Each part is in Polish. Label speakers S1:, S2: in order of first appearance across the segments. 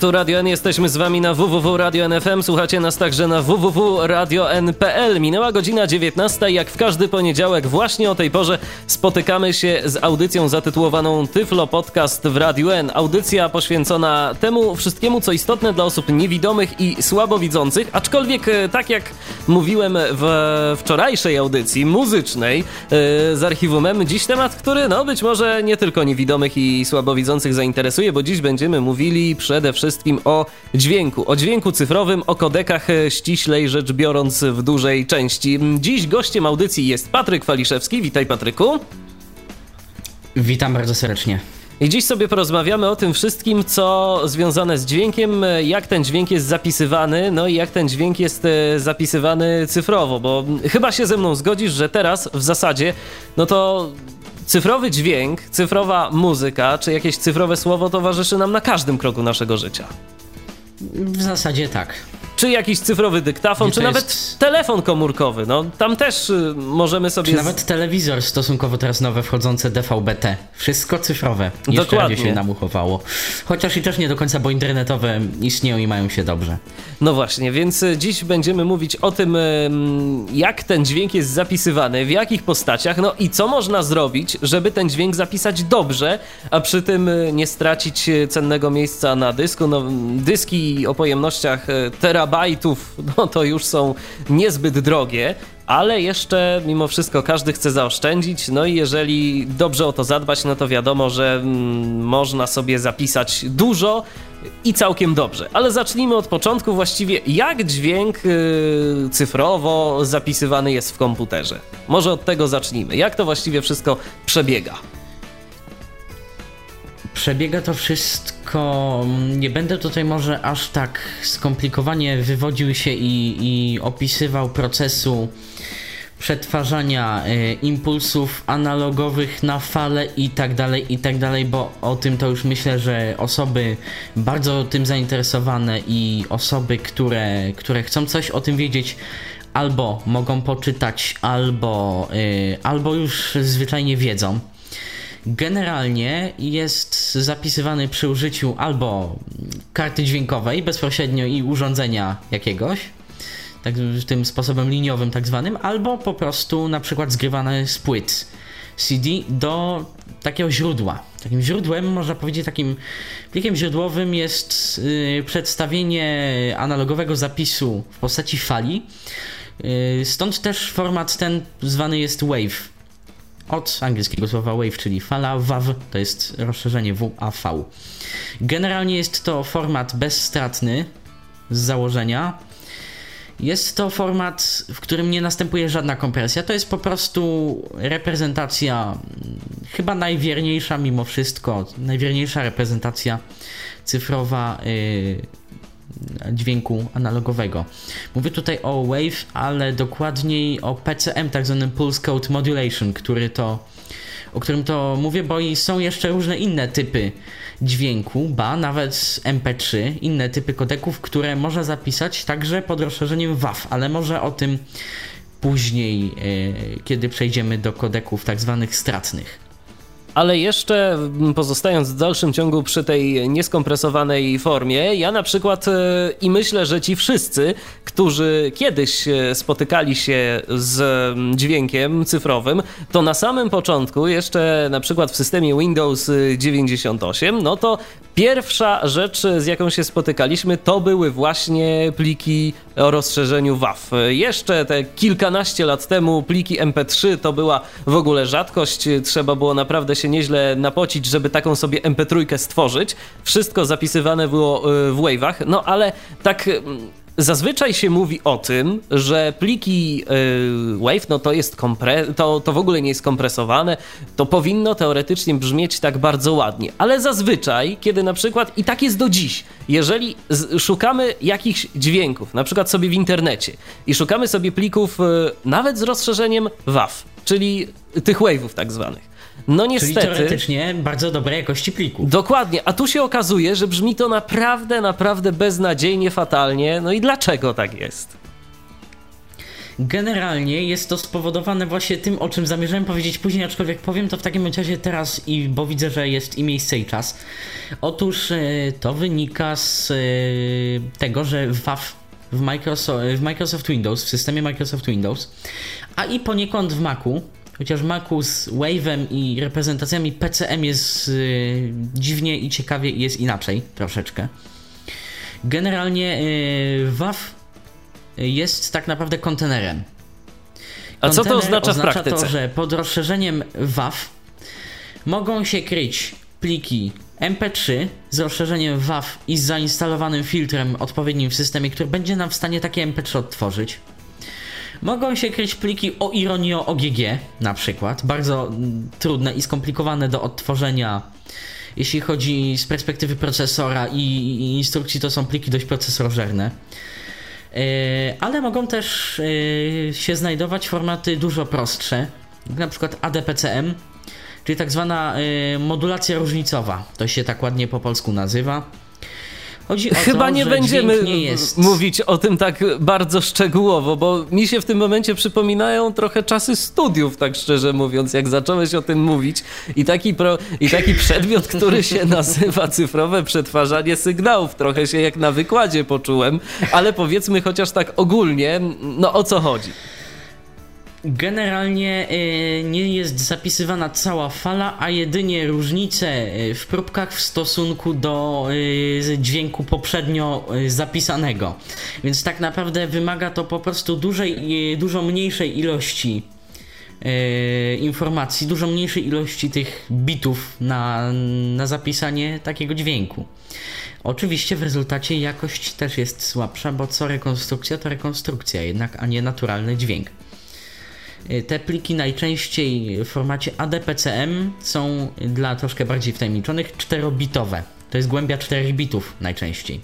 S1: Tu Radio N, jesteśmy z wami na www.radio.nfm, słuchacie nas także na www.radio.n.pl. Minęła godzina 19, jak w każdy poniedziałek właśnie o tej porze spotykamy się z audycją zatytułowaną Tyflo Podcast w Radio N. Audycja poświęcona temu wszystkiemu, co istotne dla osób niewidomych i słabowidzących, aczkolwiek e, tak jak mówiłem w wczorajszej audycji muzycznej e, z archiwum M, dziś temat, który no być może nie tylko niewidomych i słabowidzących zainteresuje, bo dziś będziemy mówili przede wszystkim wszystkim o dźwięku, o dźwięku cyfrowym, o kodekach e, ściślej rzecz biorąc w dużej części. Dziś gościem audycji jest Patryk Waliszewski. Witaj Patryku.
S2: Witam bardzo serdecznie.
S1: I dziś sobie porozmawiamy o tym wszystkim, co związane z dźwiękiem, jak ten dźwięk jest zapisywany, no i jak ten dźwięk jest e, zapisywany cyfrowo, bo chyba się ze mną zgodzisz, że teraz w zasadzie, no to cyfrowy dźwięk, cyfrowa muzyka, czy jakieś cyfrowe słowo towarzyszy nam na każdym kroku naszego życia.
S2: W zasadzie tak
S1: czy jakiś cyfrowy dyktafon, czy nawet jest... telefon komórkowy. No, tam też y, możemy sobie...
S2: Czy nawet telewizor stosunkowo teraz nowe wchodzące DVB-T. Wszystko cyfrowe. Jeszcze Dokładnie. się namuchowało. Chociaż i też nie do końca, bo internetowe istnieją i mają się dobrze.
S1: No właśnie, więc y, dziś będziemy mówić o tym, y, jak ten dźwięk jest zapisywany, w jakich postaciach, no i co można zrobić, żeby ten dźwięk zapisać dobrze, a przy tym nie stracić cennego miejsca na dysku. No, dyski o pojemnościach terabajtów terabajtów, no to już są niezbyt drogie, ale jeszcze mimo wszystko każdy chce zaoszczędzić. No i jeżeli dobrze o to zadbać, no to wiadomo, że mm, można sobie zapisać dużo i całkiem dobrze. Ale zacznijmy od początku właściwie, jak dźwięk yy, cyfrowo zapisywany jest w komputerze. Może od tego zacznijmy. Jak to właściwie wszystko przebiega?
S2: Przebiega to wszystko. Nie będę tutaj może aż tak skomplikowanie wywodził się i, i opisywał procesu przetwarzania y, impulsów analogowych na fale i tak dalej, i tak dalej, bo o tym to już myślę, że osoby bardzo tym zainteresowane i osoby, które, które chcą coś o tym wiedzieć, albo mogą poczytać, albo, y, albo już zwyczajnie wiedzą. Generalnie jest zapisywany przy użyciu albo karty dźwiękowej bezpośrednio i urządzenia jakiegoś, tak, tym sposobem liniowym tak zwanym, albo po prostu na przykład zgrywane z płyt CD do takiego źródła. Takim źródłem, można powiedzieć, takim plikiem źródłowym jest yy, przedstawienie analogowego zapisu w postaci fali. Yy, stąd też format ten zwany jest WAVE od angielskiego słowa wave, czyli fala, WAV to jest rozszerzenie WAV. Generalnie jest to format bezstratny z założenia. Jest to format, w którym nie następuje żadna kompresja. To jest po prostu reprezentacja, mm, chyba najwierniejsza mimo wszystko, najwierniejsza reprezentacja cyfrowa yy, dźwięku analogowego. Mówię tutaj o Wave, ale dokładniej o PCM, tak zwanym Pulse Code Modulation, który to, o którym to mówię, bo i są jeszcze różne inne typy dźwięku, ba nawet MP3, inne typy kodeków, które można zapisać także pod rozszerzeniem WAV, ale może o tym później, e, kiedy przejdziemy do kodeków tak zwanych stratnych.
S1: Ale jeszcze mm, pozostając w dalszym ciągu przy tej nieskompresowanej formie, ja na przykład e, i myślę, że ci wszyscy, którzy kiedyś e, spotykali się z mm, dźwiękiem cyfrowym, to na samym początku, jeszcze na przykład w systemie Windows 98, no to pierwsza rzecz, z jaką się spotykaliśmy, to były właśnie pliki o rozszerzeniu WAV. Jeszcze te kilkanaście lat temu pliki MP3 to była w ogóle rzadkość, trzeba było naprawdę się nieźle napocić, żeby taką sobie MP3 stworzyć. Wszystko zapisywane było y, w wave'ach, no ale tak mm, zazwyczaj się mówi o tym, że pliki yy, WAV, no to jest kompre- to, to w ogóle nie jest kompresowane, to powinno teoretycznie brzmieć tak bardzo ładnie. Ale zazwyczaj, kiedy na przykład, i tak jest do dziś, jeżeli z- szukamy jakichś dźwięków, na przykład sobie w internecie i szukamy sobie plików yy, nawet z rozszerzeniem WAV, czyli tych wave'ów tak zwanych, no niestety.
S2: Czyli teoretycznie bardzo dobrej jakości pliku.
S1: Dokładnie, a tu się okazuje, że brzmi to naprawdę, naprawdę beznadziejnie, fatalnie. No i dlaczego tak jest?
S2: Generalnie jest to spowodowane właśnie tym, o czym zamierzałem powiedzieć później, aczkolwiek powiem to w takim razie teraz, i bo widzę, że jest i miejsce, i czas. Otóż e, to wynika z e, tego, że WAV w Microsoft, w Microsoft Windows, w systemie Microsoft Windows, a i poniekąd w Macu, chociaż Macu z Wave'em i reprezentacjami PCM jest yy, dziwnie i ciekawie i jest inaczej troszeczkę. Generalnie yy, WAV jest tak naprawdę kontenerem.
S1: A co to oznacza,
S2: oznacza
S1: w praktyce?
S2: to, że pod rozszerzeniem WAV mogą się kryć pliki MP3 z rozszerzeniem WAV i z zainstalowanym filtrem odpowiednim w systemie, który będzie nam w stanie takie MP3 odtworzyć. Mogą się kryć pliki o ironio OGG na przykład, bardzo trudne i skomplikowane do odtworzenia. Jeśli chodzi z perspektywy procesora i, instrukcji, to są pliki dość procesorożerne. Yy, ale mogą też yy, się znajdować formaty dużo prostsze, jak na przykład ADPCM, czyli tak zwana yy, modulacja różnicowa. To się tak ładnie po polsku nazywa. Chodzi o
S1: Chyba
S2: to,
S1: nie będziemy mówić o tym tak bardzo szczegółowo, bo mi się w tym momencie przypominają trochę czasy studiów, tak szczerze mówiąc, jak zacząłeś o tym mówić. I taki, pro, i taki przedmiot, który się nazywa cyfrowe przetwarzanie sygnałów. Trochę się jak na wykładzie poczułem, ale powiedzmy chociaż tak ogólnie, no o co chodzi.
S2: Generalnie y, nie jest zapisywana cała fala, a jedynie różnice y, w próbkach w stosunku do y, dźwięku poprzednio zapisanego. Więc tak naprawdę wymaga to po prostu dużej, dużo mniejszej ilości informacji, dużo mniejszej ilości tych bitów na, na zapisanie takiego dźwięku. Oczywiście w rezultacie jakość też jest słabsza, bo co rekonstrukcja to rekonstrukcja jednak, a nie naturalny dźwięk. Te pliki najczęściej w formacie ADPCM są dla troszkę bardziej wtajemniczonych 4-bitowe. To jest głębia 4 bitów najczęściej.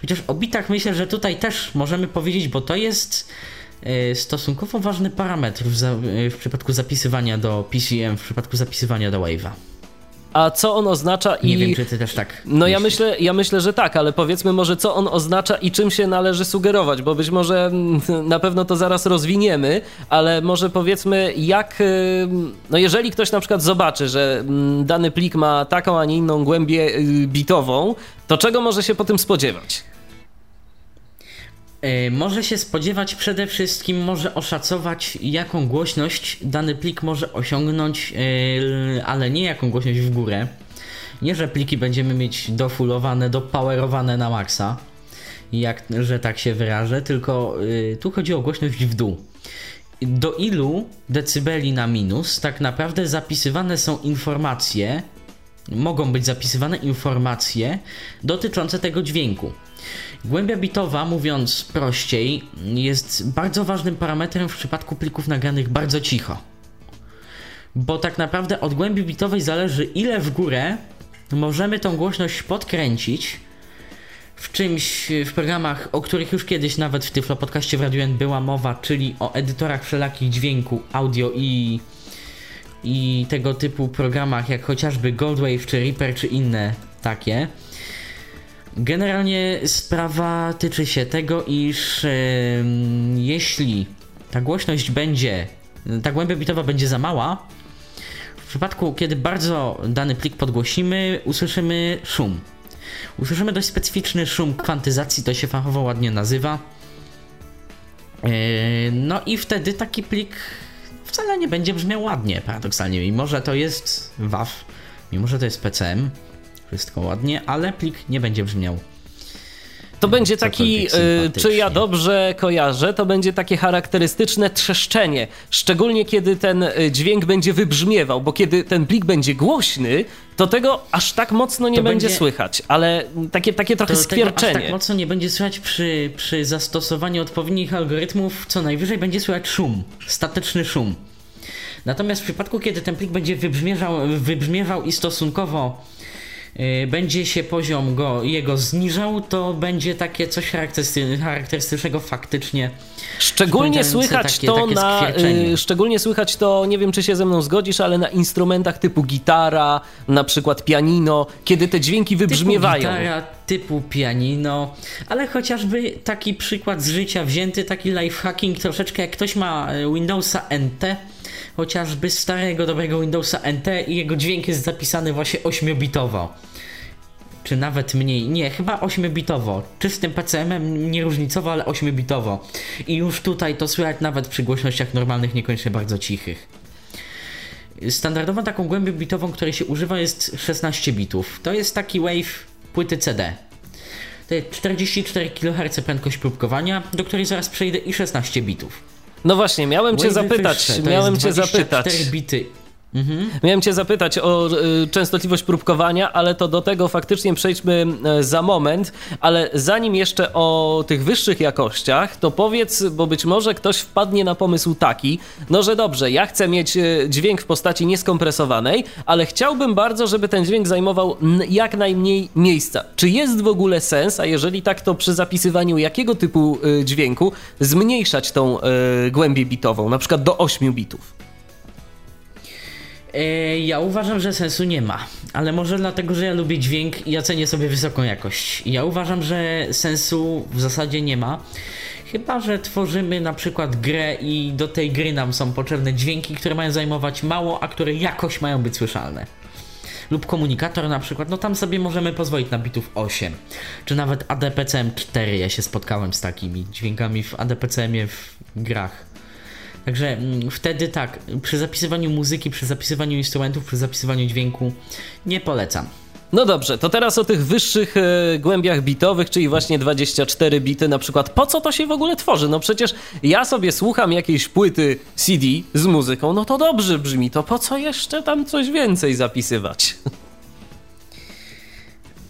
S2: Chociaż o bitach myślę, że tutaj też możemy powiedzieć, bo to jest stosunkowo ważny parametr w, za, w przypadku zapisywania do PCM, w przypadku zapisywania do Wave'a.
S1: A co on oznacza i.
S2: Nie wiem, czy ty też tak.
S1: No ja myślę, ja myślę, że tak, ale powiedzmy może, co on oznacza i czym się należy sugerować, bo być może mm, na pewno to zaraz rozwiniemy, ale może powiedzmy, jak. No jeżeli ktoś na przykład zobaczy, że mm, dany plik ma taką, a nie inną głębię y, bitową, to czego może się po tym spodziewać?
S2: Może się spodziewać przede wszystkim, może oszacować, jaką głośność dany plik może osiągnąć, ale nie jaką głośność w górę. Nie, że pliki będziemy mieć dofulowane, dopowerowane na maksa, jak, że tak się wyrażę, tylko tu chodzi o głośność w dół. Do ilu decybeli na minus tak naprawdę zapisywane są informacje, mogą być zapisywane informacje dotyczące tego dźwięku. Głębia bitowa, mówiąc prościej, jest bardzo ważnym parametrem w przypadku plików nagranych bardzo cicho. Bo tak naprawdę od głębi bitowej zależy, ile w górę możemy tą głośność podkręcić w czymś, w programach, o których już kiedyś nawet w Tyflo Podcaście w Radio N była mowa, czyli o edytorach wszelakich dźwięku, audio i, i tego typu programach, jak chociażby Goldwave czy Reaper czy inne takie. Generalnie sprawa tyczy się tego, iż yy, jeśli ta głośność będzie, ta głębia bitowa będzie za mała, w przypadku kiedy bardzo dany plik podgłosimy, usłyszymy szum. Usłyszymy dość specyficzny szum kwantyzacji, to się fachowo ładnie nazywa. Yy, no i wtedy taki plik wcale nie będzie brzmiał ładnie, paradoksalnie, mimo że to jest WAV, mimo że to jest PCM, wszystko ładnie, ale plik nie będzie brzmiał
S1: To będzie taki, y, czy ja dobrze kojarzę, to będzie takie charakterystyczne trzeszczenie. Szczególnie kiedy ten y, dźwięk będzie wybrzmiewał, bo kiedy ten plik będzie głośny, to tego aż tak mocno nie będzie, będzie słychać, ale takie, takie trochę to skwierczenie. Tego aż
S2: tak mocno nie będzie słychać przy, przy zastosowaniu odpowiednich algorytmów, co najwyżej będzie słychać szum, statyczny szum. Natomiast w przypadku, kiedy ten plik będzie wybrzmiewał, wybrzmiewał i stosunkowo będzie się poziom go, jego zniżał, to będzie takie coś charakterystycznego faktycznie.
S1: Szczególnie słychać takie, to takie na. Y, szczególnie słychać to, nie wiem czy się ze mną zgodzisz, ale na instrumentach typu gitara, na przykład pianino, kiedy te dźwięki wybrzmiewają.
S2: Typu gitara, typu pianino, ale chociażby taki przykład z życia wzięty, taki lifehacking, troszeczkę jak ktoś ma y, Windowsa NT chociażby starego, dobrego Windowsa NT i jego dźwięk jest zapisany właśnie 8-bitowo. Czy nawet mniej. Nie, chyba 8-bitowo. Czystym PCM-em nie różnicowo, ale 8-bitowo. I już tutaj to słychać nawet przy głośnościach normalnych, niekoniecznie bardzo cichych. Standardową taką głębią bitową, której się używa jest 16 bitów. To jest taki wave płyty CD. To jest 44 kHz prędkość próbkowania, do której zaraz przejdę i 16 bitów.
S1: No właśnie, miałem cię zapytać, miałem cię zapytać.
S2: bity
S1: Mhm. Miałem Cię zapytać o y, częstotliwość próbkowania, ale to do tego faktycznie przejdźmy y, za moment. Ale zanim jeszcze o tych wyższych jakościach, to powiedz, bo być może ktoś wpadnie na pomysł taki, no że dobrze, ja chcę mieć y, dźwięk w postaci nieskompresowanej, ale chciałbym bardzo, żeby ten dźwięk zajmował jak najmniej miejsca. Czy jest w ogóle sens, a jeżeli tak, to przy zapisywaniu jakiego typu dźwięku zmniejszać tą głębię bitową, na przykład do 8 bitów?
S2: E, ja uważam, że sensu nie ma, ale może dlatego, że ja lubię dźwięk i ja cenię sobie wysoką jakość. Ja uważam, że sensu w zasadzie nie ma. Chyba, że tworzymy na przykład grę i do tej gry nam są potrzebne dźwięki, które mają zajmować mało, a które jakoś mają być słyszalne. Lub komunikator na przykład, no tam sobie możemy pozwolić na bitów 8. Czy nawet ADPCM 4, ja się spotkałem z takimi dźwiękami w ADPCM-ie w grach. Także mm, wtedy tak, przy zapisywaniu muzyki, przy zapisywaniu instrumentów, przy zapisywaniu dźwięku nie polecam.
S1: No dobrze, to teraz o tych wyższych e, głębiach bitowych, czyli właśnie 24 bity na przykład. Po co to się w ogóle tworzy? No przecież ja sobie słucham jakiejś płyty CD z muzyką, no to dobrze brzmi, to po co jeszcze tam coś więcej zapisywać?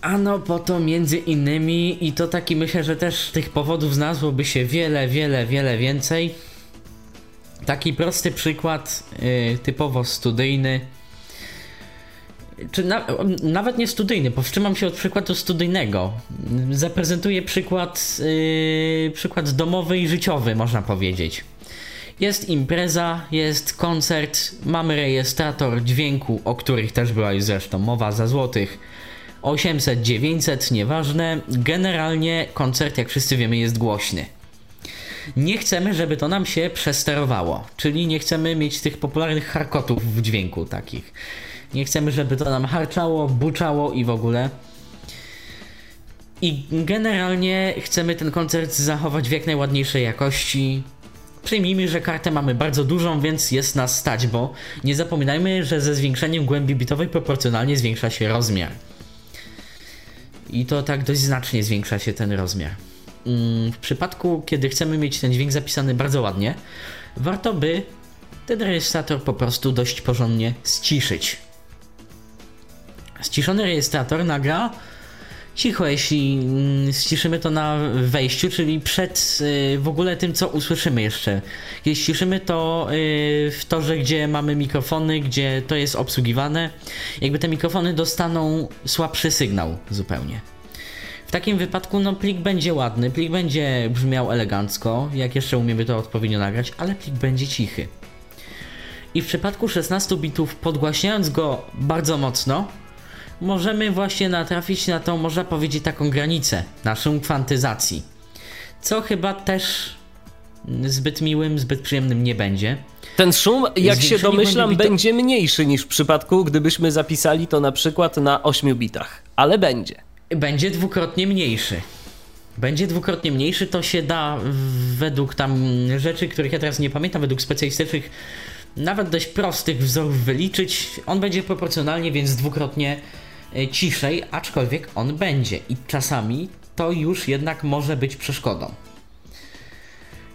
S2: Ano po to między innymi i to taki myślę, że też tych powodów znalazłoby się wiele, wiele, wiele więcej Taki prosty przykład, yy, typowo studyjny. Czy na, nawet nie studyjny, powstrzymam się od przykładu studyjnego. Zaprezentuję przykład, yy, przykład domowy i życiowy, można powiedzieć. Jest impreza, jest koncert, mamy rejestrator dźwięku, o których też była już zresztą mowa za złotych. 800, 900, nieważne. Generalnie koncert, jak wszyscy wiemy, jest głośny nie chcemy, żeby to nam się przesterowało. Czyli nie chcemy mieć tych popularnych harkotów w dźwięku takich. Nie chcemy, żeby to nam harczało, buczało i w ogóle. I generalnie chcemy ten koncert zachować w jak najładniejszej jakości. Przyjmijmy, że kartę mamy bardzo dużą, więc jest nas stać, bo nie zapominajmy, że ze zwiększeniem głębi bitowej proporcjonalnie zwiększa się rozmiar. I to tak dość znacznie zwiększa się ten rozmiar. Mm, w przypadku, kiedy chcemy mieć ten dźwięk zapisany bardzo ładnie, warto by ten rejestrator po prostu dość porządnie ściszyć. Ściszony rejestrator nagra cicho, jeśli mm, ściszymy to na wejściu, czyli przed y, w ogóle tym, co usłyszymy jeszcze. Jeśli ściszymy to y, w torze, gdzie mamy mikrofony, gdzie to jest obsługiwane, jakby te mikrofony dostaną słabszy sygnał zupełnie. W takim wypadku no, plik będzie ładny, plik będzie brzmiał elegancko, jak jeszcze umiemy to odpowiednio nagrać, ale plik będzie cichy. I w przypadku 16 bitów, podgłaśniając go bardzo mocno, możemy właśnie natrafić na tą, można powiedzieć, taką granicę naszą kwantyzacji. Co chyba też zbyt miłym, zbyt przyjemnym nie będzie.
S1: Ten szum, jak się domyślam, będzie mniejszy niż w przypadku, gdybyśmy zapisali to na przykład na 8 bitach, ale będzie
S2: będzie dwukrotnie mniejszy. Będzie dwukrotnie mniejszy, to się da według tam rzeczy, których ja teraz nie pamiętam, według specjalistycznych, nawet dość prostych wzorów wyliczyć. On będzie proporcjonalnie, więc dwukrotnie e, ciszej, aczkolwiek on będzie. I czasami to już jednak może być przeszkodą.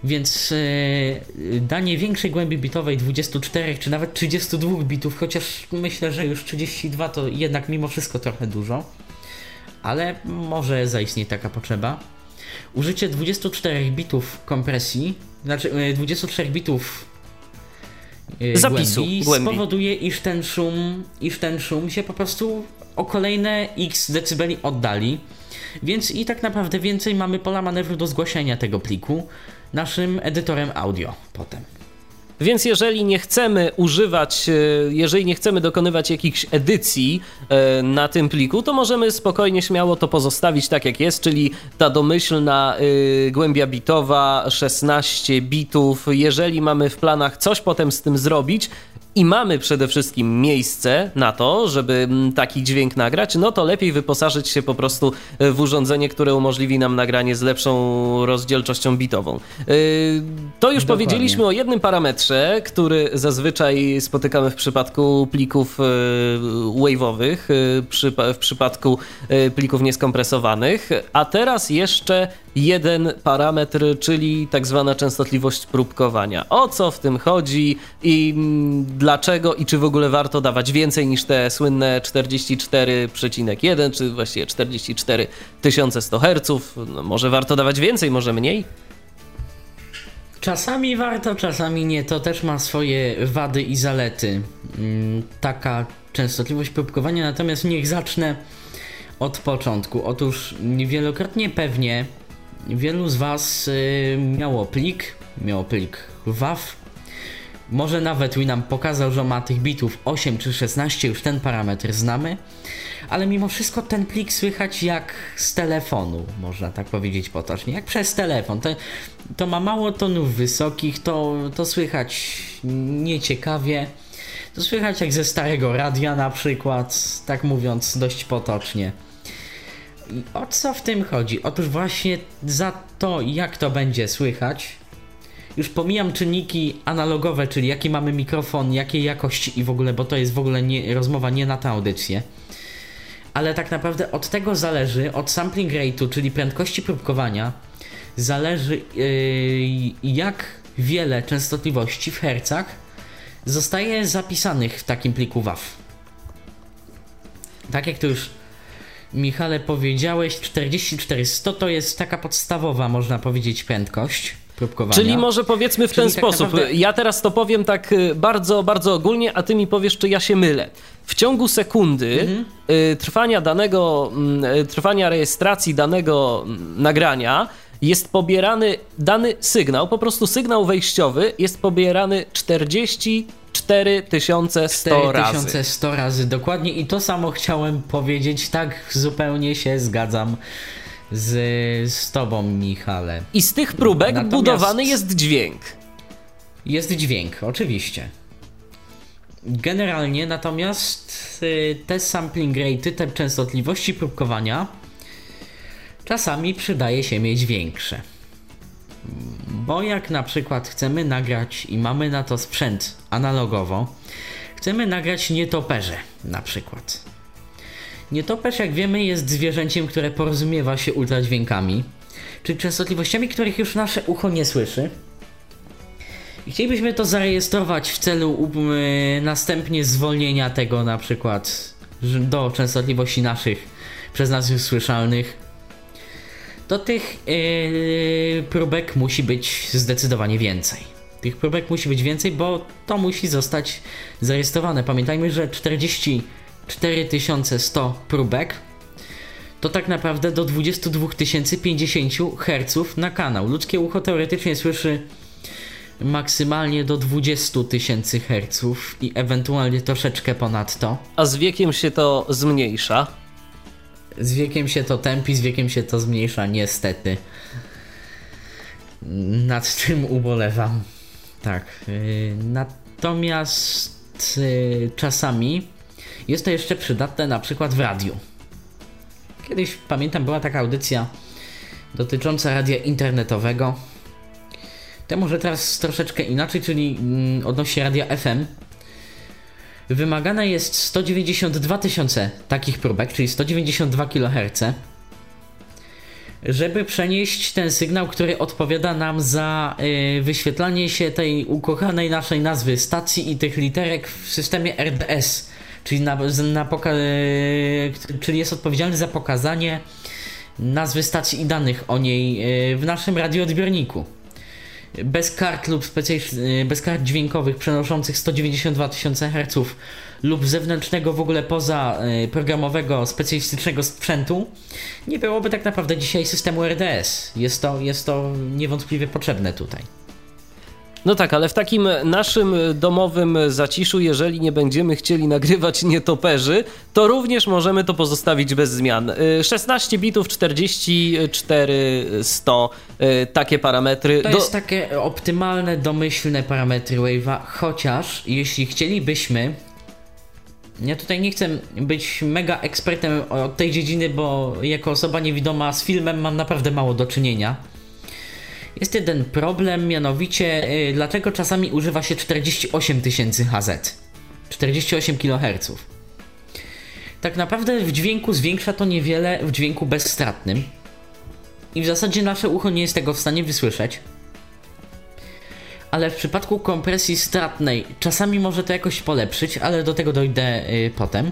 S2: Więc yy, danie większej głębi bitowej 24 czy nawet 32 bitów, chociaż myślę, że już 32 to jednak mimo wszystko trochę dużo, ale może zaistnieć taka potrzeba. Użycie 24 bitów kompresji, znaczy yy, 24 bitów
S1: yy, zapisu
S2: głębi, głębi spowoduje, iż ten szum, iż ten szum się po prostu o kolejne x decybeli oddali. Więc i tak naprawdę więcej mamy pola manewru do zgłaszania tego pliku naszym edytorem audio potem.
S1: Więc jeżeli nie chcemy używać, e, jeżeli nie chcemy dokonywać jakichś edycji e, na tym pliku, to możemy spokojnie, śmiało to pozostawić tak jak jest, czyli ta domyślna e, głębia bitowa 16 bitów. Jeżeli mamy w planach coś potem z tym zrobić, i mamy przede wszystkim miejsce na to, żeby mm, taki dźwięk nagrać, no to lepiej wyposażyć się po prostu e, w urządzenie, które umożliwi nam nagranie z lepszą rozdzielczością bitową. E, to już Dokładnie. powiedzieliśmy o jednym parametrze, który zazwyczaj spotykamy w przypadku plików e, wave'owych, w przypadku plików nieskompresowanych, a teraz jeszcze jeden parametr, czyli tak zwana częstotliwość próbkowania. O co w tym chodzi i mm, dlaczego i czy w ogóle warto dawać więcej niż te słynne 44,1 czy właściwie 44 100 Hz? No, może warto dawać więcej, może mniej?
S2: Czasami warto, czasami nie. To też ma swoje wady i zalety. Mm, taka częstotliwość próbkowania, natomiast niech zacznę od początku. Otóż wielokrotnie pewnie wielu z Was y, miało plik, miało plik WAV. Może nawet Winam pokazał, że ma tych bitów 8 czy 16, już ten parametr znamy, ale mimo wszystko ten plik słychać jak z telefonu, można tak powiedzieć potocznie, jak przez telefon. To, to ma mało tonów wysokich, to, to słychać nieciekawie. To słychać jak ze starego radia na przykład, tak mówiąc dość potocznie. I o co w tym chodzi? Otóż właśnie za to, jak to będzie słychać, już pomijam czynniki analogowe, czyli jaki mamy mikrofon, jakiej jakości i w ogóle, bo to jest w ogóle nie, rozmowa nie na tę audycję. Ale tak naprawdę od tego zależy, od sampling rate'u, czyli prędkości próbkowania, zależy yy, jak wiele częstotliwości w hercach zostaje zapisanych w takim pliku WAV. Tak jak to już Michale, powiedziałeś 4400 to jest taka podstawowa, można powiedzieć, prędkość. Próbkowania.
S1: Czyli może powiedzmy w Czyli ten tak sposób. Naprawdę... Ja teraz to powiem tak y, bardzo, bardzo ogólnie, a ty mi powiesz, czy ja się mylę. W ciągu sekundy mhm. y, trwania danego, y, trwania rejestracji danego mm, nagrania jest pobierany dany sygnał, po prostu sygnał wejściowy jest pobierany 40 4100 razy.
S2: 4100 razy, dokładnie. I to samo chciałem powiedzieć, tak zupełnie się zgadzam z, z tobą, Michale.
S1: I z tych próbek Natomiast budowany jest dźwięk.
S2: Jest dźwięk, oczywiście. Generalnie natomiast y, te sampling rate, te częstotliwości próbkowania czasami przydaje się mieć większe. Bo jak na przykład chcemy nagrać i mamy na to sprzęt analogowo, chcemy nagrać nietoperze na przykład. Nietoperz, jak wiemy, jest zwierzęciem, które porozumiewa się ultradźwiękami, czyli częstotliwościami, których już nasze ucho nie słyszy. I chcielibyśmy to zarejestrować w celu yy, następnie zwolnienia tego na przykład do częstotliwości naszych przez nas już słyszalnych to tych yy, próbek musi być zdecydowanie więcej. Tych próbek musi być więcej, bo to musi zostać zarejestrowane. Pamiętajmy, że 44100 próbek to tak naprawdę do 22 050 Hz na kanał. Ludzkie ucho teoretycznie słyszy maksymalnie do 20 tysięcy Hz i ewentualnie troszeczkę ponad to.
S1: A z wiekiem się to zmniejsza?
S2: Z wiekiem się to tępi, z wiekiem się to zmniejsza, niestety. Nad czym ubolewam. Tak. Y, natomiast y, czasami jest to jeszcze przydatne na przykład w radiu. Kiedyś pamiętam, była taka audycja dotycząca radia internetowego. To może teraz troszeczkę inaczej, czyli mm, odnośnie radia FM wymagane jest 192 tysiące takich próbek, czyli 192 kHz. żeby przenieść ten sygnał, który odpowiada nam za y, wyświetlanie się tej ukochanej naszej nazwy stacji i tych literek w systemie RDS, czyli, na, na y, czyli jest odpowiedzialny za pokazanie nazwy stacji i danych o niej y, w naszym radioodbiorniku. Bez kart lub specjal- bez kart dźwiękowych przenoszących 192 tysiące Hz lub zewnętrznego w ogóle poza y, programowego specjalistycznego sprzętu, nie byłoby tak naprawdę dzisiaj systemu RDS. Jest to, jest to niewątpliwie potrzebne tutaj.
S1: No tak, ale w takim naszym domowym zaciszu, jeżeli nie będziemy chcieli nagrywać nietoperzy, to również możemy to pozostawić bez zmian. 16 y, bitów, 44, 100, y, takie parametry.
S2: To Do... jest takie optymalne, domyślne parametry Wave'a, chociaż jeśli chcielibyśmy ja tutaj nie chcę być mega ekspertem od tej dziedziny, bo jako osoba niewidoma z filmem mam naprawdę mało do czynienia. Jest jeden problem, mianowicie yy, dlaczego czasami używa się 48 tysięcy Hz, 48 kHz. Tak naprawdę w dźwięku zwiększa to niewiele w dźwięku bezstratnym i w zasadzie nasze ucho nie jest tego w stanie wysłyszeć ale w przypadku kompresji stratnej czasami może to jakoś polepszyć, ale do tego dojdę y, potem.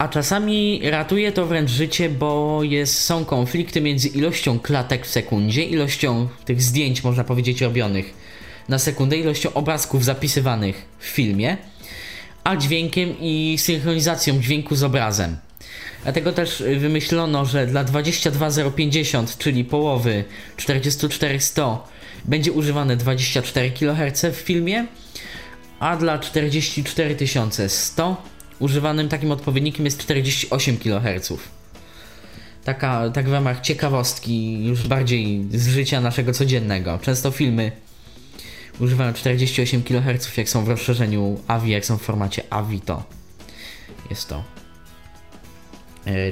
S2: A czasami ratuje to wręcz życie, bo jest, są konflikty między ilością klatek w sekundzie, ilością tych zdjęć, można powiedzieć, robionych na sekundę, ilością obrazków zapisywanych w filmie, a dźwiękiem i synchronizacją dźwięku z obrazem. Dlatego też wymyślono, że dla 22050, czyli połowy 44100 będzie używane 24 kHz w filmie, a dla 44100 używanym takim odpowiednikiem jest 48 kHz. Taka, tak w ramach ciekawostki, już bardziej z życia naszego codziennego. Często filmy używają 48 kHz, jak są w rozszerzeniu AVI, jak są w formacie AVI, to jest to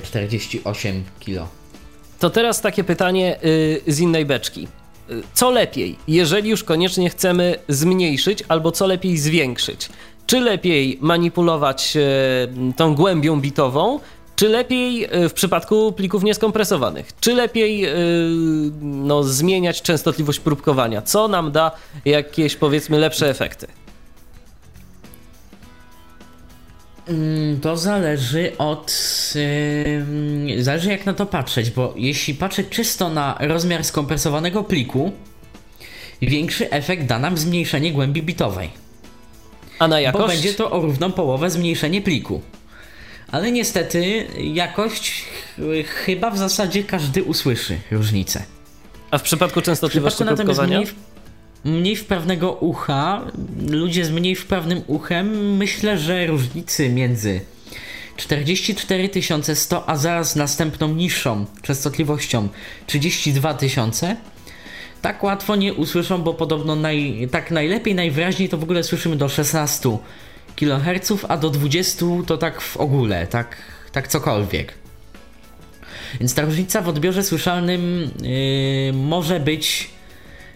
S2: 48 e, kilo.
S1: To teraz takie pytanie y, z innej beczki co lepiej, jeżeli już koniecznie chcemy zmniejszyć, albo co lepiej zwiększyć? Czy lepiej manipulować e, tą głębią bitową, czy lepiej e, w przypadku plików nieskompresowanych? Czy lepiej e, no, zmieniać częstotliwość próbkowania? Co nam da jakieś powiedzmy lepsze efekty?
S2: Mm, to zależy od. Zależy jak na to patrzeć, bo jeśli patrzeć czysto na rozmiar skompresowanego pliku, większy efekt da nam zmniejszenie głębi bitowej.
S1: A na jakość?
S2: Bo będzie to o równą połowę zmniejszenie pliku. Ale niestety jakość chyba w zasadzie każdy usłyszy różnicę.
S1: A w przypadku częstotliwości próbkowania? Mniej,
S2: mniej wprawnego ucha, ludzie z mniej wprawnym uchem, myślę, że różnicy między 44100 a zaraz następną niższą częstotliwością 32 tysiące tak łatwo nie usłyszą, bo podobno naj, tak najlepiej, najwyraźniej to w ogóle słyszymy do 16 kHz, a do 20 to tak w ogóle, tak, tak cokolwiek. Więc ta różnica w odbiorze słyszalnym yy, może być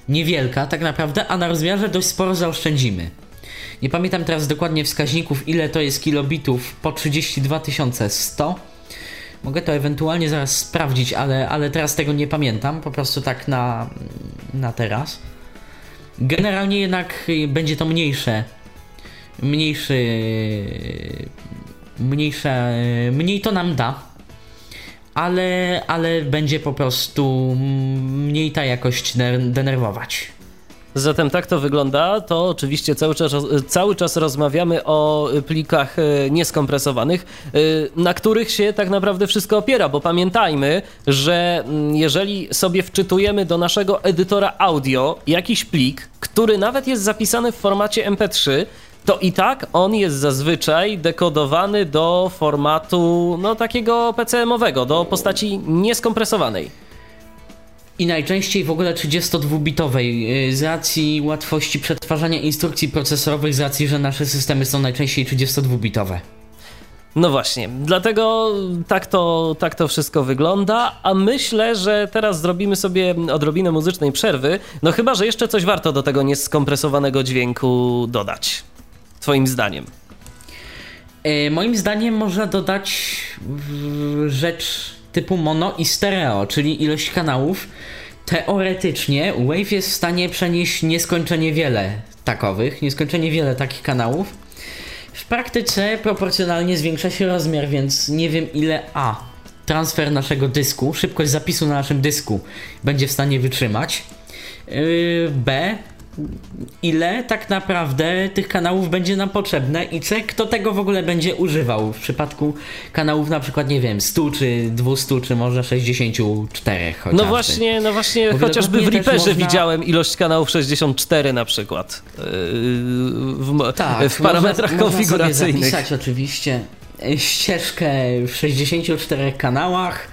S2: niewielka tak naprawdę, a na rozmiarze dość sporo zaoszczędzimy. Nie pamiętam teraz dokładnie wskaźników, ile to jest kilobitów po 32100. Mogę to ewentualnie zaraz sprawdzić, ale, ale teraz tego nie pamiętam, po prostu tak na, na teraz. Generalnie jednak będzie to mniejsze. Mniejszy. Mniejsze. Mniej to nam da ale, ale będzie po prostu mniej ta jakość denerwować.
S1: Zatem tak to wygląda. To oczywiście cały czas, cały czas rozmawiamy o plikach e, nieskompresowanych, e, na których się tak naprawdę wszystko opiera, bo pamiętajmy, że mm, jeżeli sobie wczytujemy do naszego edytora audio jakiś plik, który nawet jest zapisany w formacie MP3, to i tak on jest zazwyczaj dekodowany do formatu no takiego PCM-owego, do postaci nieskompresowanej.
S2: I najczęściej w ogóle 32-bitowej y, z racji łatwości przetwarzania instrukcji procesorowych, z racji, że nasze systemy są najczęściej 32-bitowe.
S1: No właśnie, dlatego tak to, tak to wszystko wygląda, a myślę, że teraz zrobimy sobie odrobinę muzycznej przerwy, no chyba, że jeszcze coś warto do tego nieskompresowanego dźwięku dodać. Twoim zdaniem?
S2: E, moim zdaniem można dodać rzecz typu mono i stereo, czyli ilość kanałów. Teoretycznie Wave jest w stanie przenieść nieskończenie wiele takowych, nieskończenie wiele takich kanałów. W praktyce proporcjonalnie zwiększa się rozmiar, więc nie wiem ile A transfer naszego dysku, szybkość zapisu na naszym dysku będzie w stanie wytrzymać. Yy, B ile tak naprawdę tych kanałów będzie nam potrzebne i C, kto tego w ogóle będzie używał w przypadku kanałów na przykład, nie wiem, 100 czy 200 czy może 64 chociażby.
S1: No właśnie, no właśnie chociażby w Reaperze można... widziałem ilość kanałów 64 na przykład yy, w, tak, w parametrach można, konfiguracyjnych.
S2: Można sobie zapisać oczywiście ścieżkę w 64 kanałach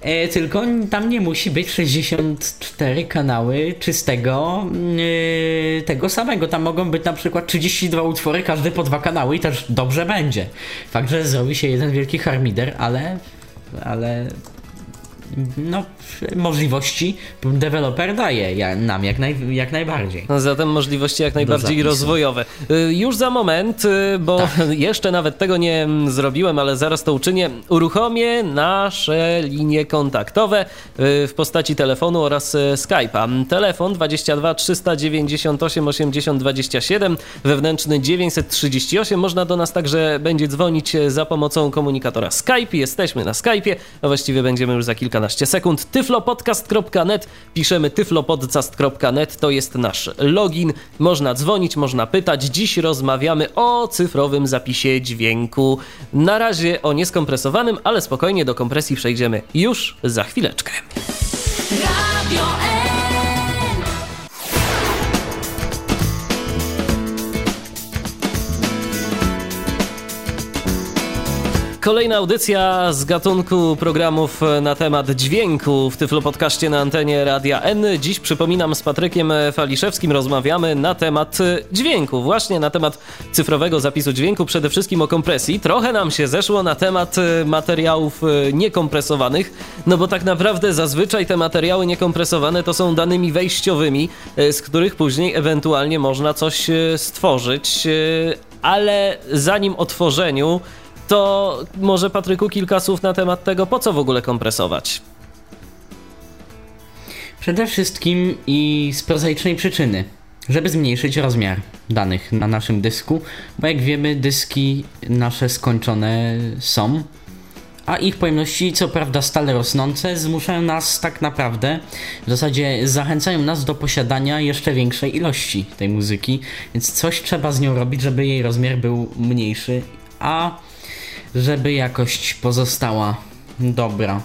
S2: E, tylko tam nie musi być 64 kanały czystego e, tego samego. Tam mogą być na przykład 32 utwory, każdy po dwa kanały i też dobrze będzie. Fakt, że zrobi się jeden wielki harmider, ale ale no, możliwości deweloper daje nam jak, naj, jak najbardziej.
S1: No, zatem możliwości jak najbardziej rozwojowe. Y, już za moment, y, bo tak. jeszcze nawet tego nie zrobiłem, ale zaraz to uczynię, uruchomię nasze linie kontaktowe y, w postaci telefonu oraz Skype'a. Telefon 22 398 80 27, wewnętrzny 938. Można do nas także będzie dzwonić za pomocą komunikatora Skype. Jesteśmy na Skype'ie, a właściwie będziemy już za kilka kilkanaście sekund. tyflopodcast.net, piszemy tyflopodcast.net, to jest nasz login. Można dzwonić, można pytać. Dziś rozmawiamy o cyfrowym zapisie dźwięku. Na razie o nieskompresowanym, ale spokojnie do kompresji przejdziemy już za chwileczkę. Radio Kolejna audycja z gatunku programów na temat dźwięku w Tyflo Podcaście na antenie Radia N. Dziś przypominam z Patrykiem Faliszewskim rozmawiamy na temat dźwięku, właśnie na temat cyfrowego zapisu dźwięku, przede wszystkim o kompresji. Trochę nam się zeszło na temat materiałów niekompresowanych, no bo tak naprawdę zazwyczaj te materiały niekompresowane to są danymi wejściowymi, z których później ewentualnie można coś stworzyć, ale zanim o tworzeniu to może Patryku kilka słów na temat tego, po co w ogóle kompresować?
S2: Przede wszystkim i z prozaicznej przyczyny, żeby zmniejszyć rozmiar danych na naszym dysku, bo jak wiemy, dyski nasze skończone są, a ich pojemności, co prawda stale rosnące, zmuszają nas tak naprawdę, w zasadzie zachęcają nas do posiadania jeszcze większej ilości tej muzyki, więc coś trzeba z nią robić, żeby jej rozmiar był mniejszy, a żeby jakość pozostała dobra.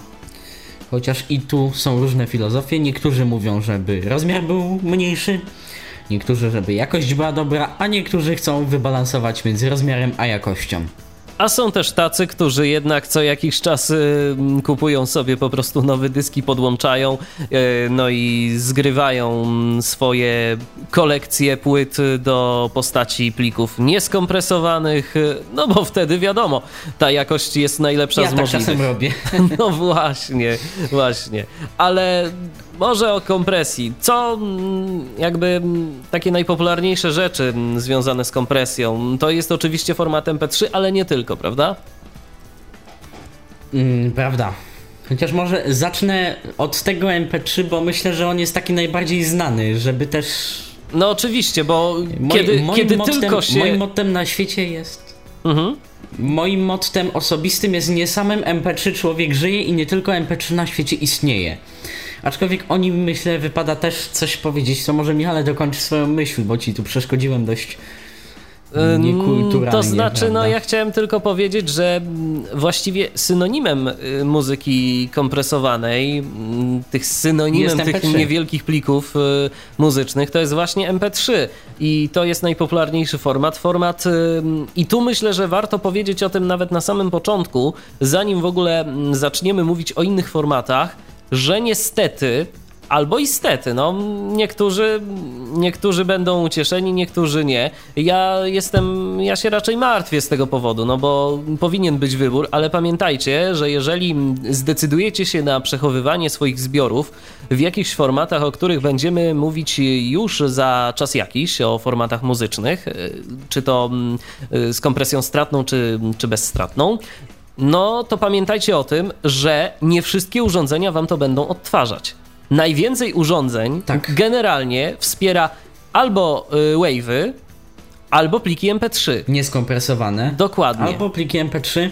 S2: Chociaż i tu są różne filozofie. Niektórzy mówią, żeby rozmiar był mniejszy, niektórzy, żeby jakość była dobra, a niektórzy chcą wybalansować między rozmiarem a jakością.
S1: A są też tacy, którzy jednak co jakiś czas y, kupują sobie po prostu nowe dyski, podłączają, y, no i zgrywają swoje kolekcje płyt do postaci plików nieskompresowanych, y, no bo wtedy wiadomo, ta jakość jest najlepsza
S2: ja
S1: z tak możliwych.
S2: czasem robię.
S1: No właśnie, właśnie. Ale może o kompresji. Co mm, jakby mm, takie najpopularniejsze rzeczy mm, związane z kompresją? To jest oczywiście format MP3, ale nie tylko, prawda?
S2: Mm, prawda. Chociaż może zacznę od tego MP3, bo myślę, że on jest taki najbardziej znany, żeby też.
S1: No oczywiście, bo kiedy, moim kiedy mottem, tylko się.
S2: Moim mottem na świecie jest. Mhm. Moim mottem osobistym jest nie samym MP3 człowiek żyje i nie tylko MP3 na świecie istnieje. Aczkolwiek o nim myślę wypada też coś powiedzieć, co może Michale dokończy swoją myśl, bo ci tu przeszkodziłem dość niekulturalnie.
S1: To znaczy,
S2: prawda?
S1: no ja chciałem tylko powiedzieć, że właściwie synonimem y, muzyki kompresowanej, tych synonimem tych niewielkich plików y, muzycznych, to jest właśnie MP3 i to jest najpopularniejszy format. Format i tu myślę, że warto powiedzieć o tym nawet na samym początku, zanim w ogóle zaczniemy mówić o innych formatach, że niestety albo istety, no niektórzy, niektórzy będą ucieszeni, niektórzy nie. Ja jestem, ja się raczej martwię z tego powodu, no bo powinien być wybór, ale pamiętajcie, że jeżeli zdecydujecie się na przechowywanie swoich zbiorów w jakichś formatach, o których będziemy mówić już za czas jakiś, o formatach muzycznych, czy to z kompresją stratną, czy, czy bezstratną, no to pamiętajcie o tym, że nie wszystkie urządzenia wam to będą odtwarzać. Najwięcej urządzeń tak. generalnie wspiera albo y, wave'y, albo pliki MP3.
S2: Nieskompresowane.
S1: Dokładnie.
S2: Albo pliki MP3.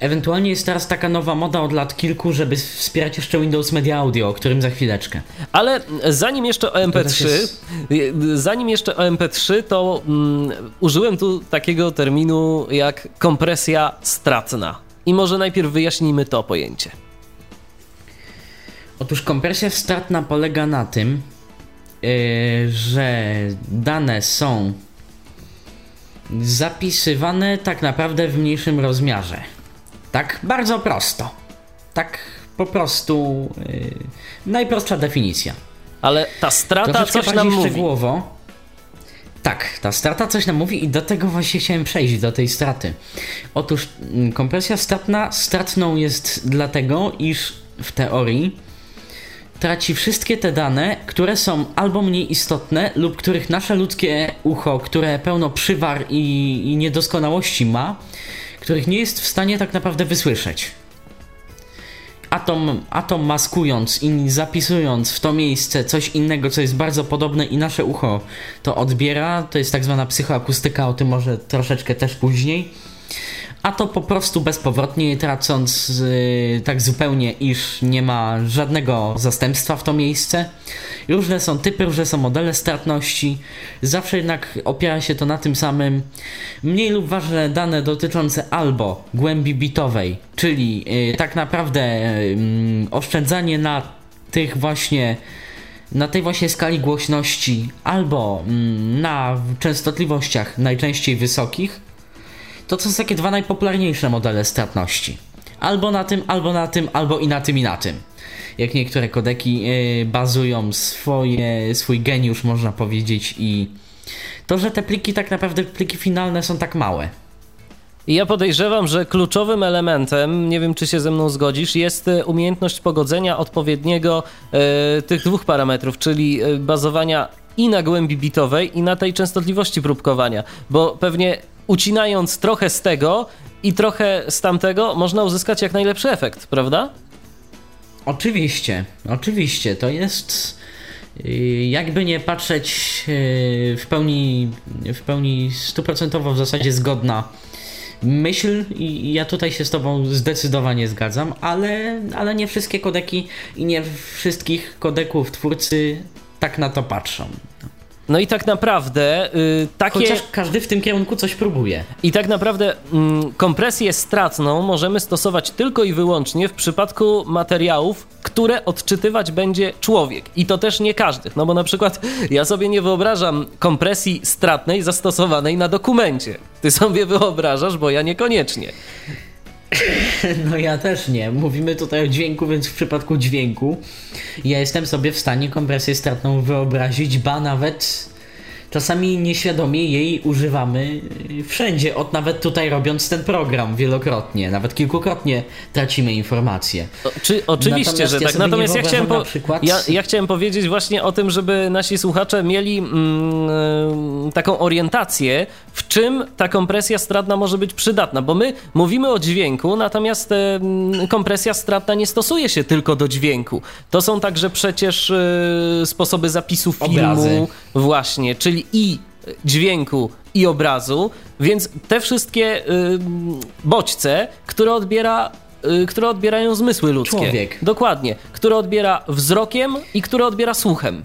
S2: Ewentualnie jest teraz taka nowa moda od lat kilku, żeby wspierać jeszcze Windows Media Audio, o którym za chwileczkę.
S1: Ale zanim jeszcze o MP3, jest... zanim jeszcze o MP3, to mm, użyłem tu takiego terminu jak kompresja stratna. I może najpierw wyjaśnijmy to pojęcie.
S2: Otóż kompresja stratna polega na tym, yy, że dane są zapisywane tak naprawdę w mniejszym rozmiarze. Tak bardzo prosto. Tak po prostu yy, najprostsza definicja.
S1: Ale ta strata Troszeczkę coś nam mówi. szczegółowo.
S2: Tak, ta strata coś nam mówi i do tego właśnie chciałem przejść, do tej straty. Otóż mm, kompresja stratna stratną jest dlatego, iż w teorii traci wszystkie te dane, które są albo mniej istotne, lub których nasze ludzkie ucho, które pełno przywar i, i niedoskonałości ma, których nie jest w stanie tak naprawdę wysłyszeć. Atom, atom maskując i zapisując w to miejsce coś innego, co jest bardzo podobne i nasze ucho to odbiera, to jest tak zwana psychoakustyka, o tym może troszeczkę też później a to po prostu bezpowrotnie, tracąc yy, tak zupełnie, iż nie ma żadnego zastępstwa w to miejsce. Różne są typy, różne są modele stratności, zawsze jednak opiera się to na tym samym. Mniej lub ważne dane dotyczące albo głębi bitowej, czyli yy, tak naprawdę yy, oszczędzanie na tych właśnie na tej właśnie skali głośności albo mm, na częstotliwościach najczęściej wysokich to są takie dwa najpopularniejsze modele stratności. Albo na tym, albo na tym, albo i na tym, i na tym. Jak niektóre kodeki yy, bazują swoje, swój geniusz, można powiedzieć, i to, że te pliki tak naprawdę, pliki finalne są tak małe.
S1: Ja podejrzewam, że kluczowym elementem, nie wiem czy się ze mną zgodzisz, jest e, umiejętność pogodzenia odpowiedniego e, tych dwóch parametrów, czyli bazowania i na głębi bitowej, i na tej częstotliwości próbkowania, bo pewnie ucinając trochę z tego i trochę z tamtego, można uzyskać jak najlepszy efekt, prawda?
S2: Oczywiście, oczywiście. To jest y, jakby nie patrzeć y, w pełni, w pełni stuprocentowo w zasadzie zgodna myśl i ja tutaj się z tobą zdecydowanie zgadzam, ale, ale nie wszystkie kodeki i nie wszystkich kodeków twórcy tak na to patrzą.
S1: No i tak naprawdę y, takie.
S2: Chociaż każdy w tym kierunku coś próbuje.
S1: I tak naprawdę y, kompresję stratną możemy stosować tylko i wyłącznie w przypadku materiałów, które odczytywać będzie człowiek. I to też nie każdy. No bo na przykład ja sobie nie wyobrażam kompresji stratnej zastosowanej na dokumencie. Ty sobie wyobrażasz, bo ja niekoniecznie.
S2: No ja też nie. Mówimy tutaj o dźwięku, więc w przypadku dźwięku ja jestem sobie w stanie kompresję stratną wyobrazić, ba nawet czasami nieświadomie jej używamy y, wszędzie, od nawet tutaj robiąc ten program wielokrotnie, nawet kilkukrotnie tracimy informacje.
S1: O, czy, oczywiście, Natomiast że ja tak. Natomiast ja chciałem, po, przykład... ja, ja, chciałem powiedzieć właśnie o tym, żeby nasi słuchacze mieli mm, taką orientację, w czym ta kompresja stratna może być przydatna, bo my mówimy o dźwięku, natomiast kompresja stratna nie stosuje się tylko do dźwięku. To są także przecież e, sposoby zapisu filmu, Obrazy. właśnie, czyli i dźwięku, i obrazu, więc te wszystkie y, bodźce, które odbiera y, które odbierają zmysły ludzkie.
S2: Człowiek.
S1: Dokładnie. Które odbiera wzrokiem i które odbiera słuchem.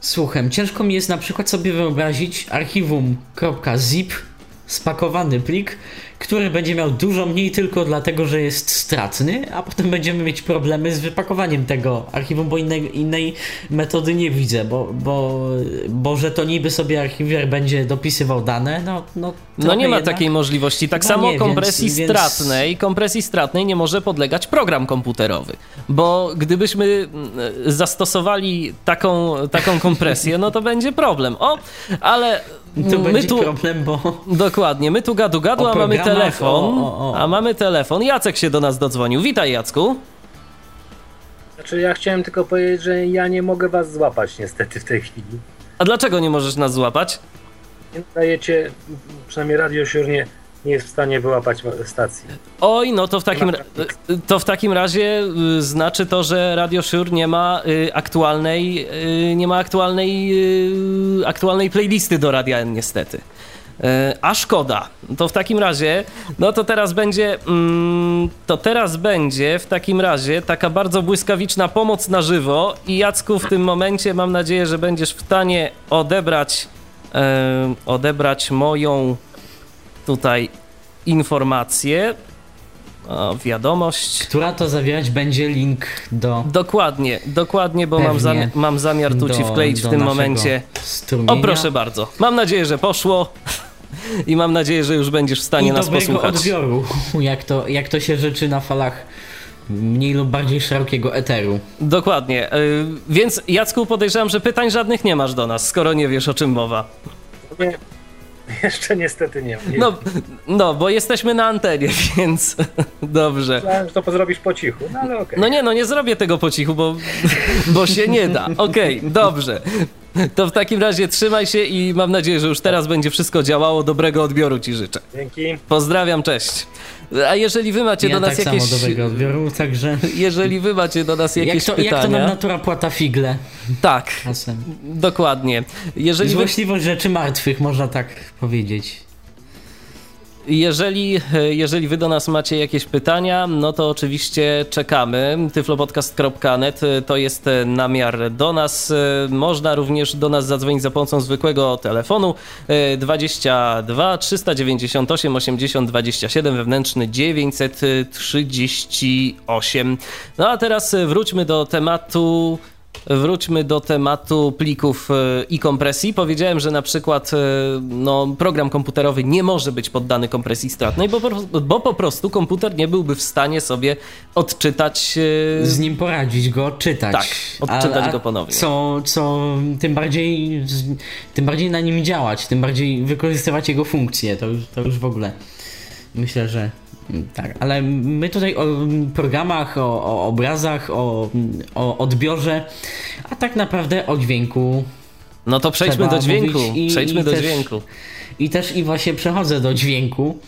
S2: Słuchem. Ciężko mi jest na przykład sobie wyobrazić archiwum.zip spakowany plik, który będzie miał dużo mniej tylko dlatego, że jest stratny, a potem będziemy mieć problemy z wypakowaniem tego archiwum, bo innej, innej metody nie widzę, bo, bo, bo że to niby sobie archiwier będzie dopisywał dane, no No,
S1: no nie ma takiej możliwości. Tak samo nie, kompresji więc, stratnej, więc... kompresji stratnej nie może podlegać program komputerowy, bo gdybyśmy mm, zastosowali taką, taką kompresję, no to będzie problem. O, ale
S2: to my będzie tu, problem, bo...
S1: Dokładnie, my tu gadu gadu, a mamy telefon, o, o, o. a mamy telefon. Jacek się do nas dodzwonił. Witaj Jacku.
S3: Znaczy ja chciałem tylko powiedzieć, że ja nie mogę was złapać niestety w tej chwili.
S1: A dlaczego nie możesz nas złapać?
S3: Nie dajecie, przynajmniej Radio nie jest w stanie wyłapać stacji.
S1: Oj, no to w takim, to w takim razie y, znaczy to, że Radio Shure nie ma y, aktualnej, y, nie ma aktualnej, aktualnej playlisty do Radia N niestety. A szkoda. To w takim razie, no to teraz będzie, mm, to teraz będzie w takim razie taka bardzo błyskawiczna pomoc na żywo i Jacku w tym momencie mam nadzieję, że będziesz w stanie odebrać, odebrać moją tutaj informację, o, wiadomość.
S2: Która to zawierać będzie link do.
S1: Dokładnie, dokładnie, bo mam, zami mam zamiar tu ci wkleić w tym momencie.
S2: Strumienia.
S1: O, proszę bardzo. Mam nadzieję, że poszło. I mam nadzieję, że już będziesz w stanie
S2: I
S1: nas posłuchać.
S2: odbioru, jak to, jak to się rzeczy na falach mniej lub bardziej szerokiego eteru.
S1: Dokładnie. Yy, więc Jacku, podejrzewam, że pytań żadnych nie masz do nas, skoro nie wiesz o czym mowa.
S3: Jeszcze niestety nie. nie.
S1: No, no, bo jesteśmy na antenie, więc dobrze.
S3: Myślałem, że to zrobisz po cichu, no ale okej. Okay.
S1: No nie, no nie zrobię tego po cichu, bo, bo się nie da. Okej, okay, dobrze. To w takim razie trzymaj się i mam nadzieję, że już teraz będzie wszystko działało. Dobrego odbioru ci życzę.
S3: Dzięki.
S1: Pozdrawiam, cześć. A jeżeli wy macie
S2: ja
S1: do nas
S2: tak
S1: jakieś.
S2: Samo dobrego odbioru, także.
S1: Jeżeli wy macie do nas jakieś
S2: jak to,
S1: pytania.
S2: Jak to nam natura płata figle?
S1: Tak. Czasem. Dokładnie.
S2: Jeżeli Złośliwość wy... rzeczy martwych, można tak powiedzieć.
S1: Jeżeli, jeżeli wy do nas macie jakieś pytania, no to oczywiście czekamy. tyflopodcast.net to jest namiar do nas. Można również do nas zadzwonić za pomocą zwykłego telefonu 22 398 80 27 wewnętrzny 938. No a teraz wróćmy do tematu Wróćmy do tematu plików e, i kompresji. Powiedziałem, że na przykład e, no, program komputerowy nie może być poddany kompresji stratnej, bo, bo po prostu komputer nie byłby w stanie sobie odczytać.
S2: E, Z nim poradzić go, odczytać.
S1: Tak, odczytać a, a go ponownie.
S2: Co, co tym bardziej tym bardziej na nim działać, tym bardziej wykorzystywać jego funkcje. To to już w ogóle myślę, że tak, ale my tutaj o programach, o, o obrazach, o, o odbiorze, a tak naprawdę o dźwięku.
S1: No to przejdźmy do dźwięku. I, przejdźmy i do też, dźwięku.
S2: I też i właśnie przechodzę do dźwięku.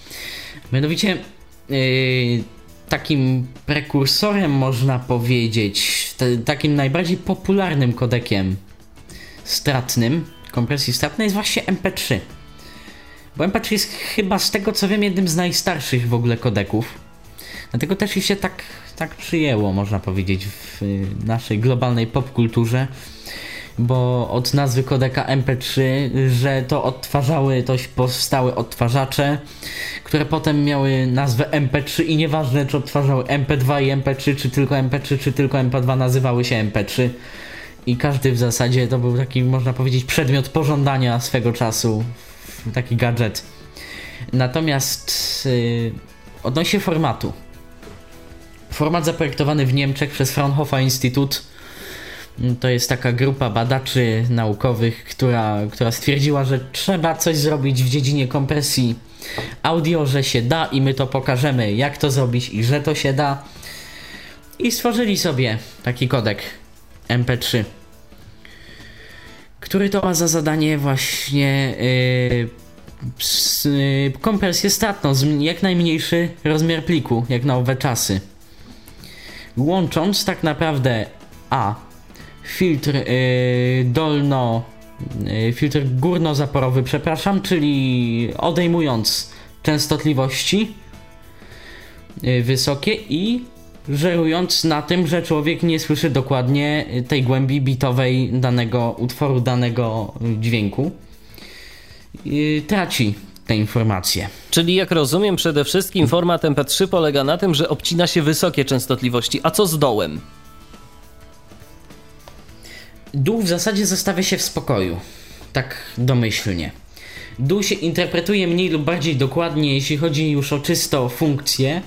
S2: Mianowicie yy, takim prekursorem można powiedzieć, te, takim najbardziej popularnym kodekiem stratnym, kompresji stratnej jest właśnie MP3. Bo MP3 jest chyba z tego co wiem jednym z najstarszych w ogóle kodeków. Dlatego też i się tak, tak przyjęło, można powiedzieć, w naszej globalnej popkulturze. Bo od nazwy kodeka MP3, że to odtwarzały, to powstały odtwarzacze, które potem miały nazwę MP3 i nieważne czy odtwarzały MP2 i MP3, czy tylko MP3, czy tylko MP2 nazywały się MP3 i każdy w zasadzie to był taki, można powiedzieć, przedmiot pożądania swego czasu taki gadżet. Natomiast yy, odnośnie formatu. Format zaprojektowany w Niemczech przez Fraunhofer Institut mm, to jest taka grupa badaczy naukowych, która, która stwierdziła, że trzeba coś zrobić w dziedzinie kompresji audio, że się da i my to pokażemy, jak to zrobić i że to się da. I stworzyli sobie taki kodek MP3 który to ma za zadanie właśnie yy, kompresję statną, jak najmniejszy rozmiar pliku, jak na owe czasy. Łącząc tak naprawdę A filtr yy, dolno yy, filtr górnozaporowy, przepraszam, czyli odejmując częstotliwości yy, wysokie i żerując na tym, że człowiek nie słyszy dokładnie tej głębi bitowej danego utworu, danego dźwięku. Traci te informacje.
S1: Czyli jak rozumiem, przede wszystkim format MP3 polega na tym, że obcina się wysokie częstotliwości. A co z dołem?
S2: Dół w zasadzie zostawia się w spokoju. Tak domyślnie. Dół się interpretuje mniej lub bardziej dokładnie, jeśli chodzi już o czysto funkcję,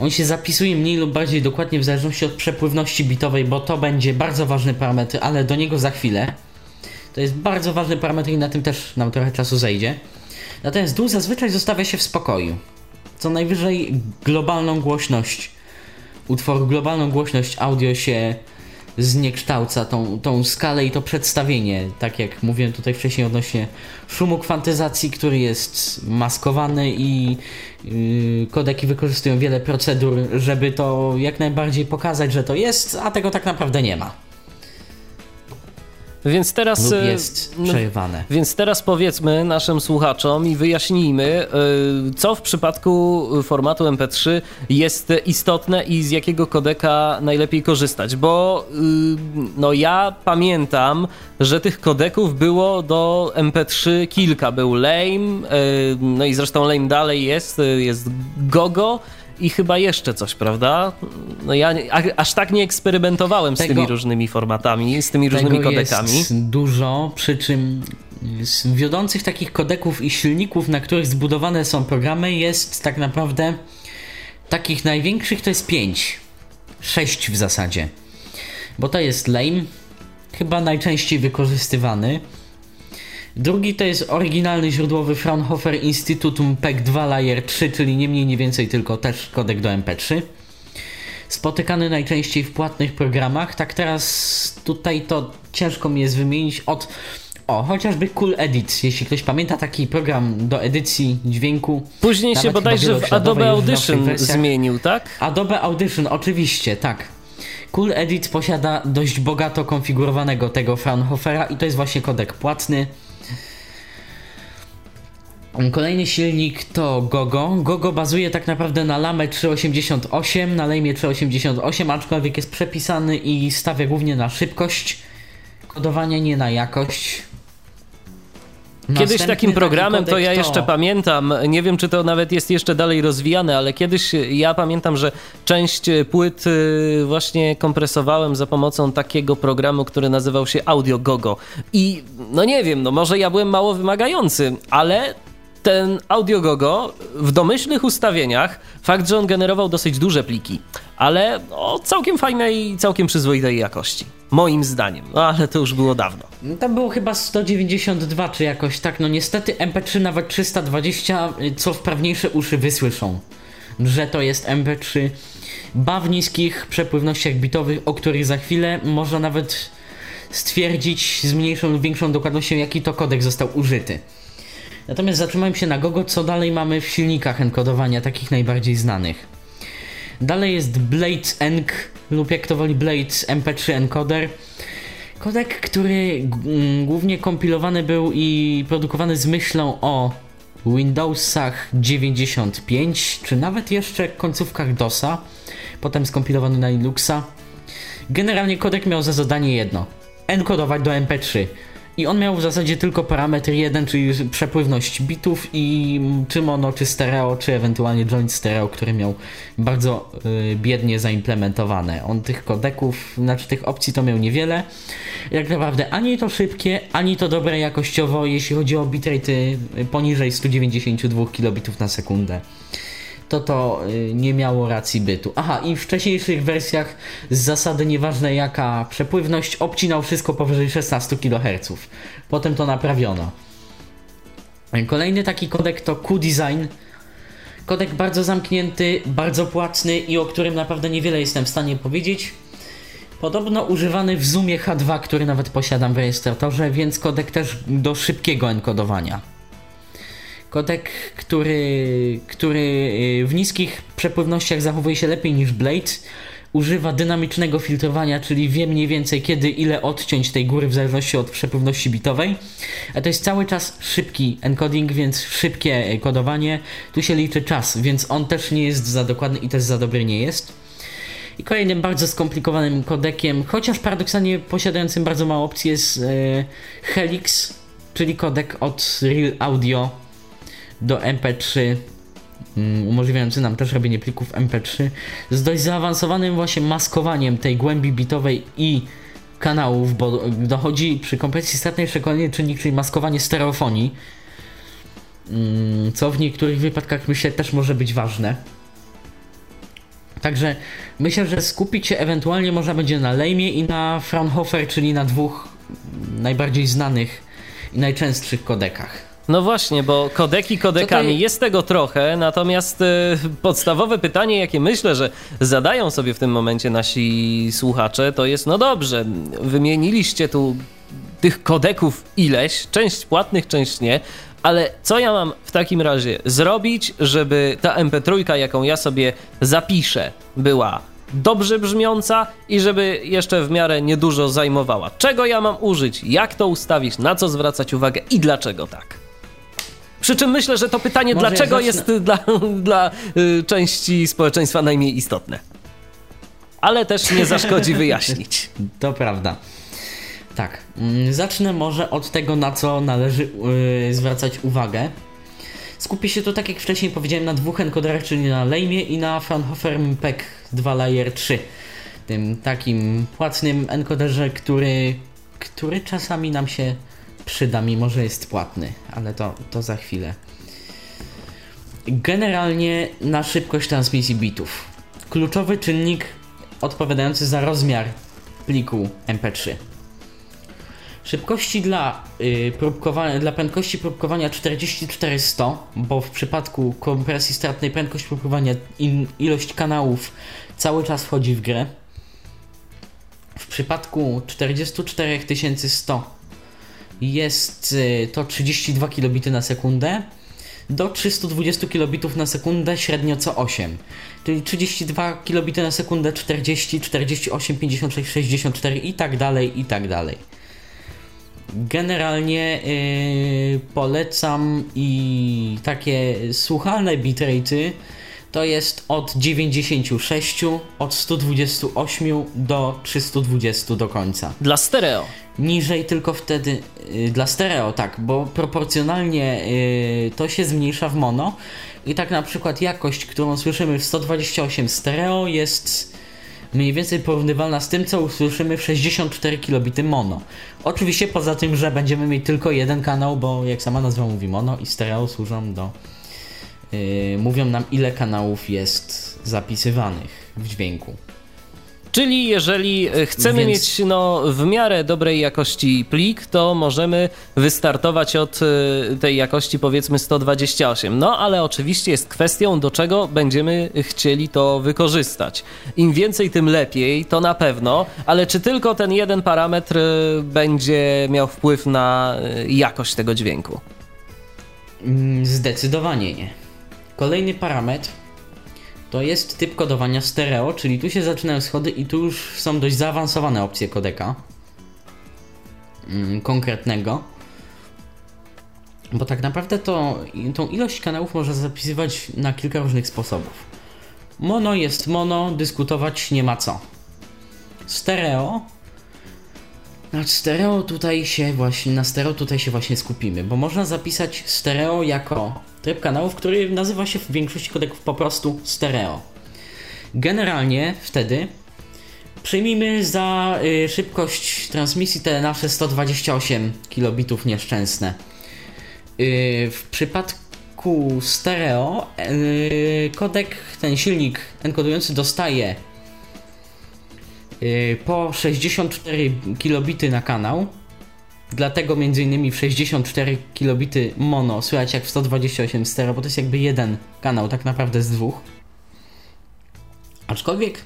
S2: on się zapisuje mniej lub bardziej dokładnie w zależności od przepływności bitowej, bo to będzie bardzo ważny parametr, ale do niego za chwilę. To jest bardzo ważny parametr i na tym też nam trochę czasu zejdzie. Natomiast dół zazwyczaj zostawia się w spokoju. Co najwyżej globalną głośność utworu, globalną głośność audio się zniekształca tą, tą skalę i to przedstawienie. Tak jak mówiłem tutaj wcześniej odnośnie szumu kwantyzacji, który jest maskowany i yy, kodeki wykorzystują wiele procedur, żeby to jak najbardziej pokazać, że to jest, a tego tak naprawdę nie ma.
S1: Więc teraz.
S2: Lub e, jest no, przerywane.
S1: Więc teraz powiedzmy naszym słuchaczom i wyjaśnijmy, e, co w przypadku formatu MP3 jest istotne i z jakiego kodeka najlepiej korzystać. Bo e, no ja pamiętam, że tych kodeków było do MP3 kilka. Był Lame, no i zresztą Lame dalej jest, jest Gogo i chyba jeszcze coś, prawda? No ja aż tak nie eksperymentowałem z tego, tymi różnymi formatami, z tymi różnymi kodekami.
S2: Jest dużo, przy czym z wiodących takich kodeków i silników, na których zbudowane są programy, jest tak naprawdę takich największych to jest 5. 6 w zasadzie. Bo to jest Lame, chyba najczęściej wykorzystywany. Drugi to jest oryginalny źródłowy Fraunhofer Institutum PEC 2 Layer 3, czyli nie mniej nie więcej tylko też kodek do MP3. Spotykany najczęściej w płatnych programach. Tak teraz tutaj to ciężko mi jest wymienić od o, chociażby Cool Edit, jeśli ktoś pamięta taki program do edycji dźwięku.
S1: Później się bodajże w Adobe Audition zmienił, tak?
S2: Adobe Audition, oczywiście, tak. Cool Edit posiada dość bogato konfigurowanego tego Fraunhofera i to jest właśnie kodek płatny. Kolejny silnik to Gogo. Gogo bazuje tak naprawdę na Lame 388, na Lame 388, aczkolwiek jest przepisany i stawia głównie na szybkość kodowania, nie na jakość.
S1: Kiedyś Następny takim programem to ja jeszcze to... pamiętam, nie wiem czy to nawet jest jeszcze dalej rozwijane, ale kiedyś ja pamiętam, że część płyt y, właśnie kompresowałem za pomocą takiego programu, który nazywał się Audio Gogo. I no nie wiem, no może ja byłem mało wymagający, ale ten AudioGogo w domyślnych ustawieniach, fakt, że on generował dosyć duże pliki, ale o całkiem fajnej, całkiem przyzwoitej jakości. Moim zdaniem, no ale to już było dawno.
S2: No, tam było chyba 192 czy jakoś tak, no niestety MP3 nawet 320, co wprawniejsze uszy wysłyszą, że to jest MP3. Ba w niskich przepływnościach bitowych, o których za chwilę można nawet stwierdzić z mniejszą lub większą dokładnością, jaki to kodek został użyty. Natomiast zatrzymałem się na Gogo, co dalej mamy w silnikach enkodowania, takich najbardziej znanych. Dalej jest Blades Enc lub jak to woli Blades MP3 encoder. Kodek, który głównie kompilowany był i produkowany z myślą o Windowsach 95, czy nawet jeszcze końcówkach DOSa, potem skompilowany na Linuxa. Generalnie kodek miał za zadanie jedno: enkodować do MP3. I on miał w zasadzie tylko parametr jeden, czyli przepływność bitów i czy mono, czy stereo, czy ewentualnie joint stereo, który miał bardzo y, biednie zaimplementowane. On tych kodeków, znaczy tych opcji to miał niewiele. Jak naprawdę ani to szybkie, ani to dobre jakościowo, jeśli chodzi o bitrate poniżej 192 kilobitów na sekundę to to y, nie miało racji bytu. Aha, i w wcześniejszych wersjach z zasady nieważne jaka przepływność obcinał wszystko powyżej 16 kHz. Potem to naprawiono. Kolejny taki kodek to Q-Design. Kodek bardzo zamknięty, bardzo płatny i o którym naprawdę niewiele jestem w stanie powiedzieć. Podobno używany w Zoomie H2, który nawet posiadam w rejestratorze, więc kodek też do szybkiego enkodowania. Kodek, który, który y, w niskich przepływnościach zachowuje się lepiej niż Blade. Używa dynamicznego filtrowania, czyli wie mniej więcej kiedy, ile odciąć tej góry w zależności od przepływności bitowej. A to jest cały czas szybki encoding, więc szybkie kodowanie. Tu się liczy czas, więc on też nie jest za dokładny i też za dobry nie jest. I kolejnym bardzo skomplikowanym kodekiem, chociaż paradoksalnie posiadającym bardzo mało opcji jest e, Helix, czyli kodek od Real Audio do MP3 mm, umożliwiający nam też robienie plików MP3 z dość zaawansowanym właśnie maskowaniem tej głębi bitowej i kanałów, bo dochodzi przy kompresji stratnej jeszcze kolejny czynnik, czyli maskowanie stereofonii, mm, co w niektórych wypadkach myślę też może być ważne. Także myślę, że skupić się ewentualnie można będzie na Lejmie i na Fraunhofer, czyli na dwóch najbardziej znanych i najczęstszych kodekach.
S1: No właśnie, bo kodeki kodekami
S2: Tutaj...
S1: jest tego trochę, natomiast y, podstawowe pytanie, jakie myślę, że zadają sobie w tym momencie nasi słuchacze, to jest no dobrze, wymieniliście tu tych kodeków ileś, część płatnych, część nie, ale co ja mam w takim razie zrobić, żeby ta MP3, jaką ja sobie zapiszę, była dobrze brzmiąca i żeby jeszcze w miarę niedużo zajmowała? Czego ja mam użyć? Jak to ustawić? Na co zwracać uwagę i dlaczego tak? Przy czym myślę, że to pytanie, Może dlaczego ja jest dla, dla y, części społeczeństwa najmniej istotne. Ale też nie zaszkodzi wyjaśnić.
S2: To prawda. Tak. Mm, zacznę może od tego, na co należy yy, zwracać uwagę. Skupię się tu, tak jak wcześniej powiedziałem, na dwóch encoderach, czyli na Lejmie i na Fraunhofer MPEG 2 Layer 3. Tym takim płatnym encoderze, który, który czasami nam się przyda, mimo że jest płatny, ale to, to za chwilę. Generalnie na szybkość transmisji bitów. Kluczowy czynnik odpowiadający za rozmiar pliku MP3. Szybkości dla, yy, próbkowania, dla prędkości próbkowania 4400, bo w przypadku kompresji stratnej prędkość próbkowania in, ilość kanałów cały czas wchodzi w grę. W przypadku 44100 jest yy, to 32 kilobity na sekundę do 320 kilobitów na sekundę średnio co 8. Czyli 32 kilobity na sekundę, 40, 48, 56, 64 i tak dalej, i tak dalej. Generalnie yy, polecam i takie słuchalne bitrate'y to jest od 96, od 128 do 320 do końca.
S1: Dla stereo.
S2: Niżej tylko wtedy, yy, dla stereo tak, bo proporcjonalnie yy, to się zmniejsza w mono i tak na przykład jakość, którą słyszymy w 128 stereo jest mniej więcej porównywalna z tym, co usłyszymy w 64 kilobity mono. Oczywiście poza tym, że będziemy mieć tylko jeden kanał, bo jak sama nazwa mówi, mono i stereo służą do... Yy, mówią nam ile kanałów jest zapisywanych w dźwięku.
S1: Czyli jeżeli e, chcemy Więc... mieć no, w miarę dobrej jakości plik, to możemy wystartować od e, tej jakości powiedzmy 128. No ale oczywiście jest kwestią, do czego będziemy chcieli to wykorzystać. Im więcej, tym lepiej, to na pewno, ale czy tylko ten jeden parametr e, będzie miał wpływ na jakość tego dźwięku?
S2: Mm, zdecydowanie nie. Kolejny parametr to jest typ kodowania stereo, czyli tu się zaczynają schody i tu już są dość zaawansowane opcje kodeka mm, konkretnego. Bo tak naprawdę to tą ilość kanałów można zapisywać na kilka różnych sposobów. Mono jest mono, dyskutować nie ma co. Stereo na stereo tutaj się właśnie, na stereo tutaj się właśnie skupimy, bo można zapisać stereo jako tryb kanałów, który nazywa się w większości kodeków po prostu stereo. Generalnie wtedy przyjmijmy za y, szybkość transmisji te nasze 128 kilobitów nieszczęsne. Y, w przypadku stereo y, kodek, ten silnik enkodujący dostaje Y, po 64 kilobity na kanał. Dlatego innymi w 64 kilobity mono słychać jak w 128 stereo, bo to jest jakby jeden kanał tak naprawdę z dwóch. Aczkolwiek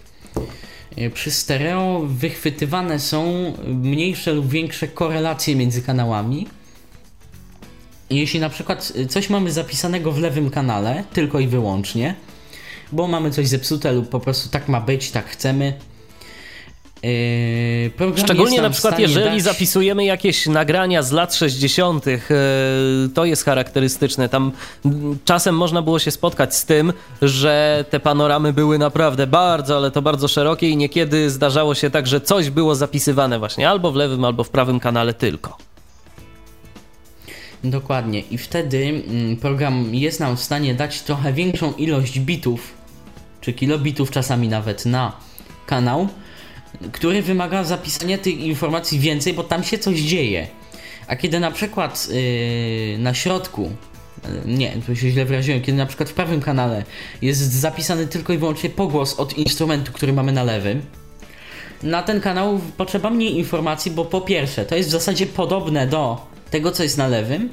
S2: y, przy stereo wychwytywane są mniejsze lub większe korelacje między kanałami. Jeśli na przykład coś mamy zapisanego w lewym kanale, tylko i wyłącznie, bo mamy coś zepsute lub po prostu tak ma być, tak chcemy,
S1: Szczególnie na przykład, jeżeli dać... zapisujemy jakieś nagrania z lat 60., yy, to jest charakterystyczne. Tam czasem można było się spotkać z tym, że te panoramy były naprawdę bardzo, ale to bardzo szerokie i niekiedy zdarzało się tak, że coś było zapisywane właśnie albo w lewym, albo w prawym kanale tylko.
S2: Dokładnie. I wtedy mm, program jest nam w stanie dać trochę większą ilość bitów, czy kilobitów czasami nawet na kanał, który wymaga zapisania tych informacji więcej, bo tam się coś dzieje. A kiedy na przykład yy, na środku, yy, nie, to się źle wyraziłem, kiedy na przykład w prawym kanale jest zapisany tylko i wyłącznie pogłos od instrumentu, który mamy na lewym, na ten kanał potrzeba mniej informacji, bo po pierwsze, to jest w zasadzie podobne do tego, co jest na lewym.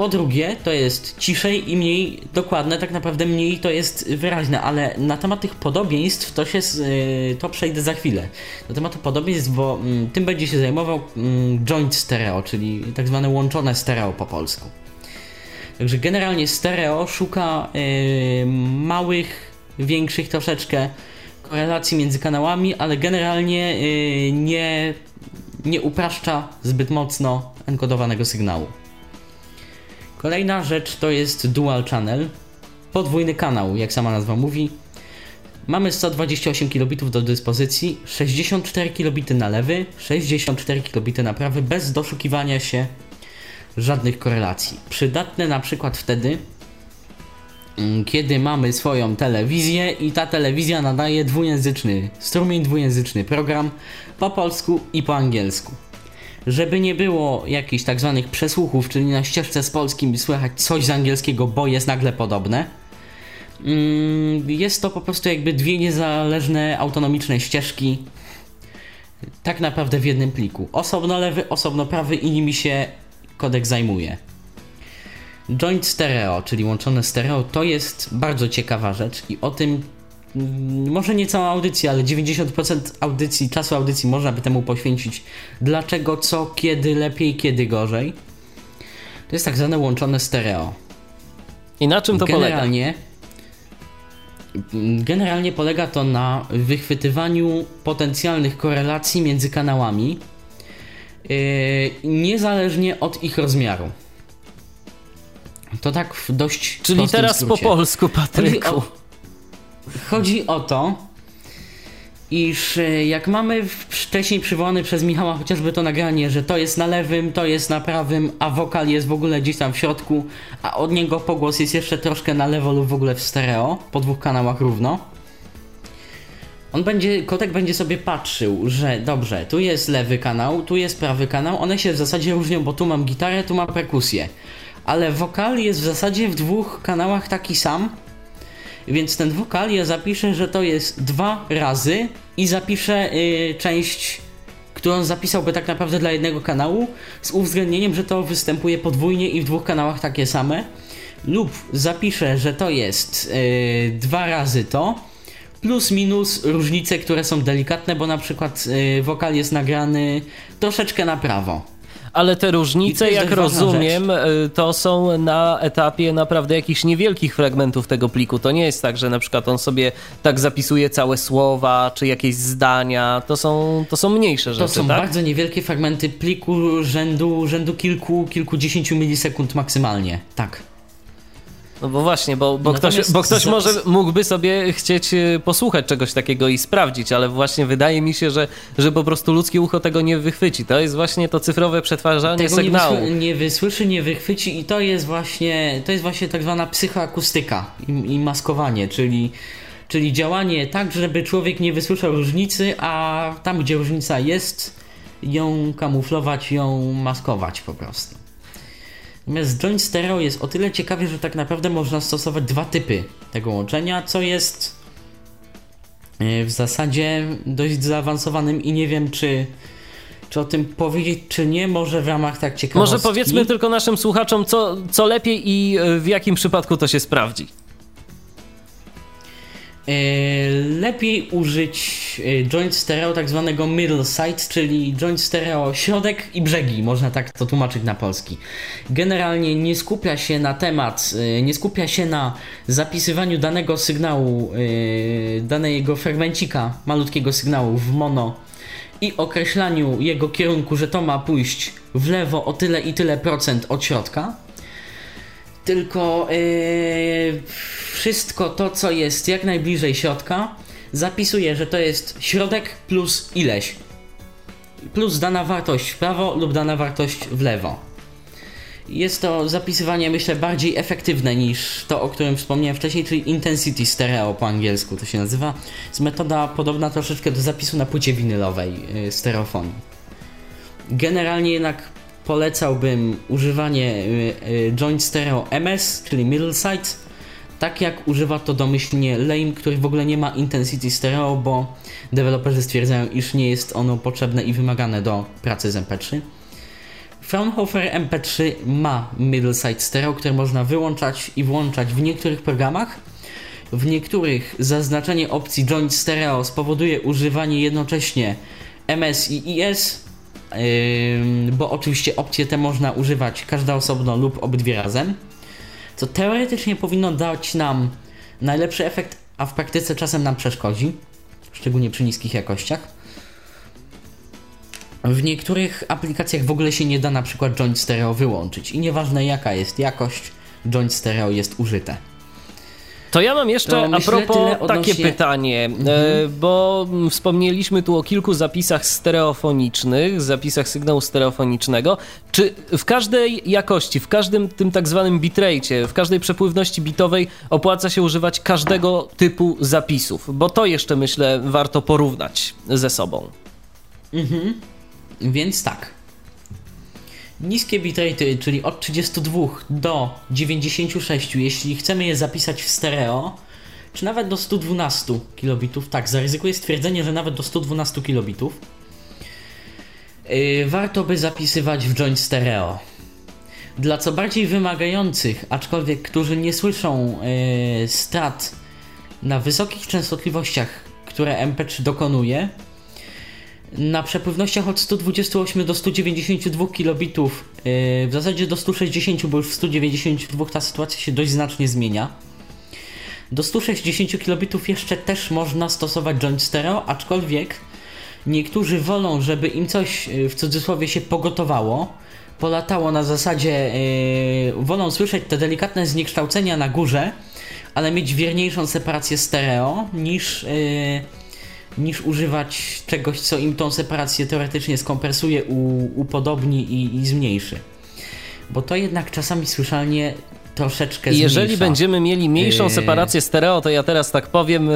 S2: Po drugie, to jest ciszej i mniej dokładne, tak naprawdę mniej to jest wyraźne, ale na temat tych podobieństw to się y, to przejdę za chwilę. Na temat podobieństw, bo mm, tym będzie się zajmował mm, joint stereo, czyli tak zwane łączone stereo po polsku. Także generalnie stereo szuka y, małych, większych troszeczkę korelacji między kanałami, ale generalnie y, nie, nie upraszcza zbyt mocno enkodowanego sygnału. Kolejna rzecz to jest dual channel, podwójny kanał, jak sama nazwa mówi. Mamy 128 kilobitów do dyspozycji, 64 kilobity na lewy, 64 kilobity na prawy, bez doszukiwania się żadnych korelacji. Przydatne na przykład wtedy, mm, kiedy mamy swoją telewizję i ta telewizja nadaje dwujęzyczny strumień, dwujęzyczny program po polsku i po angielsku żeby nie było jakichś tak zwanych przesłuchów, czyli na ścieżce z polskim słychać coś z angielskiego, bo jest nagle podobne. Mm, jest to po prostu jakby dwie niezależne, autonomiczne ścieżki, tak naprawdę w jednym pliku. Osobno lewy, osobno prawy i nimi się kodek zajmuje. Joint stereo, czyli łączone stereo, to jest bardzo ciekawa rzecz i o tym może nie całą audycję, ale 90% audycji, czasu audycji można by temu poświęcić. Dlaczego, co, kiedy lepiej, kiedy gorzej. To jest tak zwane łączone stereo.
S1: I na czym to
S2: generalnie, polega? Generalnie polega to na wychwytywaniu potencjalnych korelacji między kanałami, yy, niezależnie od ich rozmiaru. To tak w dość.
S1: Czyli teraz skrócie. po polsku, Patryku.
S2: Chodzi o to, iż e, jak mamy wcześniej przywołane przez Michała chociażby to nagranie, że to jest na lewym, to jest na prawym, a wokal jest w ogóle gdzieś tam w środku, a od niego pogłos jest jeszcze troszkę na lewo lub w ogóle w stereo, po dwóch kanałach równo. On będzie, kotek będzie sobie patrzył, że dobrze, tu jest lewy kanał, tu jest prawy kanał, one się w zasadzie różnią, bo tu mam gitarę, tu mam perkusję. Ale wokal jest w zasadzie w dwóch kanałach taki sam, więc ten wokal ja zapiszę, że to jest dwa razy i zapiszę yy, część, którą zapisałby tak naprawdę dla jednego kanału, z uwzględnieniem, że to występuje podwójnie i w dwóch kanałach takie same. Lub zapiszę, że to jest yy, dwa razy to, plus minus różnice, które są delikatne, bo na przykład yy, wokal jest nagrany troszeczkę na prawo
S1: ale te różnice, jak rozumiem, rzecz. to są na etapie naprawdę jakichś niewielkich fragmentów tego pliku. To nie jest tak, że na przykład on sobie tak zapisuje całe słowa, czy jakieś zdania. To są, to są mniejsze rzeczy,
S2: To są
S1: tak?
S2: bardzo niewielkie fragmenty pliku rzędu, rzędu kilku, kilkudziesięciu milisekund maksymalnie. Tak.
S1: No bo właśnie, bo, bo ktoś, bo ktoś może mógłby sobie chcieć e, posłuchać czegoś takiego i sprawdzić, ale właśnie wydaje mi się, że, że po prostu ludzkie ucho tego nie wychwyci. To jest właśnie to cyfrowe przetwarzanie tego sygnału.
S2: Nie, wysły, nie wysłyszy, nie wychwyci i to jest właśnie, to jest właśnie tak zwana psychoakustyka i, i maskowanie, czyli czyli działanie tak, żeby człowiek nie wysłyszał różnicy, a tam, gdzie różnica jest, ją kamuflować, ją maskować po prostu. Natomiast joint stereo jest o tyle ciekawie, że tak naprawdę można stosować dwa typy tego łączenia, co jest e, w zasadzie dość zaawansowanym i nie wiem czy czy o tym powiedzieć, czy nie, może w ramach tak ciekawostki.
S1: Może powiedzmy tylko naszym słuchaczom, co, co lepiej i e, w jakim przypadku to się sprawdzi.
S2: E, lepiej użyć e, joint stereo tak zwanego middle side, czyli joint stereo środek i brzegi, można tak to tłumaczyć na polski. Generalnie nie skupia się na temat, e, nie skupia się na zapisywaniu danego sygnału, danego fragmencika, malutkiego sygnału w mono i określaniu jego kierunku, że to ma pójść w lewo o tyle i tyle procent od środka, tylko yy, wszystko to, co jest jak najbliżej środka, zapisuję, że to jest środek plus ileś. Plus dana wartość w prawo lub dana wartość w lewo. Jest to zapisywanie, myślę, bardziej efektywne niż to, o którym wspomniałem wcześniej, czyli intensity stereo po angielsku to się nazywa. Jest metoda podobna troszeczkę do zapisu na płycie winylowej yy, stereofonu. Generalnie jednak polecałbym używanie y, y, joint stereo MS, czyli middle side, tak jak używa to domyślnie Lame, który w ogóle nie ma intensity stereo, bo deweloperzy stwierdzają, iż nie jest ono potrzebne i wymagane do pracy z MP3. Fraunhofer MP3 ma middle side stereo, które można wyłączać i włączać w niektórych programach. W niektórych zaznaczenie opcji joint stereo spowoduje używanie jednocześnie MS i IS, bo oczywiście opcje te można używać każda osobno lub obydwie razem, co teoretycznie powinno dać nam najlepszy efekt, a w praktyce czasem nam przeszkodzi, szczególnie przy niskich jakościach. W niektórych aplikacjach w ogóle się nie da na przykład joint stereo wyłączyć i nieważne jaka jest jakość, joint stereo jest użyte.
S1: To ja mam jeszcze a propos takie pytanie, mhm. E, bo wspomnieliśmy tu o kilku zapisach stereofonicznych, zapisach sygnału stereofonicznego. Czy w każdej jakości, w każdym tym tak zwanym bitrate, w każdej przepływności bitowej opłaca się używać każdego typu zapisów? Bo to jeszcze myślę warto porównać ze sobą.
S2: Mhm. Więc tak. Niskie bitrate, czyli od 32 do 96, jeśli chcemy je zapisać w stereo, czy nawet do 112 kilobitów, tak, zaryzykuję stwierdzenie, że nawet do 112 kilobitów, yy, warto by zapisywać w joint stereo. Dla co bardziej wymagających, aczkolwiek którzy nie słyszą yy, strat na wysokich częstotliwościach, które MP3 dokonuje, na przepływnościach od 128 do 192 kilobitów, yy, w zasadzie do 160, bo już w 192 ta sytuacja się dość znacznie zmienia. Do 160 kilobitów jeszcze też można stosować joint stereo, aczkolwiek niektórzy wolą, żeby im coś yy, w cudzysłowie się pogotowało, polatało na zasadzie, yy, wolą słyszeć te delikatne zniekształcenia na górze, ale mieć wierniejszą separację stereo niż yy, niż używać czegoś, co im tą separację teoretycznie skompresuje, upodobni i, i zmniejszy. Bo to jednak czasami słyszalnie troszeczkę zmniejsza.
S1: Jeżeli będziemy mieli mniejszą yy. separację stereo, to ja teraz tak powiem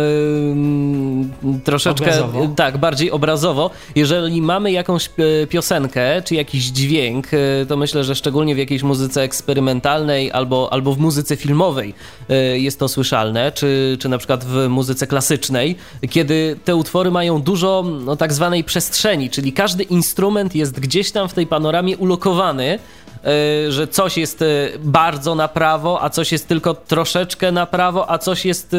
S1: yy, troszeczkę obrazowo. tak, bardziej obrazowo. Jeżeli mamy jakąś e, piosenkę czy jakiś dźwięk, e, to myślę, że szczególnie w jakiejś muzyce eksperymentalnej albo, albo w muzyce filmowej e, jest to słyszalne, czy, czy na przykład w muzyce klasycznej, kiedy te utwory mają dużo no, tak zwanej przestrzeni, czyli każdy instrument jest gdzieś tam w tej panoramie ulokowany że coś jest e, bardzo na prawo, a coś jest tylko troszeczkę na prawo, a coś jest e,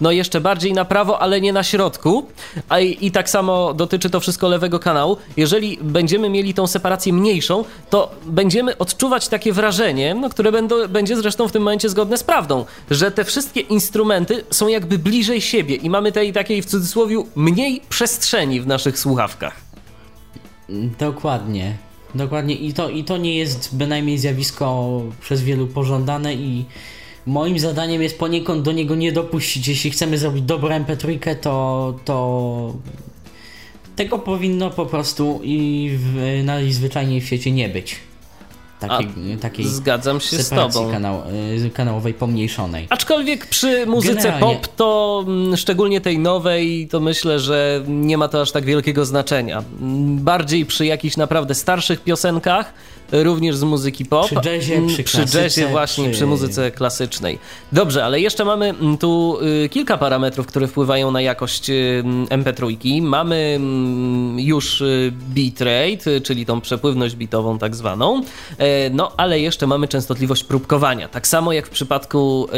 S1: no jeszcze bardziej na prawo, ale nie na środku. A i, i tak samo dotyczy to wszystko lewego kanału. Jeżeli będziemy mieli tą separację mniejszą, to będziemy odczuwać takie wrażenie, no, które będą, będzie zresztą w tym momencie zgodne z prawdą, że te wszystkie instrumenty są jakby bliżej siebie i mamy tej takiej w cudzysłowie mniej przestrzeni w naszych słuchawkach.
S2: Dokładnie. Dokładnie i to, i to nie jest bynajmniej zjawisko przez wielu pożądane i moim zadaniem jest poniekąd do niego nie dopuścić. Jeśli chcemy zrobić dobrą MP3, to, to tego powinno po prostu i w, najzwyczajniej w świecie nie być takiej, takiej
S1: zgadzam się z tobą.
S2: Kanał, y, kanałowej pomniejszonej.
S1: Aczkolwiek przy muzyce Generalnie... pop to mm, szczególnie tej nowej to myślę, że nie ma to aż tak wielkiego znaczenia. Bardziej przy jakichś naprawdę starszych piosenkach również z muzyki pop.
S2: Przy jazzie, mm, przy,
S1: przy jazzie właśnie, przy... przy... muzyce klasycznej. Dobrze, ale jeszcze mamy mm, tu y, kilka parametrów, które wpływają na jakość y, MP3. Mamy mm, już y, bitrate, czyli tą przepływność bitową tak zwaną, e, no ale jeszcze mamy częstotliwość próbkowania. Tak samo jak w przypadku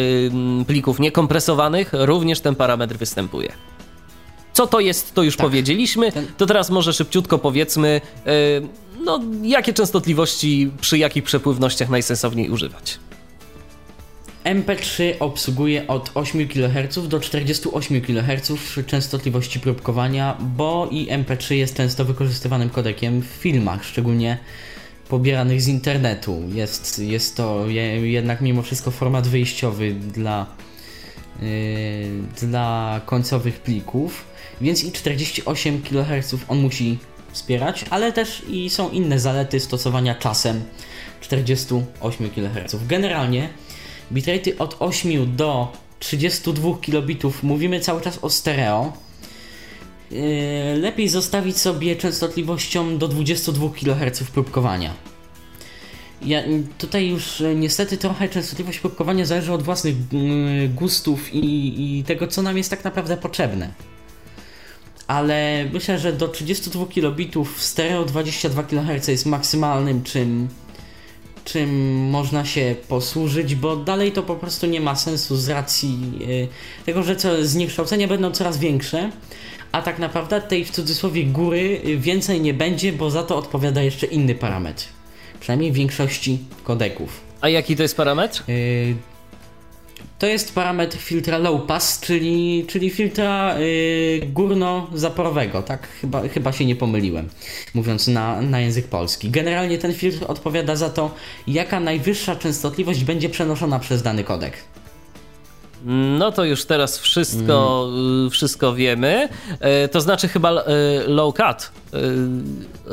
S1: plików niekompresowanych, również ten parametr występuje. Co to jest, to już tak. powiedzieliśmy. To teraz może szybciutko powiedzmy, no, jakie częstotliwości przy jakich przepływnościach najsensowniej używać?
S2: MP3 obsługuje od 8 kHz do 48 kHz częstotliwości próbkowania, bo i MP3 jest często wykorzystywanym kodekiem w filmach, szczególnie pobieranych z internetu. Jest, jest to jednak mimo wszystko format wyjściowy dla, yy, dla końcowych plików, więc i 48 kHz on musi wspierać, ale też i są inne zalety stosowania czasem 48 kHz. Generalnie bitrate od 8 do 32 kilobitów mówimy cały czas o stereo. Yy, lepiej zostawić sobie częstotliwością do 22 kHz próbkowania. Ja, tutaj już e, niestety trochę częstotliwość próbkowania zależy od własnych yy, gustów i, i tego, co nam jest tak naprawdę potrzebne ale myślę, że do 32 kilobitów w stereo 22 kHz jest maksymalnym, czym, czym można się posłużyć, bo dalej to po prostu nie ma sensu z racji yy, tego, że co, zniekształcenia będą coraz większe, a tak naprawdę tej w cudzysłowie góry więcej nie będzie, bo za to odpowiada jeszcze inny parametr. Przynajmniej w większości kodeków.
S1: A jaki to jest parametr? Yy,
S2: to jest parametr filtra low pass, czyli, czyli filtra yy, górno-zaporowego, tak? Chyba, chyba się nie pomyliłem, mówiąc na, na język polski. Generalnie ten filtr odpowiada za to, jaka najwyższa częstotliwość będzie przenoszona przez dany kodek.
S1: No to już teraz wszystko, mm. wszystko wiemy. E, to znaczy chyba e, low cut.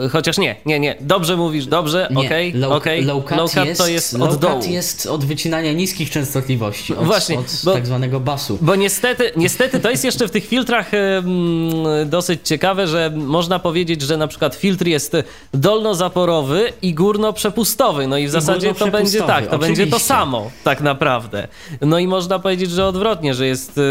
S1: E, chociaż nie, nie, nie. Dobrze mówisz, dobrze, okej. Okay, low, okay.
S2: low, cut low cut jest, to jest od dołu. jest od wycinania niskich częstotliwości, od, Właśnie, od bo, tak zwanego basu.
S1: Bo niestety, niestety to jest jeszcze w tych filtrach dosyć ciekawe, że można powiedzieć, że na przykład filtr jest dolnozaporowy i górno-przepustowy. No i w I zasadzie to będzie tak, to oczywiście. będzie to samo tak naprawdę. No i można powiedzieć, że odwrotnie, że jest. Yy,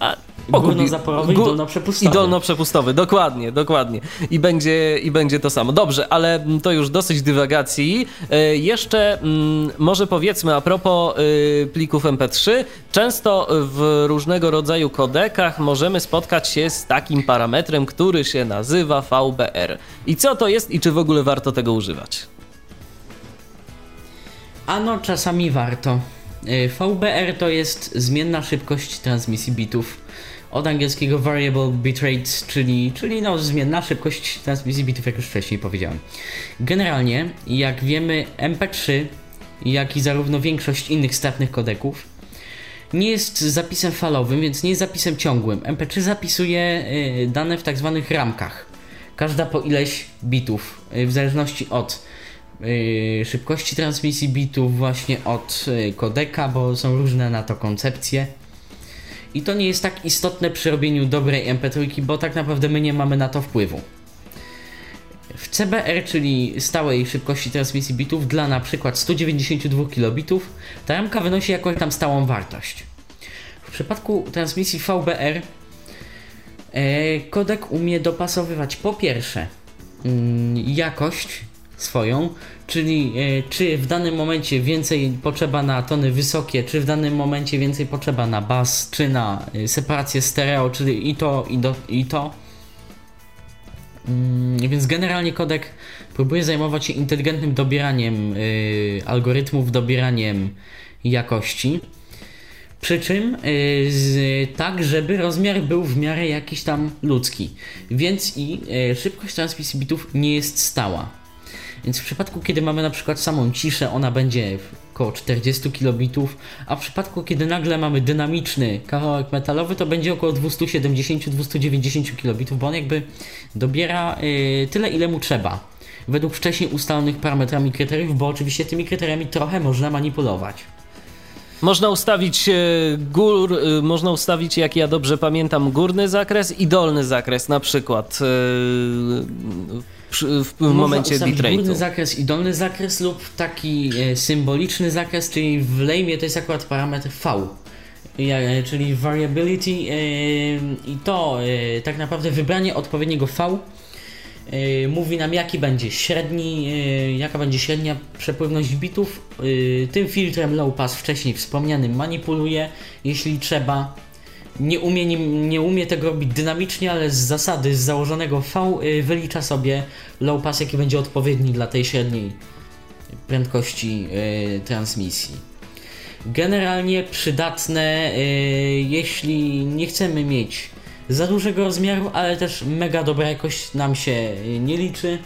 S2: a, Górno-zaporowy i dolno-przepustowy.
S1: I dolno-przepustowy, dokładnie, dokładnie. I będzie, I będzie to samo. Dobrze, ale to już dosyć dywagacji. Yy, jeszcze yy, może powiedzmy a propos yy, plików MP3. Często w różnego rodzaju kodekach możemy spotkać się z takim parametrem, który się nazywa VBR. I co to jest i czy w ogóle warto tego używać?
S2: Ano, czasami warto. Y, VBR to jest zmienna szybkość transmisji bitów. Od angielskiego variable bitrate, czyli, czyli no, zmienna szybkość transmisji bitów, jak już wcześniej powiedziałem. Generalnie, jak wiemy, MP3, jak i zarówno większość innych statnych kodeków, nie jest zapisem falowym, więc nie jest zapisem ciągłym. MP3 zapisuje y, dane w tak zwanych ramkach. Każda po ileś bitów, y, w zależności od szybkości transmisji bitów właśnie od y, kodeka, bo są różne na to koncepcje. I to nie jest tak istotne przy robieniu dobrej MP3, bo tak naprawdę my nie mamy na to wpływu. W CBR, czyli stałej szybkości transmisji bitów dla na przykład 192 kilobitów, ta ramka wynosi jakąś tam stałą wartość. W przypadku transmisji VBR e, kodek umie dopasowywać po pierwsze mm, jakość swoją, czyli e, czy w danym momencie więcej potrzeba na tony wysokie, czy w danym momencie więcej potrzeba na bas, czy na e, separację stereo, czyli i to, i, do, i to. Mm, więc generalnie kodek próbuje zajmować się inteligentnym dobieraniem y, algorytmów, dobieraniem jakości. Przy czym z, tak, żeby rozmiar był w miarę jakiś tam ludzki. Więc i szybkość transmisji bitów nie jest stała. Więc w przypadku, kiedy mamy na przykład samą ciszę, ona będzie około 40 kilobitów, a w przypadku, kiedy nagle mamy dynamiczny kawałek metalowy, to będzie około 270-290 kilobitów, bo on jakby dobiera yy, tyle, ile mu trzeba. Według wcześniej ustalonych parametrami kryteriów, bo oczywiście tymi kryteriami trochę można manipulować.
S1: Można ustawić e, gór, e, można ustawić, jak ja dobrze pamiętam, górny zakres i dolny zakres, na przykład e, w, w momencie bitrate'u.
S2: górny zakres i dolny zakres lub taki e, symboliczny zakres, czyli w Lame to jest akurat parametr V. E, czyli variability e, i to tak naprawdę wybranie odpowiedniego V mówi nam jaki będzie średni, jaka będzie średnia przepływność bitów. tym filtrem low pass wcześniej wspomnianym manipuluje, jeśli trzeba nie umie, nie, nie umie tego robić dynamicznie, ale z zasady, z założonego V y, wylicza sobie low pass, jaki będzie odpowiedni dla tej średniej prędkości y, transmisji. Generalnie przydatne, y, jeśli nie chcemy mieć za dużego rozmiaru, ale też mega dobra jakość nam się nie liczy,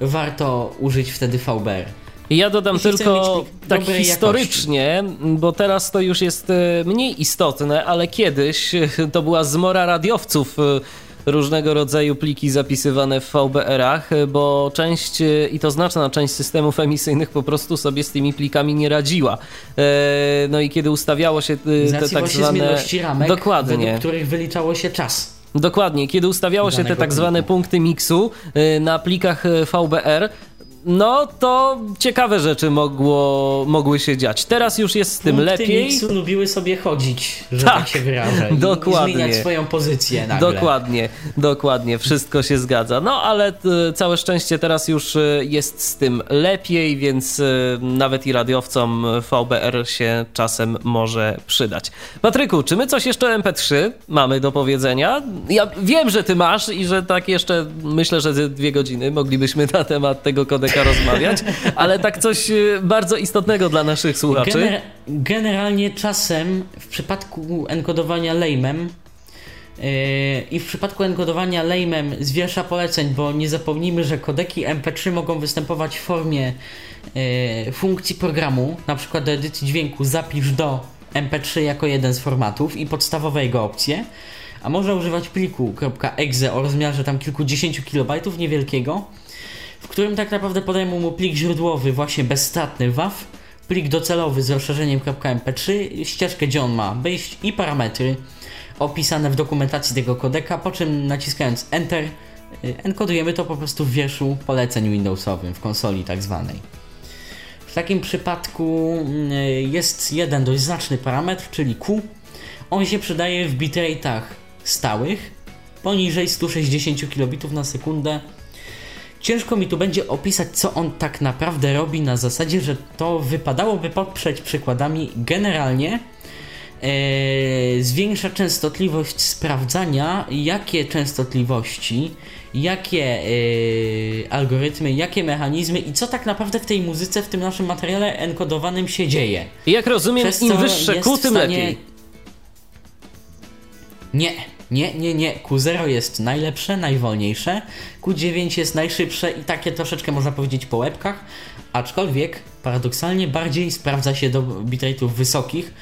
S2: warto użyć wtedy VBR.
S1: Ja dodam tylko tak historycznie, jakości. bo teraz to już jest e, mniej istotne, ale kiedyś e, to była zmora radiowców e, różnego rodzaju pliki zapisywane w VBR-ach, bo część i to znaczna część systemów emisyjnych po prostu sobie z tymi plikami nie radziła. No i kiedy ustawiało się te tak zwane
S2: ramek, dokładnie, których wyliczało się czas.
S1: Dokładnie, kiedy ustawiało się te tak zwane punkty miksu na plikach VBR, no to ciekawe rzeczy mogło, mogły się dziać. Teraz już jest z tym
S2: Punkty
S1: lepiej.
S2: Miksu lubiły sobie chodzić, że
S1: Tak,
S2: tak, się wyrażę.
S1: Dokładnie.
S2: I zmieniać swoją pozycję nagle.
S1: Dokładnie, dokładnie, wszystko się zgadza. No ale t, całe szczęście teraz już y, jest z tym lepiej, więc y, nawet i radiowcom VBR się czasem może przydać. Patryku, czy my coś jeszcze o MP3 mamy do powiedzenia? Ja wiem, że ty masz i że tak jeszcze myślę, że ze dwie godziny moglibyśmy na temat tego rozmawiać, ale tak coś y, bardzo istotnego dla naszych słuchaczy.
S2: Gener generalnie czasem w przypadku enkodowania lejmem yy, i w przypadku enkodowania lejmem z wiersza poleceń, bo nie zapomnijmy, że kodeki MP3 mogą występować w formie yy, funkcji programu, na przykład do edycji dźwięku zapisz do MP3 jako jeden z formatów i podstawowe jego opcje, a można używać pliku .exe o rozmiarze tam kilkudziesięciu kilobajtów niewielkiego, w którym tak naprawdę podajemy mu plik źródłowy właśnie bezstratny WAV, plik docelowy z rozszerzeniem .mp3, ścieżkę gdzie on ma wejść i parametry opisane w dokumentacji tego kodeka, po czym naciskając Enter y, enkodujemy to po prostu w wierszu poleceń Windowsowym, w konsoli tak zwanej. W takim przypadku y, jest jeden dość znaczny parametr, czyli Q. On się przydaje w bitrate'ach stałych poniżej 160 kilobitów na sekundę. Ciężko mi tu będzie opisać, co on tak naprawdę robi, na zasadzie, że to wypadałoby poprzeć przykładami. Generalnie e, zwiększa częstotliwość sprawdzania, jakie częstotliwości, jakie e, algorytmy, jakie mechanizmy i co tak naprawdę w tej muzyce, w tym naszym materiale enkodowanym się dzieje.
S1: Jak rozumiem,
S2: Przez
S1: im wyższe Q, tym
S2: stanie-
S1: lepiej.
S2: Nie, nie, nie, nie. Q0 jest najlepsze, najwolniejsze. Q9 jest najszybsze i takie troszeczkę można powiedzieć po łebkach, aczkolwiek paradoksalnie bardziej sprawdza się do bitrate'ów wysokich,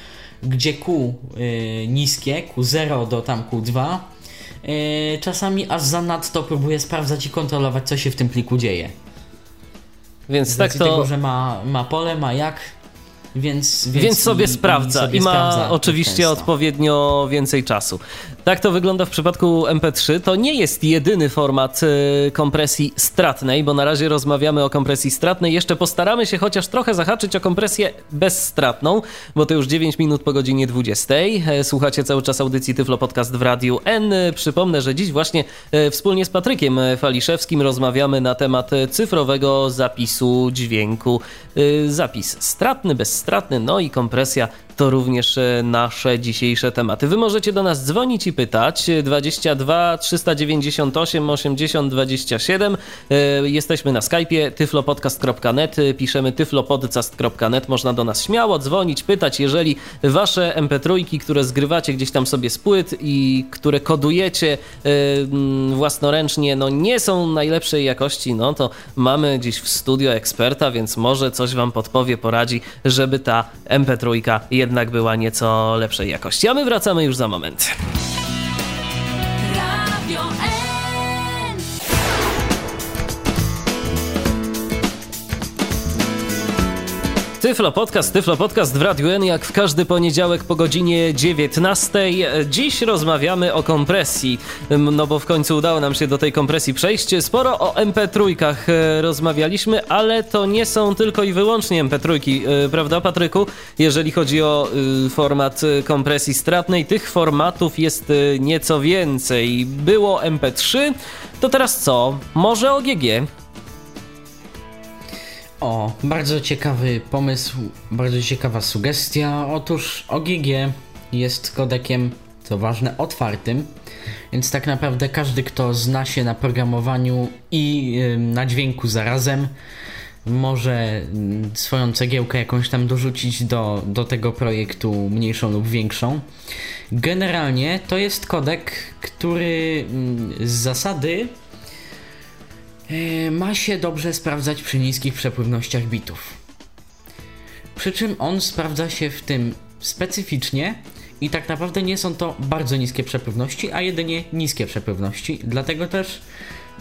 S2: gdzie Q y, niskie, Q0 do tam Q2 y, czasami aż zanadto próbuje sprawdzać i kontrolować, co się w tym pliku dzieje.
S1: Więc
S2: Z
S1: tak to.
S2: tego, że ma, ma pole, ma jak, więc... Więc,
S1: Więc sobie
S2: i-
S1: sprawdza i,
S2: sobie
S1: ma
S2: sprawdza
S1: oczywiście
S2: często.
S1: odpowiednio więcej czasu. Tak to wygląda w przypadku MP3. To nie jest jedyny format y, kompresji stratnej, bo na razie rozmawiamy o kompresji stratnej. Jeszcze postaramy się chociaż trochę zahaczyć o kompresję bezstratną, bo to już 9 minut po godzinie 20. E, Słuchacie cały czas audycji Tyflo Podcast w Radiu N. E, Przypomnę, że dziś właśnie e, wspólnie z Patrykiem Faliszewskim rozmawiamy na temat cyfrowego zapisu dźwięku. Zapis stratny, bezstratny, no i kompresja to również e, nasze dzisiejsze tematy. Wy możecie do nas dzwonić i pytać. e, 22 398 80 27. E, Jesteśmy na Skype'ie tyflopodcast.net, e, piszemy tyflopodcast.net. Można do nas śmiało dzwonić, pytać. Jeżeli wasze MP3, które zgrywacie gdzieś tam sobie z płyt i które kodujecie e, mm, własnoręcznie, no nie są najlepszej jakości, no to mamy gdzieś w studio eksperta, więc może coś wam podpowie, poradzi, żeby ta MP3 jednak była nieco lepszej jakości. A my wracamy już za moment.
S4: Radio
S1: Tyflo Podcast, Tyflo Podcast w Radiu N, jak w każdy poniedziałek po godzinie 19. Dziś rozmawiamy o kompresji, no bo w końcu udało nam się do tej kompresji przejść. Sporo o MP3 e, rozmawialiśmy, ale to nie są tylko i wyłącznie MP3, e, prawda Patryku? Jeżeli chodzi o y, format y, kompresji stratnej, tych formatów jest y, nieco więcej. Było MP3, to teraz co? Może OGG?
S2: O, bardzo ciekawy pomysł, bardzo ciekawa sugestia. Otóż OGG jest kodekiem, co ważne, otwartym, więc tak naprawdę każdy, kto zna się na programowaniu i na dźwięku zarazem, może swoją cegiełkę jakąś tam dorzucić do, do tego projektu, mniejszą lub większą. Generalnie to jest kodek, który z zasady ma się dobrze sprawdzać przy niskich przepływnościach bitów. Przy czym on sprawdza się w tym specyficznie i tak naprawdę nie są to bardzo niskie przepływności, a jedynie niskie przepływności. Dlatego też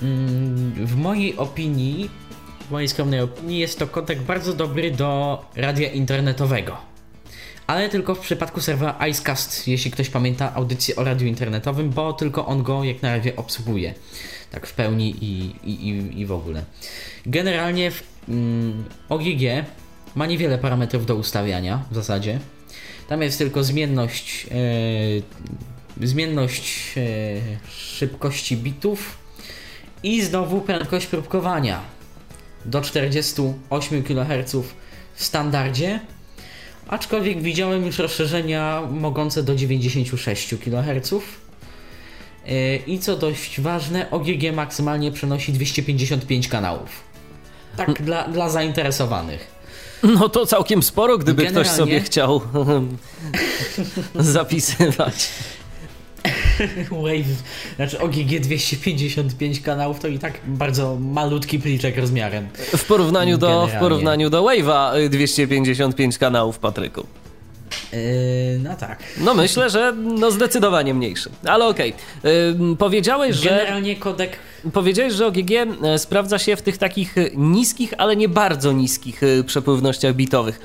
S2: mm, w mojej opinii, w mojej skromnej opinii jest to kodek bardzo dobry do radia internetowego. Ale tylko w przypadku serwera Icecast, jeśli ktoś pamięta audycję o radiu internetowym, bo tylko on go jak na razie obsługuje. Tak w pełni i, i, i, i w ogóle. Generalnie w mm, OGG ma niewiele parametrów do ustawiania w zasadzie. Tam jest tylko zmienność, e, zmienność e, szybkości bitów i znowu prędkość próbkowania do 48 kHz w standardzie. Aczkolwiek widziałem już rozszerzenia mogące do 96 kHz. E, I co dość ważne, OGG maksymalnie przenosi 255 kanałów. Tak dla, dla zainteresowanych.
S1: No to całkiem sporo, gdyby ktoś
S2: Generalnie-
S1: sobie chciał zapisywać.
S2: Wave, znaczy OGG 255 kanałów to i tak bardzo malutki pliczek rozmiarem.
S1: W porównaniu do, w porównaniu do Wave'a y, 255 kanałów, Patryku.
S2: Yy, no tak.
S1: No myślę, że no zdecydowanie mniejszy. Ale okej. Ym, Powiedziałeś, że...
S2: Generalnie kodek
S1: Powiedziałeś, że OGG e, sprawdza się w tych takich e, niskich, ale nie bardzo niskich e, przepływnościach bitowych.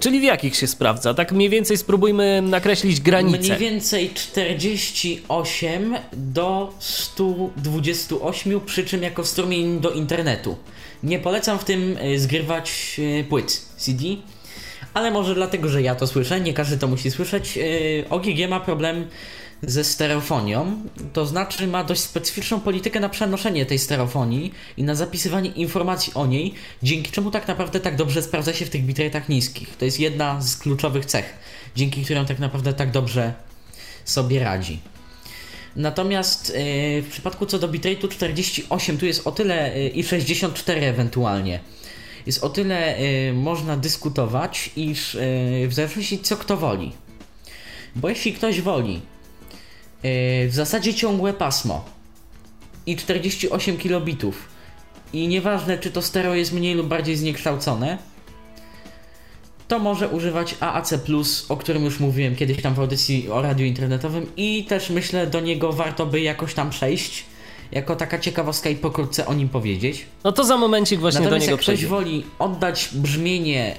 S1: Czyli w jakich się sprawdza? Tak mniej więcej spróbujmy nakreślić granicę.
S2: mniej więcej 48 do 128, przy czym jako strumień do internetu. Nie polecam w tym zgrywać płyt CD, ale może dlatego, że ja to słyszę, nie każdy to musi słyszeć. Y, OGG ma problem ze stereofonią, to znaczy ma dość specyficzną politykę na przenoszenie tej stereofonii i na zapisywanie informacji o niej, dzięki czemu tak naprawdę tak dobrze sprawdza się w tych bitrate'ach niskich. To jest jedna z kluczowych cech, dzięki którym tak naprawdę tak dobrze sobie radzi. Natomiast yy, w przypadku co do bitrate'u 48 tu jest o tyle yy, i 64 ewentualnie. Jest o tyle yy, można dyskutować, iż yy, w zależności co kto woli. Bo jeśli ktoś woli yy, w zasadzie ciągłe pasmo i 48 kilobitów i nieważne czy to stereo jest mniej lub bardziej zniekształcone, to może używać AAC+, o którym już mówiłem kiedyś tam w audycji o radiu internetowym i też myślę do niego warto by jakoś tam przejść, jako taka ciekawostka i pokrótce o nim powiedzieć.
S1: No to za momencik właśnie
S2: Natomiast
S1: do niego
S2: jak ktoś
S1: przejdziemy.
S2: woli oddać brzmienie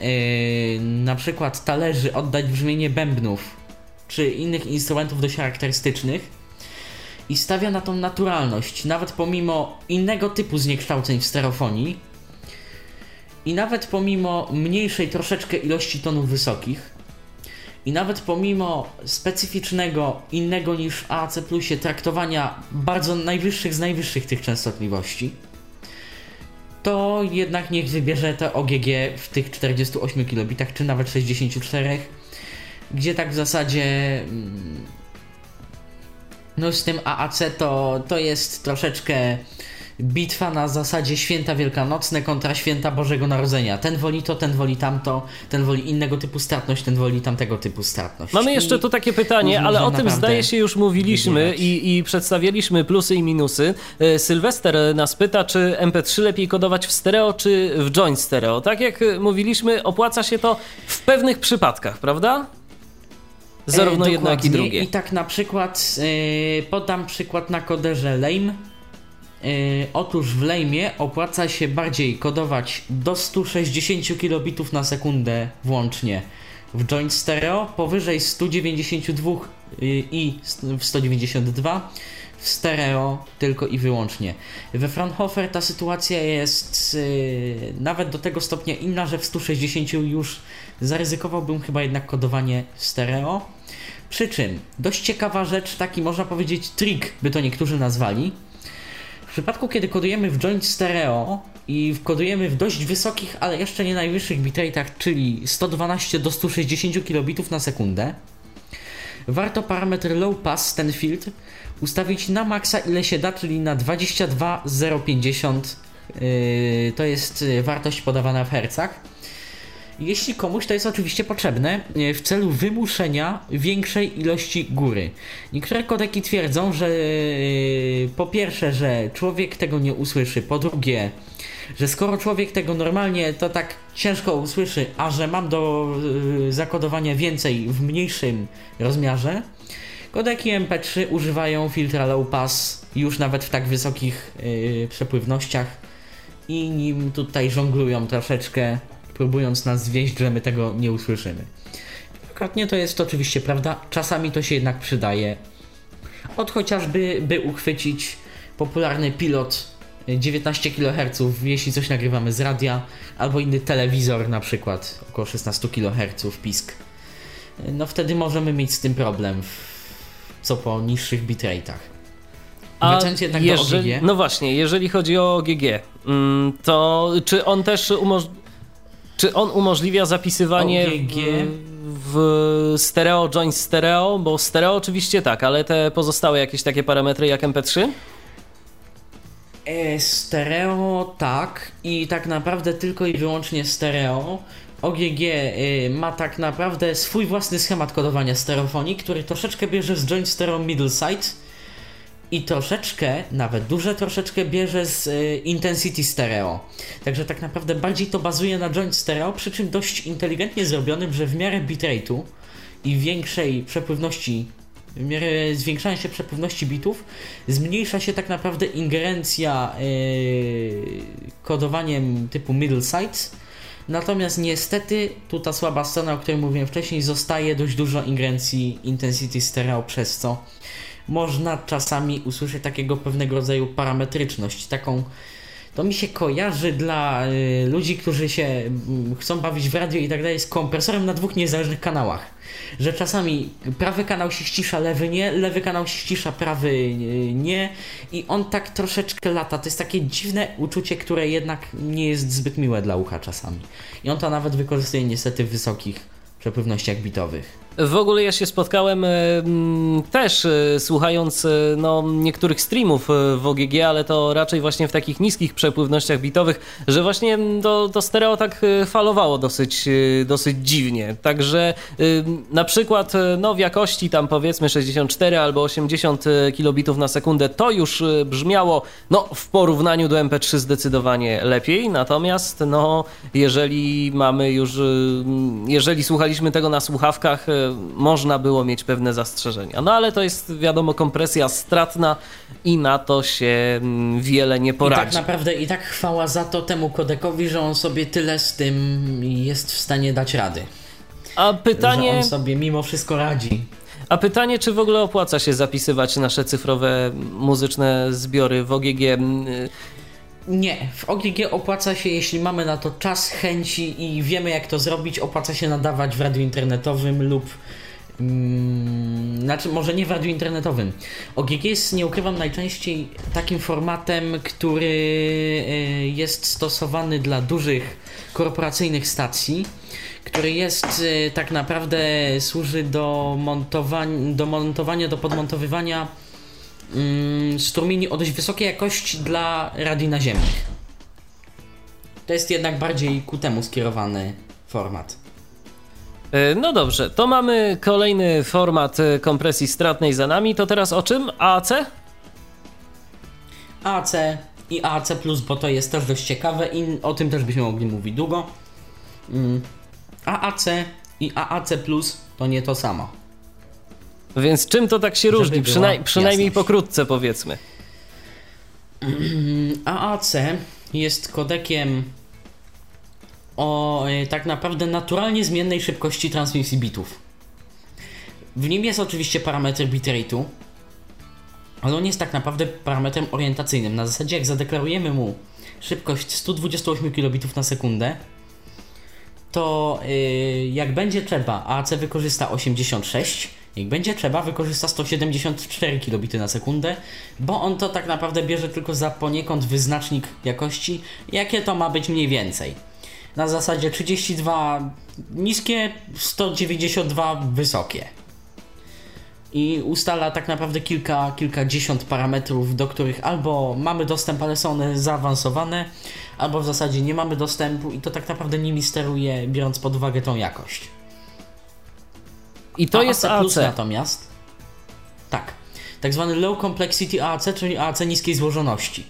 S2: yy, na przykład talerzy, oddać brzmienie bębnów czy innych instrumentów dość charakterystycznych i stawia na tą naturalność, nawet pomimo innego typu zniekształceń w stereofonii i nawet pomimo mniejszej troszeczkę ilości tonów wysokich i nawet pomimo specyficznego, innego niż w AAC Plusie traktowania bardzo najwyższych z najwyższych tych częstotliwości, to jednak niech wybierze te OGG w tych 48 kilobitach, czy nawet 64, gdzie tak w zasadzie mm, no z tym AAC to, to jest troszeczkę bitwa na zasadzie święta wielkanocne kontra święta Bożego Narodzenia. Ten woli to, ten woli tamto, ten woli innego typu stratność, ten woli tamtego typu stratność.
S1: Mamy jeszcze tu takie pytanie, ale o tym zdaje się już mówiliśmy i, i przedstawiliśmy plusy i minusy. E, Sylwester nas pyta, czy MP3 lepiej kodować w stereo, czy w joint stereo. Tak jak mówiliśmy, opłaca się to w pewnych przypadkach, prawda? Zarówno
S2: E,
S1: jedno, jak i drugie.
S2: I tak na przykład e, podam przykład na koderze Lame. E, otóż w Lame'ie opłaca się bardziej kodować do 160 kilobitów na sekundę włącznie w joint stereo, powyżej 192 y, i w 192 w stereo tylko i wyłącznie. We Fraunhofer ta sytuacja jest y, nawet do tego stopnia inna, że w 160 już zaryzykowałbym chyba jednak kodowanie stereo. Przy czym dość ciekawa rzecz, taki można powiedzieć trik, by to niektórzy nazwali. W przypadku, kiedy kodujemy w joint stereo i kodujemy w dość wysokich, ale jeszcze nie najwyższych bitrate'ach, czyli 112 do 160 kilobitów na sekundę, warto parametr low pass, ten filtr, ustawić na maksa ile się da, czyli na 22050. Yy, to jest yy, wartość podawana w hercach. Jeśli komuś to jest oczywiście potrzebne yy, w celu wymuszenia większej ilości góry. Niektóre kodeki twierdzą, że yy, po pierwsze, że człowiek tego nie usłyszy, po drugie, że skoro człowiek tego normalnie to tak ciężko usłyszy, a że mam do yy, zakodowania więcej w mniejszym rozmiarze, kodeki MP3 używają filtra low pass już nawet w tak wysokich przepływnościach i nim tutaj żonglują troszeczkę, próbując nas zwieść, że my tego nie usłyszymy. Wielokrotnie to jest oczywiście prawda, czasami to się jednak przydaje. Od chociażby, by uchwycić popularny pilot 19 kHz, jeśli coś nagrywamy z radia, albo inny telewizor na przykład, około 16 kHz pisk. No wtedy możemy mieć z tym problem, co po niższych bitrate'ach.
S1: A
S2: jednak
S1: jeżeli,
S2: do OGG.
S1: No właśnie, jeżeli chodzi o OGG, mm, to czy on też umoż... czy on umożliwia zapisywanie
S2: OGG?
S1: w, w stereo, joint stereo? Bo stereo oczywiście tak, ale te pozostałe jakieś takie parametry jak MP3?
S2: E, stereo tak i tak naprawdę tylko i wyłącznie stereo. OGG y, ma tak naprawdę swój własny schemat kodowania stereofonii, który troszeczkę bierze z Joint Stereo Middle Side i troszeczkę, nawet duże troszeczkę bierze z y, Intensity Stereo. Także tak naprawdę bardziej to bazuje na Joint Stereo, przy czym dość inteligentnie zrobionym, że w miarę bitrate'u i większej przepływności, w miarę zwiększania się przepływności bitów, zmniejsza się tak naprawdę ingerencja yy, kodowaniem typu middle sites. Natomiast niestety, tu ta słaba strona, o której mówiłem wcześniej, zostaje dość dużo ingerencji intensity stereo, przez co można czasami usłyszeć takiego pewnego rodzaju parametryczność, taką to mi się kojarzy dla y, ludzi, którzy się mm, chcą bawić w radio i tak dalej z kompresorem na dwóch niezależnych kanałach. Że czasami prawy kanał się ścisza, lewy nie, lewy kanał się ścisza, prawy y, nie i on tak troszeczkę lata. To jest takie dziwne uczucie, które jednak nie jest zbyt miłe dla ucha czasami. I on to nawet wykorzystuje niestety w wysokich przepływnościach bitowych.
S1: W ogóle ja się spotkałem e, też e, słuchając e, no, niektórych streamów w OGG, ale to raczej właśnie w takich niskich przepływnościach bitowych, że właśnie to, to stereo tak falowało dosyć, dosyć dziwnie. Także na przykład no, w jakości tam powiedzmy 64 albo 80 kilobitów na sekundę to już brzmiało no, w porównaniu do MP3 zdecydowanie lepiej, natomiast no, jeżeli mamy już, jeżeli słuchaliśmy tego na słuchawkach, można było mieć pewne zastrzeżenia. No ale to jest wiadomo kompresja stratna i na to się mm, wiele nie
S2: I tak
S1: poradzi.
S2: naprawdę i tak chwała za to temu kodekowi, że on sobie tyle z tym jest w stanie dać rady.
S1: A
S2: Że
S1: pytanie,
S2: on sobie mimo wszystko radzi.
S1: a pytanie, czy w ogóle opłaca się zapisywać nasze cyfrowe muzyczne zbiory w OGG?
S2: Nie, w OGG opłaca się, jeśli mamy na to czas, chęci i wiemy jak to zrobić, opłaca się nadawać w radiu internetowym lub. Mm, znaczy, może nie w radiu internetowym. OGG jest, nie ukrywam, najczęściej takim formatem, który y, jest stosowany dla dużych korporacyjnych stacji, który jest y, tak naprawdę służy do montowania, do montowania, do podmontowywania strumieni o dość wysokiej jakości dla radii naziemnych. To jest jednak bardziej ku temu skierowany format.
S1: e, No dobrze, to mamy kolejny format e, kompresji stratnej za nami. To teraz o czym? AAC?
S2: AC i AC+, bo to jest też dość ciekawe i o tym też byśmy mogli mówić długo. Mm. AAC i AAC+, to nie to samo.
S1: Więc czym to tak się
S2: Żeby
S1: różni? Przynaj- przynajmniej
S2: jasność.
S1: pokrótce powiedzmy.
S2: AAC jest kodekiem o e, tak naprawdę naturalnie zmiennej szybkości transmisji bitów. W nim jest oczywiście parametr bitrate'u, ale on jest tak naprawdę parametrem orientacyjnym. Na zasadzie jak zadeklarujemy mu szybkość 128 kilobitów na sekundę, to yy, jak będzie trzeba, AAC wykorzysta 86, jak będzie trzeba, wykorzysta 174 kilobity na sekundę, bo on to tak naprawdę bierze tylko za poniekąd wyznacznik jakości, jakie to ma być mniej więcej. Na zasadzie 32 niskie, 192 wysokie. I ustala tak naprawdę kilka, kilkadziesiąt parametrów, do których albo mamy dostęp, ale są one zaawansowane, albo w zasadzie nie mamy dostępu i to tak naprawdę nimi steruje, biorąc pod uwagę tą jakość.
S1: I to jest
S2: Plus
S1: AC.
S2: natomiast. Tak. Tak zwany Low Complexity AAC, czyli AAC niskiej złożoności.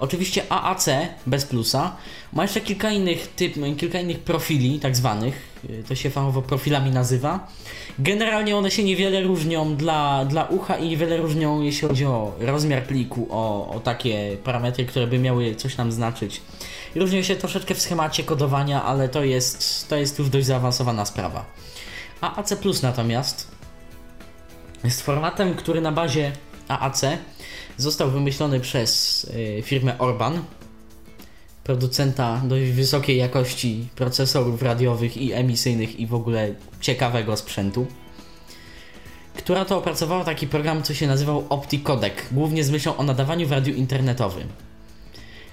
S2: Oczywiście AAC bez plusa ma jeszcze kilka innych typ, kilka innych profili, tak zwanych. y, To się fachowo profilami nazywa. Generalnie one się niewiele różnią dla, dla ucha i niewiele różnią, jeśli chodzi o rozmiar pliku, o, o takie parametry, które by miały coś nam znaczyć. Różnią się troszeczkę w schemacie kodowania, ale to jest, to jest już dość zaawansowana sprawa. AAC Plus natomiast jest formatem, który na bazie AAC został wymyślony przez y, firmę Orban, producenta dość wysokiej jakości procesorów radiowych i emisyjnych i w ogóle ciekawego sprzętu, która to opracowała taki program, co się nazywał OptiCodec, głównie z myślą o nadawaniu w radiu internetowym.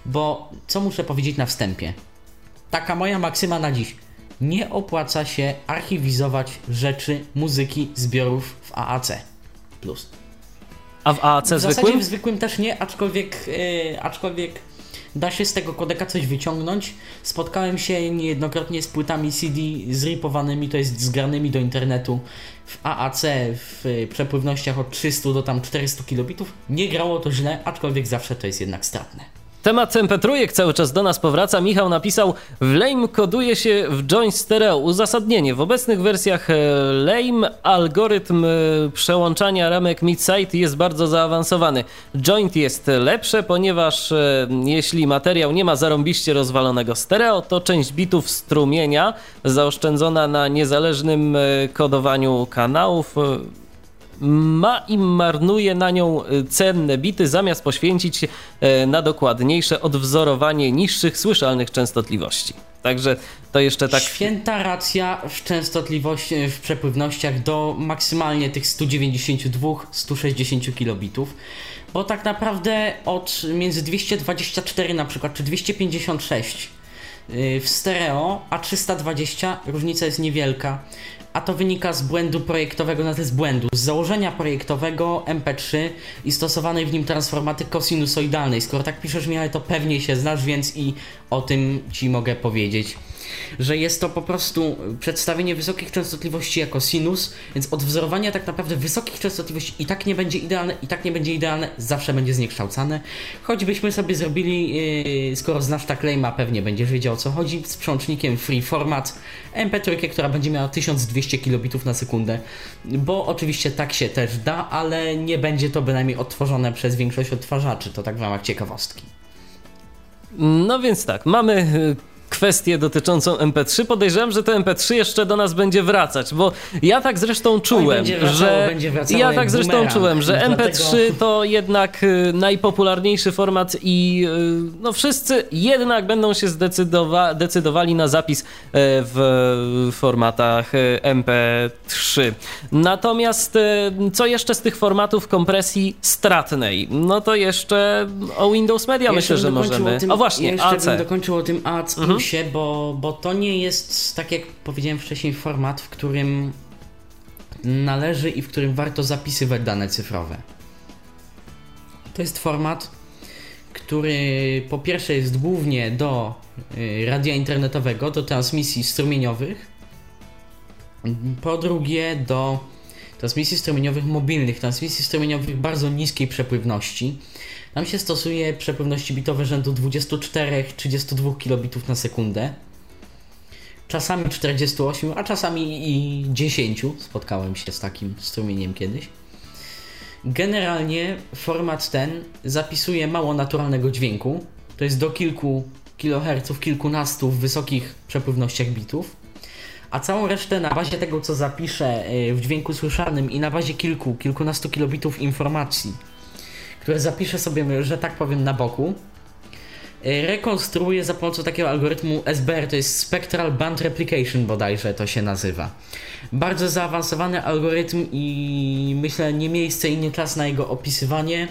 S2: Bo co muszę powiedzieć na wstępie? Taka moja maksyma na dziś. Nie opłaca się archiwizować rzeczy, muzyki, zbiorów w AAC. Plus.
S1: A w AAC
S2: W zasadzie
S1: zwykłym?
S2: w zwykłym też nie, aczkolwiek, yy, aczkolwiek da się z tego kodeka coś wyciągnąć. Spotkałem się niejednokrotnie z płytami CD zripowanymi, to jest zgranymi do internetu w AAC w przepływnościach od 300 do tam 400 kilobitów. Nie grało to źle, aczkolwiek zawsze to jest jednak stratne.
S1: Temat MP3 cały czas do nas powraca. Michał napisał: W Lame koduje się w joint stereo. Uzasadnienie. W obecnych wersjach e, Lame algorytm e, przełączania ramek mid-side jest bardzo zaawansowany. Joint jest lepsze, ponieważ e, jeśli materiał nie ma zarąbiście rozwalonego stereo, to część bitów strumienia zaoszczędzona na niezależnym kodowaniu kanałów ma i marnuje na nią y, cenne bity, zamiast poświęcić e, na dokładniejsze odwzorowanie niższych słyszalnych częstotliwości. Także to jeszcze tak.
S2: Święta racja w częstotliwości, w przepływnościach do maksymalnie tych 192-160 kilobitów, bo tak naprawdę od między 224 na przykład, czy 256 yy, w stereo, a 320 różnica jest niewielka, a to wynika z błędu projektowego, to jest błędu, z założenia projektowego MP3 i stosowanej w nim transformaty kosinusoidalnej. Skoro tak piszesz mi, ale to pewnie się znasz, więc i o tym Ci mogę powiedzieć. Że jest to po prostu przedstawienie wysokich częstotliwości jako sinus, więc odwzorowanie tak naprawdę wysokich częstotliwości i tak nie będzie idealne, i tak nie będzie idealne, zawsze będzie zniekształcane. Choćbyśmy sobie zrobili, yy, skoro znasz tak Lejma, pewnie będziesz wiedział o co chodzi, z przełącznikiem free format MP3, która będzie miała 1200 kilobitów na sekundę, bo oczywiście tak się też da, ale nie będzie to bynajmniej odtworzone przez większość odtwarzaczy, to tak w ramach ciekawostki.
S1: No więc tak, mamy y, kwestię dotyczącą MP3. Podejrzewam, że to MP3 jeszcze do nas będzie wracać, bo ja tak zresztą czułem,
S2: wracało,
S1: że ja tak zresztą
S2: bumerang.
S1: czułem, że
S2: Dlatego-
S1: MP3 to jednak y, najpopularniejszy format i y, no wszyscy jednak będą się zdecydowa- decydowali na zapis y, w formatach y, MP3. Natomiast y, co jeszcze z tych formatów kompresji stratnej? No to jeszcze o Windows Media myślę, że możemy.
S2: Tym,
S1: o właśnie,
S2: jeszcze
S1: AC.
S2: bym dokończył o tym AC Plusie, bo, bo to nie jest, tak jak powiedziałem wcześniej, format, w którym należy i w którym warto zapisywać dane cyfrowe. To jest format, który po pierwsze jest głównie do y, radia internetowego, do transmisji strumieniowych, po drugie do transmisji strumieniowych mobilnych, transmisji strumieniowych bardzo niskiej przepływności. Tam się stosuje przepływności bitowe rzędu 24-32 kilobitów na sekundę. Czasami 48, a czasami i 10. Spotkałem się z takim strumieniem kiedyś. Generalnie format ten zapisuje mało naturalnego dźwięku. To jest do kilku kiloherców, kilkunastu w wysokich przepływnościach bitów. A całą resztę na bazie tego, co zapiszę y, w dźwięku słyszalnym i na bazie kilku, kilkunastu kilobitów informacji, które zapiszę sobie, że tak powiem, na boku, y, rekonstruuję za pomocą takiego algorytmu SBR, to jest Spectral Band Replication bodajże to się nazywa. Bardzo zaawansowany algorytm i myślę nie miejsce i nie czas na jego opisywanie.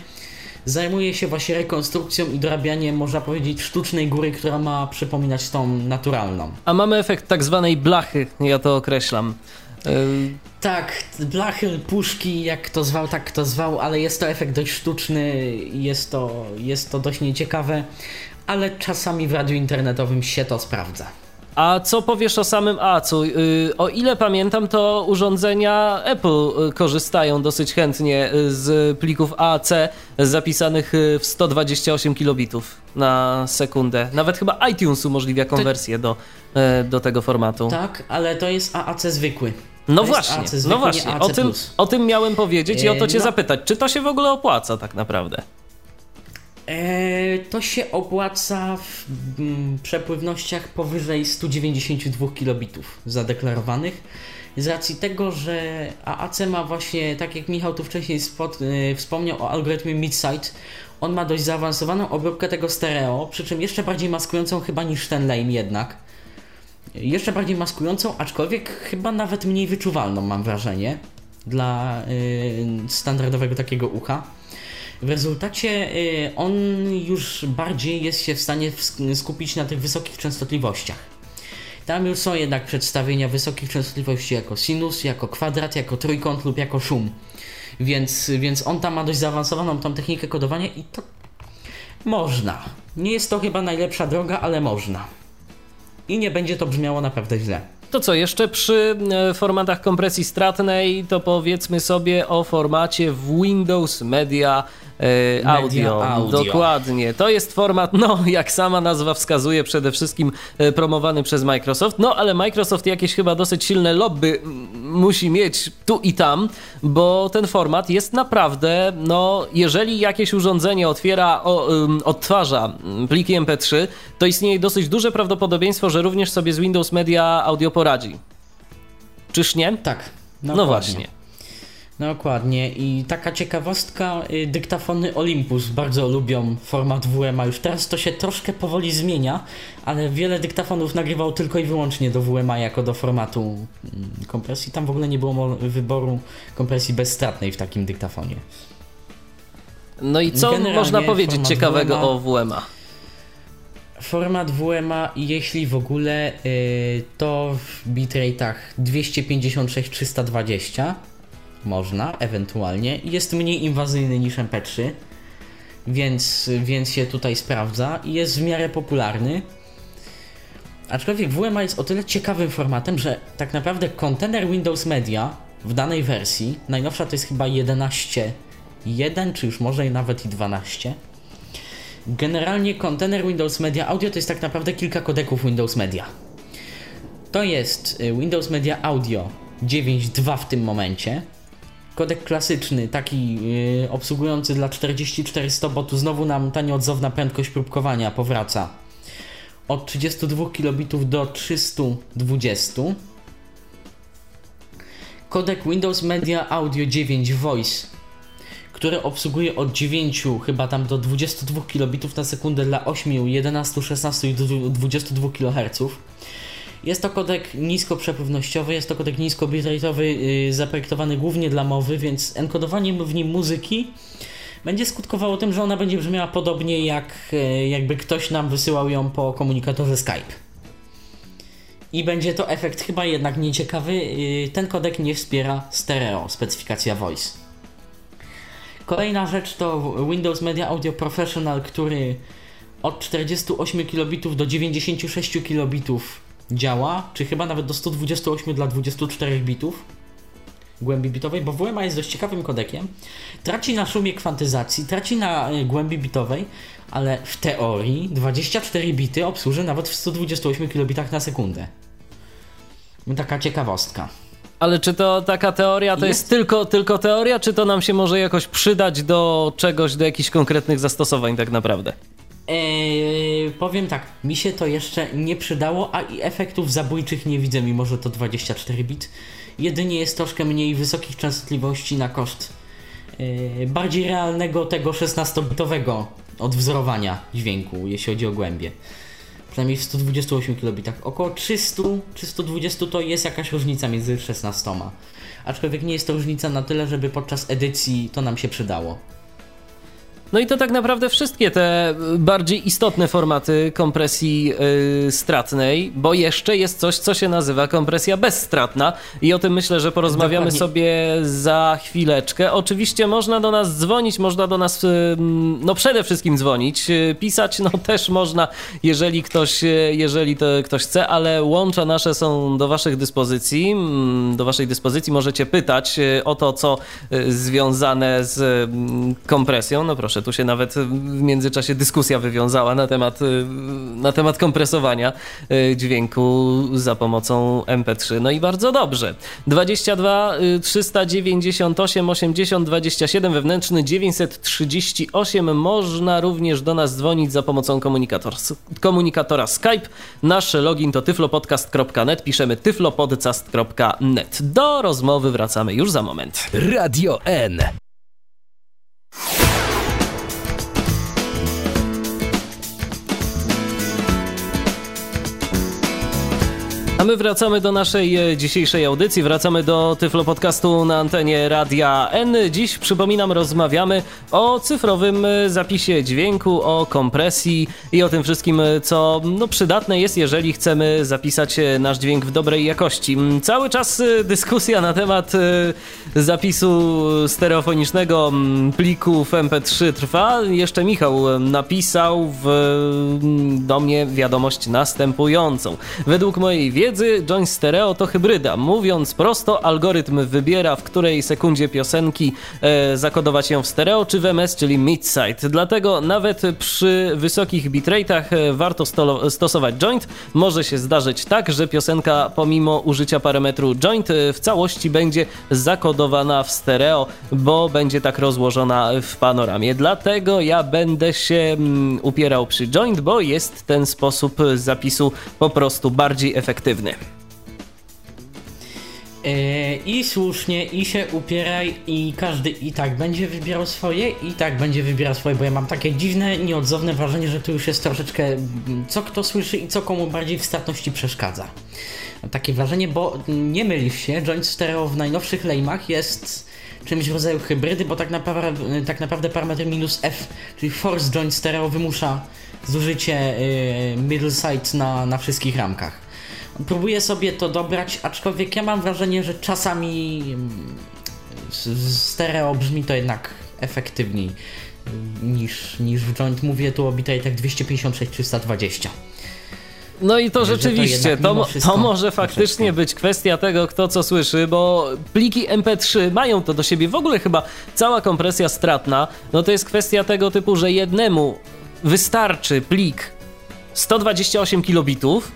S2: Zajmuje się właśnie rekonstrukcją i dorabianiem, można powiedzieć, sztucznej góry, która ma przypominać tą naturalną.
S1: A mamy efekt tak zwanej blachy, ja to określam.
S2: Tak, blachy, puszki, jak kto zwał, tak kto zwał, ale jest to efekt dość sztuczny, jest to, jest to dość nieciekawe, ale czasami w radiu internetowym się to sprawdza.
S1: A co powiesz o samym ACU? Y, O ile pamiętam, to urządzenia Apple y, korzystają dosyć chętnie y, z plików AAC zapisanych w 128 kilobitów na sekundę. Nawet chyba iTunes umożliwia konwersję do, y, do tego formatu.
S2: Tak, ale to jest AAC zwykły.
S1: No właśnie,
S2: AC
S1: no
S2: nie
S1: właśnie.
S2: AC+.
S1: O tym, o tym miałem powiedzieć i o to
S2: E,
S1: cię
S2: no.
S1: zapytać. Czy to się w ogóle opłaca tak naprawdę?
S2: Eee, to się opłaca w mm, przepływnościach powyżej 192 kilobitów zadeklarowanych. z racji tego, że AAC ma właśnie, tak jak Michał tu wcześniej spod, yy, wspomniał o algorytmie Midside, on ma dość zaawansowaną obróbkę tego stereo, przy czym jeszcze bardziej maskującą chyba niż ten lane jednak. Jeszcze bardziej maskującą, aczkolwiek chyba nawet mniej wyczuwalną mam wrażenie dla yy, standardowego takiego ucha. W rezultacie yy, on już bardziej jest się w stanie skupić na tych wysokich częstotliwościach. Tam już są jednak przedstawienia wysokich częstotliwości jako sinus, jako kwadrat, jako trójkąt lub jako szum. Więc, więc on tam ma dość zaawansowaną tą technikę kodowania i to można. Nie jest to chyba najlepsza droga, ale można. I nie będzie to brzmiało naprawdę źle.
S1: To co, jeszcze przy e, formatach kompresji stratnej, to powiedzmy sobie o formacie w Windows Media E, audio. audio. Dokładnie. To jest format, no jak sama nazwa wskazuje, przede wszystkim e, promowany przez Microsoft. No ale Microsoft jakieś chyba dosyć silne lobby musi mieć tu i tam, bo ten format jest naprawdę, no jeżeli jakieś urządzenie otwiera, o, odtwarza pliki MP3, to istnieje dosyć duże prawdopodobieństwo, że również sobie z Windows Media Audio poradzi. Czyż nie?
S2: Tak.
S1: No właśnie.
S2: Dokładnie i taka ciekawostka, y, dyktafony Olympus bardzo lubią format WMA. Już teraz to się troszkę powoli zmienia, ale wiele dyktafonów nagrywał tylko i wyłącznie do WMA jako do formatu mm, kompresji. Tam w ogóle nie było wyboru kompresji bezstratnej w takim dyktafonie.
S1: No i co Generalnie można powiedzieć ciekawego WMA, o WMA?
S2: Format WMA, jeśli w ogóle, yy, to w bitrate'ach 256-320 można, ewentualnie. Jest mniej inwazyjny niż MP3, więc, więc się tutaj sprawdza i jest w miarę popularny. Aczkolwiek WMA jest o tyle ciekawym formatem, że tak naprawdę kontener Windows Media w danej wersji, najnowsza to jest chyba 11.1, czy już może nawet i 12. Generalnie kontener Windows Media Audio to jest tak naprawdę kilka kodeków Windows Media. To jest y, Windows Media Audio 9.2 w tym momencie, kodek klasyczny, taki yy, obsługujący dla 4400, bo tu znowu nam ta nieodzowna prędkość próbkowania powraca. Od 32 kilobitów do 320. Kodek Windows Media Audio 9 Voice, który obsługuje od 9 chyba tam do 22 kilobitów na sekundę dla 8, 11, 16 i 22 kHz. Jest to kodek niskoprzepływnościowy, jest to kodek niskobitrate'owy yy, zaprojektowany głównie dla mowy, więc enkodowanie w nim muzyki będzie skutkowało tym, że ona będzie brzmiała podobnie jak yy, jakby ktoś nam wysyłał ją po komunikatorze Skype. I będzie to efekt chyba jednak nieciekawy. Yy, ten kodek nie wspiera stereo, specyfikacja voice. Kolejna rzecz to Windows Media Audio Professional, który od 48 kilobitów do 96 kilobitów działa, czy chyba nawet do 128 dla 24 bitów głębi bitowej, bo WMA jest dość ciekawym kodekiem. Traci na szumie kwantyzacji, traci na e, głębi bitowej, ale w teorii 24 bity obsłuży nawet w 128 kilobitach na sekundę. Taka ciekawostka.
S1: Ale czy to taka teoria to jest, jest tylko, tylko teoria, czy to nam się może jakoś przydać do czegoś, do jakichś konkretnych zastosowań tak naprawdę?
S2: Eee, powiem tak, mi się to jeszcze nie przydało, a i efektów zabójczych nie widzę, mimo że to 24 bit. Jedynie jest troszkę mniej wysokich częstotliwości na koszt eee, bardziej realnego tego 16-bitowego odwzorowania dźwięku, jeśli chodzi o głębie. Przynajmniej w 128 kilobitach. Około 300 czy 120 to jest jakaś różnica między 16. Aczkolwiek nie jest to różnica na tyle, żeby podczas edycji to nam się przydało.
S1: No i to tak naprawdę wszystkie te bardziej istotne formaty kompresji yy, stratnej, bo jeszcze jest coś, co się nazywa kompresja bezstratna i o tym myślę, że porozmawiamy Dokładnie. sobie za chwileczkę. Oczywiście można do nas dzwonić, można do nas, yy, no przede wszystkim dzwonić, yy, pisać, no też można, jeżeli ktoś, y, jeżeli to ktoś chce, ale łącza nasze są do waszych dyspozycji, mm, do waszej dyspozycji możecie pytać y, o to, co y, związane z mm, kompresją, no proszę MP3. Tu się nawet w międzyczasie dyskusja wywiązała na temat, na temat kompresowania dźwięku za pomocą MP3. No i bardzo dobrze. 22 398 80 27 wewnętrzny 938 można również do nas dzwonić za pomocą komunikator, komunikatora Skype. Nasz login to tyflopodcast.net. Piszemy tyflopodcast.net. Do rozmowy wracamy już za moment.
S5: Radio N.
S1: A my wracamy do naszej e, dzisiejszej audycji, wracamy do Tyflo Podcastu na antenie Radia N. Dziś, przypominam, rozmawiamy o cyfrowym e, zapisie dźwięku, o kompresji i o tym wszystkim, e, co no, przydatne jest, jeżeli chcemy zapisać nasz dźwięk w dobrej jakości. Mm, cały czas dyskusja na temat zapisu stereofonicznego mm, plików MP3 trwa. Jeszcze Michał napisał w, mm, do mnie wiadomość następującą. Według mojej wiedzy wiedzy, joint stereo to hybryda. Mówiąc prosto, algorytm wybiera w której sekundzie piosenki e, zakodować ją w stereo czy w MS, czyli mid-side. Dlatego nawet przy wysokich bitrate'ach e, warto stosować joint. Może się zdarzyć tak, że piosenka pomimo użycia parametru joint e, w całości będzie zakodowana w stereo, bo będzie tak rozłożona w panoramie. Dlatego ja będę się mm, upierał przy joint, bo jest ten sposób zapisu po prostu bardziej efektywny.
S2: E, I słusznie, i się upieraj, i każdy i tak będzie wybierał swoje, i tak będzie wybierał swoje, bo ja mam takie dziwne, nieodzowne wrażenie, że tu już jest troszeczkę mm, co kto słyszy i co komu bardziej w statności przeszkadza. Mam takie wrażenie, bo nie mylisz się, joint stereo w najnowszych lejmach jest czymś w rodzaju hybrydy, bo tak naprawdę, tak naprawdę parametr minus F, czyli force joint stereo wymusza zużycie yy, middle side na, na wszystkich ramkach próbuję sobie to dobrać, aczkolwiek ja mam wrażenie, że czasami mm, stereo brzmi to jednak efektywniej niż, niż w joint. Mówię tu o bitrate'ach 256-320.
S1: No i to rzeczywiście, to, to, to może faktycznie być kwestia tego, kto co słyszy, bo pliki MP3 mają to do siebie. W ogóle chyba cała kompresja stratna, no to jest kwestia tego typu, że jednemu wystarczy plik 128 kilobitów,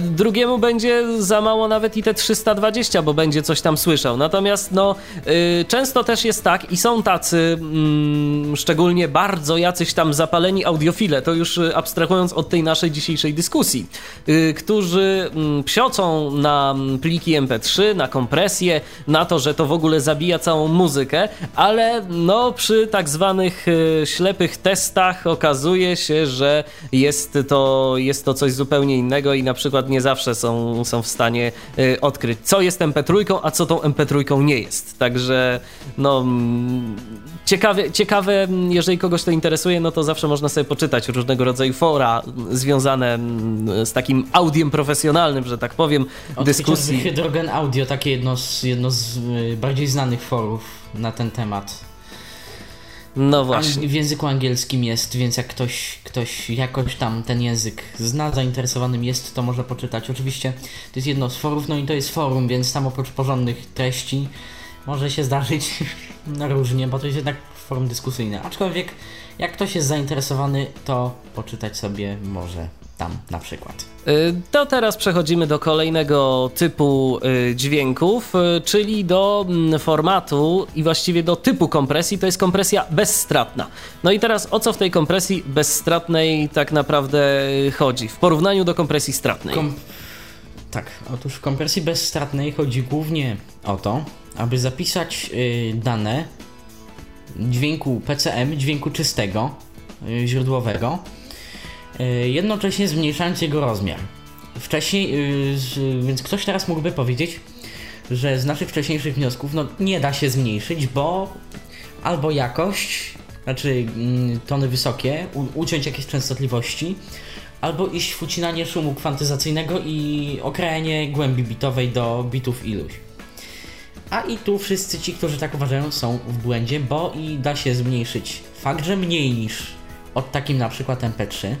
S1: drugiemu będzie za mało nawet i te 320, bo będzie coś tam słyszał. Natomiast no, yy, często też jest tak i są tacy, yy, szczególnie bardzo jacyś tam zapaleni audiofile, to już y, abstrahując od tej naszej dzisiejszej dyskusji, yy, którzy mm, psiocą na pliki MP3, na kompresję, na to, że to w ogóle zabija całą muzykę, ale no przy tak zwanych y, ślepych testach okazuje się, że jest to, jest to coś zupełnie innego i na przykład przykład nie zawsze są, są w stanie y, odkryć, co jest MP3, a co tą MP3 nie jest. Także no ciekawe, ciekawe, jeżeli kogoś to interesuje, no to zawsze można sobie poczytać różnego rodzaju fora związane z takim audiem profesjonalnym, że tak powiem,
S2: Od
S1: dyskusji.
S2: Hydrogen Audio, takie jedno z, jedno z y, bardziej znanych forów na ten temat.
S1: No właśnie.
S2: W języku angielskim jest, więc jak ktoś, ktoś jakoś tam ten język zna, zainteresowanym jest, to może poczytać. Oczywiście to jest jedno z forów, no i to jest forum, więc tam oprócz porządnych treści może się zdarzyć no różnie, bo to jest jednak forum dyskusyjne. Aczkolwiek jak ktoś jest zainteresowany, to poczytać sobie może tam na przykład.
S1: Y, to teraz przechodzimy do kolejnego typu y, dźwięków, y, czyli do mm, formatu i właściwie do typu kompresji. To jest kompresja bezstratna. No i teraz o co w tej kompresji bezstratnej tak naprawdę chodzi w porównaniu do kompresji stratnej? Kom
S2: tak, otóż w kompresji bezstratnej chodzi głównie o to, aby zapisać dane dźwięku PCM, dźwięku czystego, źródłowego jednocześnie zmniejszając jego rozmiar. Wcześniej, y, więc ktoś teraz mógłby powiedzieć, że z naszych wcześniejszych wniosków no, nie da się zmniejszyć, bo albo jakość, znaczy mm, tony wysokie, uciąć jakieś częstotliwości, albo iść w ucinanie szumu kwantyzacyjnego i okrajanie głębi bitowej do bitów iluś. A i tu wszyscy ci, którzy tak uważają, są w błędzie, bo i da się zmniejszyć fakt, że mniej niż od takim na przykład MP3,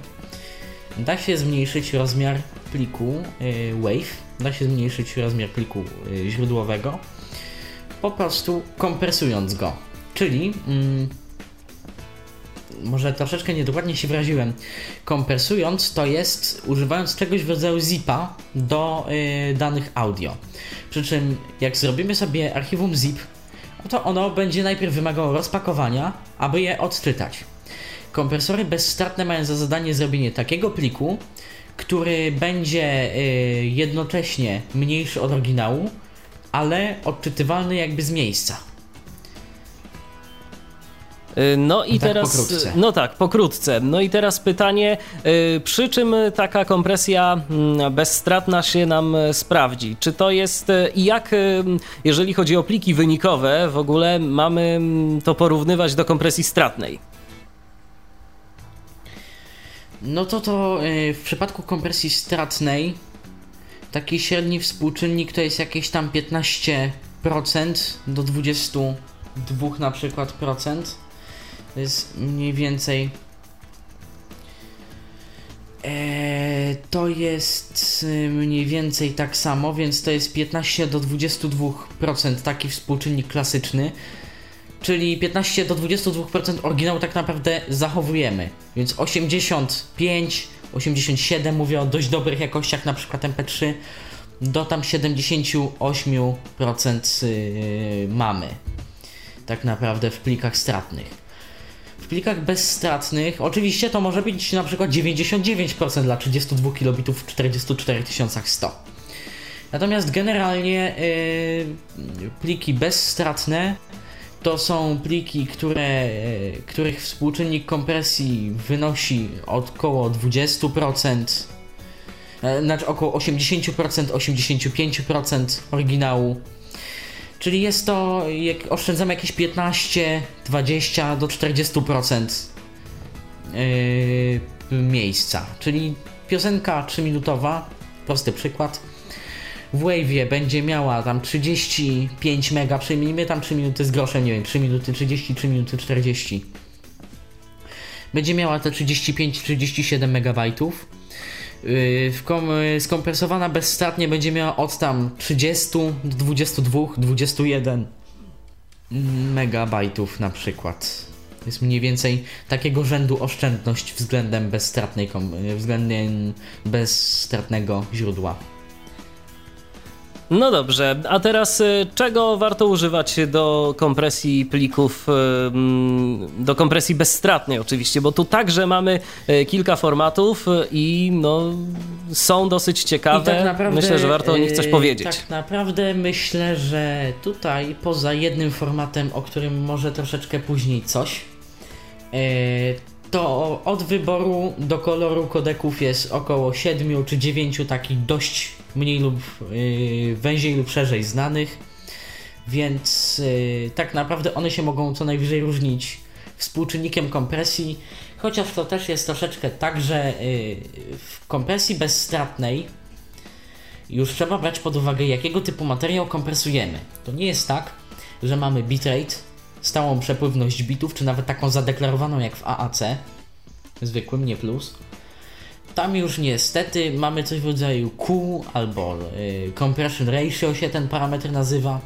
S2: Da się zmniejszyć rozmiar pliku y, WAVE, da się zmniejszyć rozmiar pliku y, źródłowego, po prostu kompresując go. Czyli mm, może troszeczkę niedokładnie się wyraziłem. Kompresując to jest używając czegoś w rodzaju zipa do y, danych audio. Przy czym jak zrobimy sobie archiwum zip, to ono będzie najpierw wymagało rozpakowania, aby je odczytać. Kompresory bezstratne mają za zadanie zrobienie takiego pliku, który będzie y, jednocześnie mniejszy od oryginału, ale odczytywalny jakby z miejsca.
S1: Y, No i
S2: Tak
S1: teraz.
S2: pokrótce.
S1: No tak, pokrótce. No i teraz pytanie, y, przy czym taka kompresja mm, bezstratna się nam y, sprawdzi? Czy to jest y, i jak, y, jeżeli chodzi o pliki wynikowe, w ogóle mamy to porównywać do kompresji stratnej?
S2: No to to y, w przypadku kompresji stratnej taki średni współczynnik to jest jakieś tam 15% do 22 na przykład procent. To jest mniej więcej Eee, to jest y, mniej więcej tak samo, więc to jest 15 do 22% taki współczynnik klasyczny. Czyli 15 do 22% oryginału tak naprawdę zachowujemy. Więc 85, 87 mówię o dość dobrych jakościach, na przykład MP3, do tam 78% yy, mamy. Tak naprawdę w plikach stratnych. W plikach bezstratnych, oczywiście to może być na przykład 99% dla 32 kilobitów w 44100. Natomiast generalnie yy, pliki bezstratne to są pliki, które, yy, których współczynnik kompresji wynosi około 20%, e, znaczy około 80%, 85% oryginału. Czyli jest to, jak oszczędzamy jakieś 15, 20 do 40% yy, miejsca. Czyli piosenka 3-minutowa, prosty przykład. W Wave'ie będzie miała tam 35 mega, przyjmijmy tam 3 minuty z groszem, nie wiem, 3 minuty 30, 3 minuty 40. Będzie miała te 35-37 megabajtów. Yy, kom- skompresowana bezstratnie będzie miała od tam 30 do 22, 21 megabajtów na przykład. Jest mniej więcej takiego rzędu oszczędność względem bezstratnej kom- względem bezstratnego źródła.
S1: No dobrze, a teraz y, czego warto używać do kompresji plików, y, mm, do kompresji bezstratnej oczywiście, bo tu także mamy y, kilka formatów i no, są dosyć ciekawe. Myślę, że warto o nich coś powiedzieć.
S2: Tak naprawdę myślę, że tutaj poza jednym formatem, o którym może troszeczkę później coś, to od wyboru do koloru kodeków jest około 7 czy 9 takich dość mniej lub yy, węziej lub szerzej znanych, więc yy, tak naprawdę one się mogą co najwyżej różnić współczynnikiem kompresji, chociaż to też jest troszeczkę tak, że yy, w kompresji bezstratnej już trzeba brać pod uwagę, jakiego typu materiał kompresujemy. To nie jest tak, że mamy bitrate, stałą przepływność bitów, czy nawet taką zadeklarowaną jak w AAC, zwykłym, nie plus. Tam już niestety mamy coś w rodzaju Q albo y, compression ratio się ten parametr nazywa.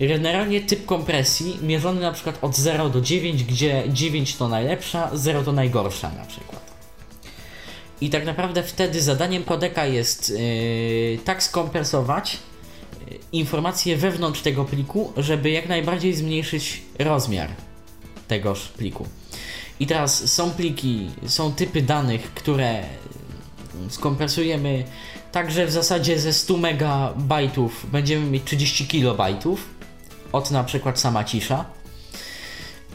S2: Generalnie typ kompresji mierzony na przykład od 0 do 9, gdzie 9 to najlepsza, 0 to najgorsza na przykład. I tak naprawdę wtedy zadaniem kodeka jest yy, tak skompresować informacje wewnątrz tego pliku, żeby jak najbardziej zmniejszyć rozmiar tegoż pliku. I teraz są pliki, są typy danych, które skompresujemy tak, że w zasadzie ze 100 MB będziemy mieć 30 KB od na przykład sama cisza.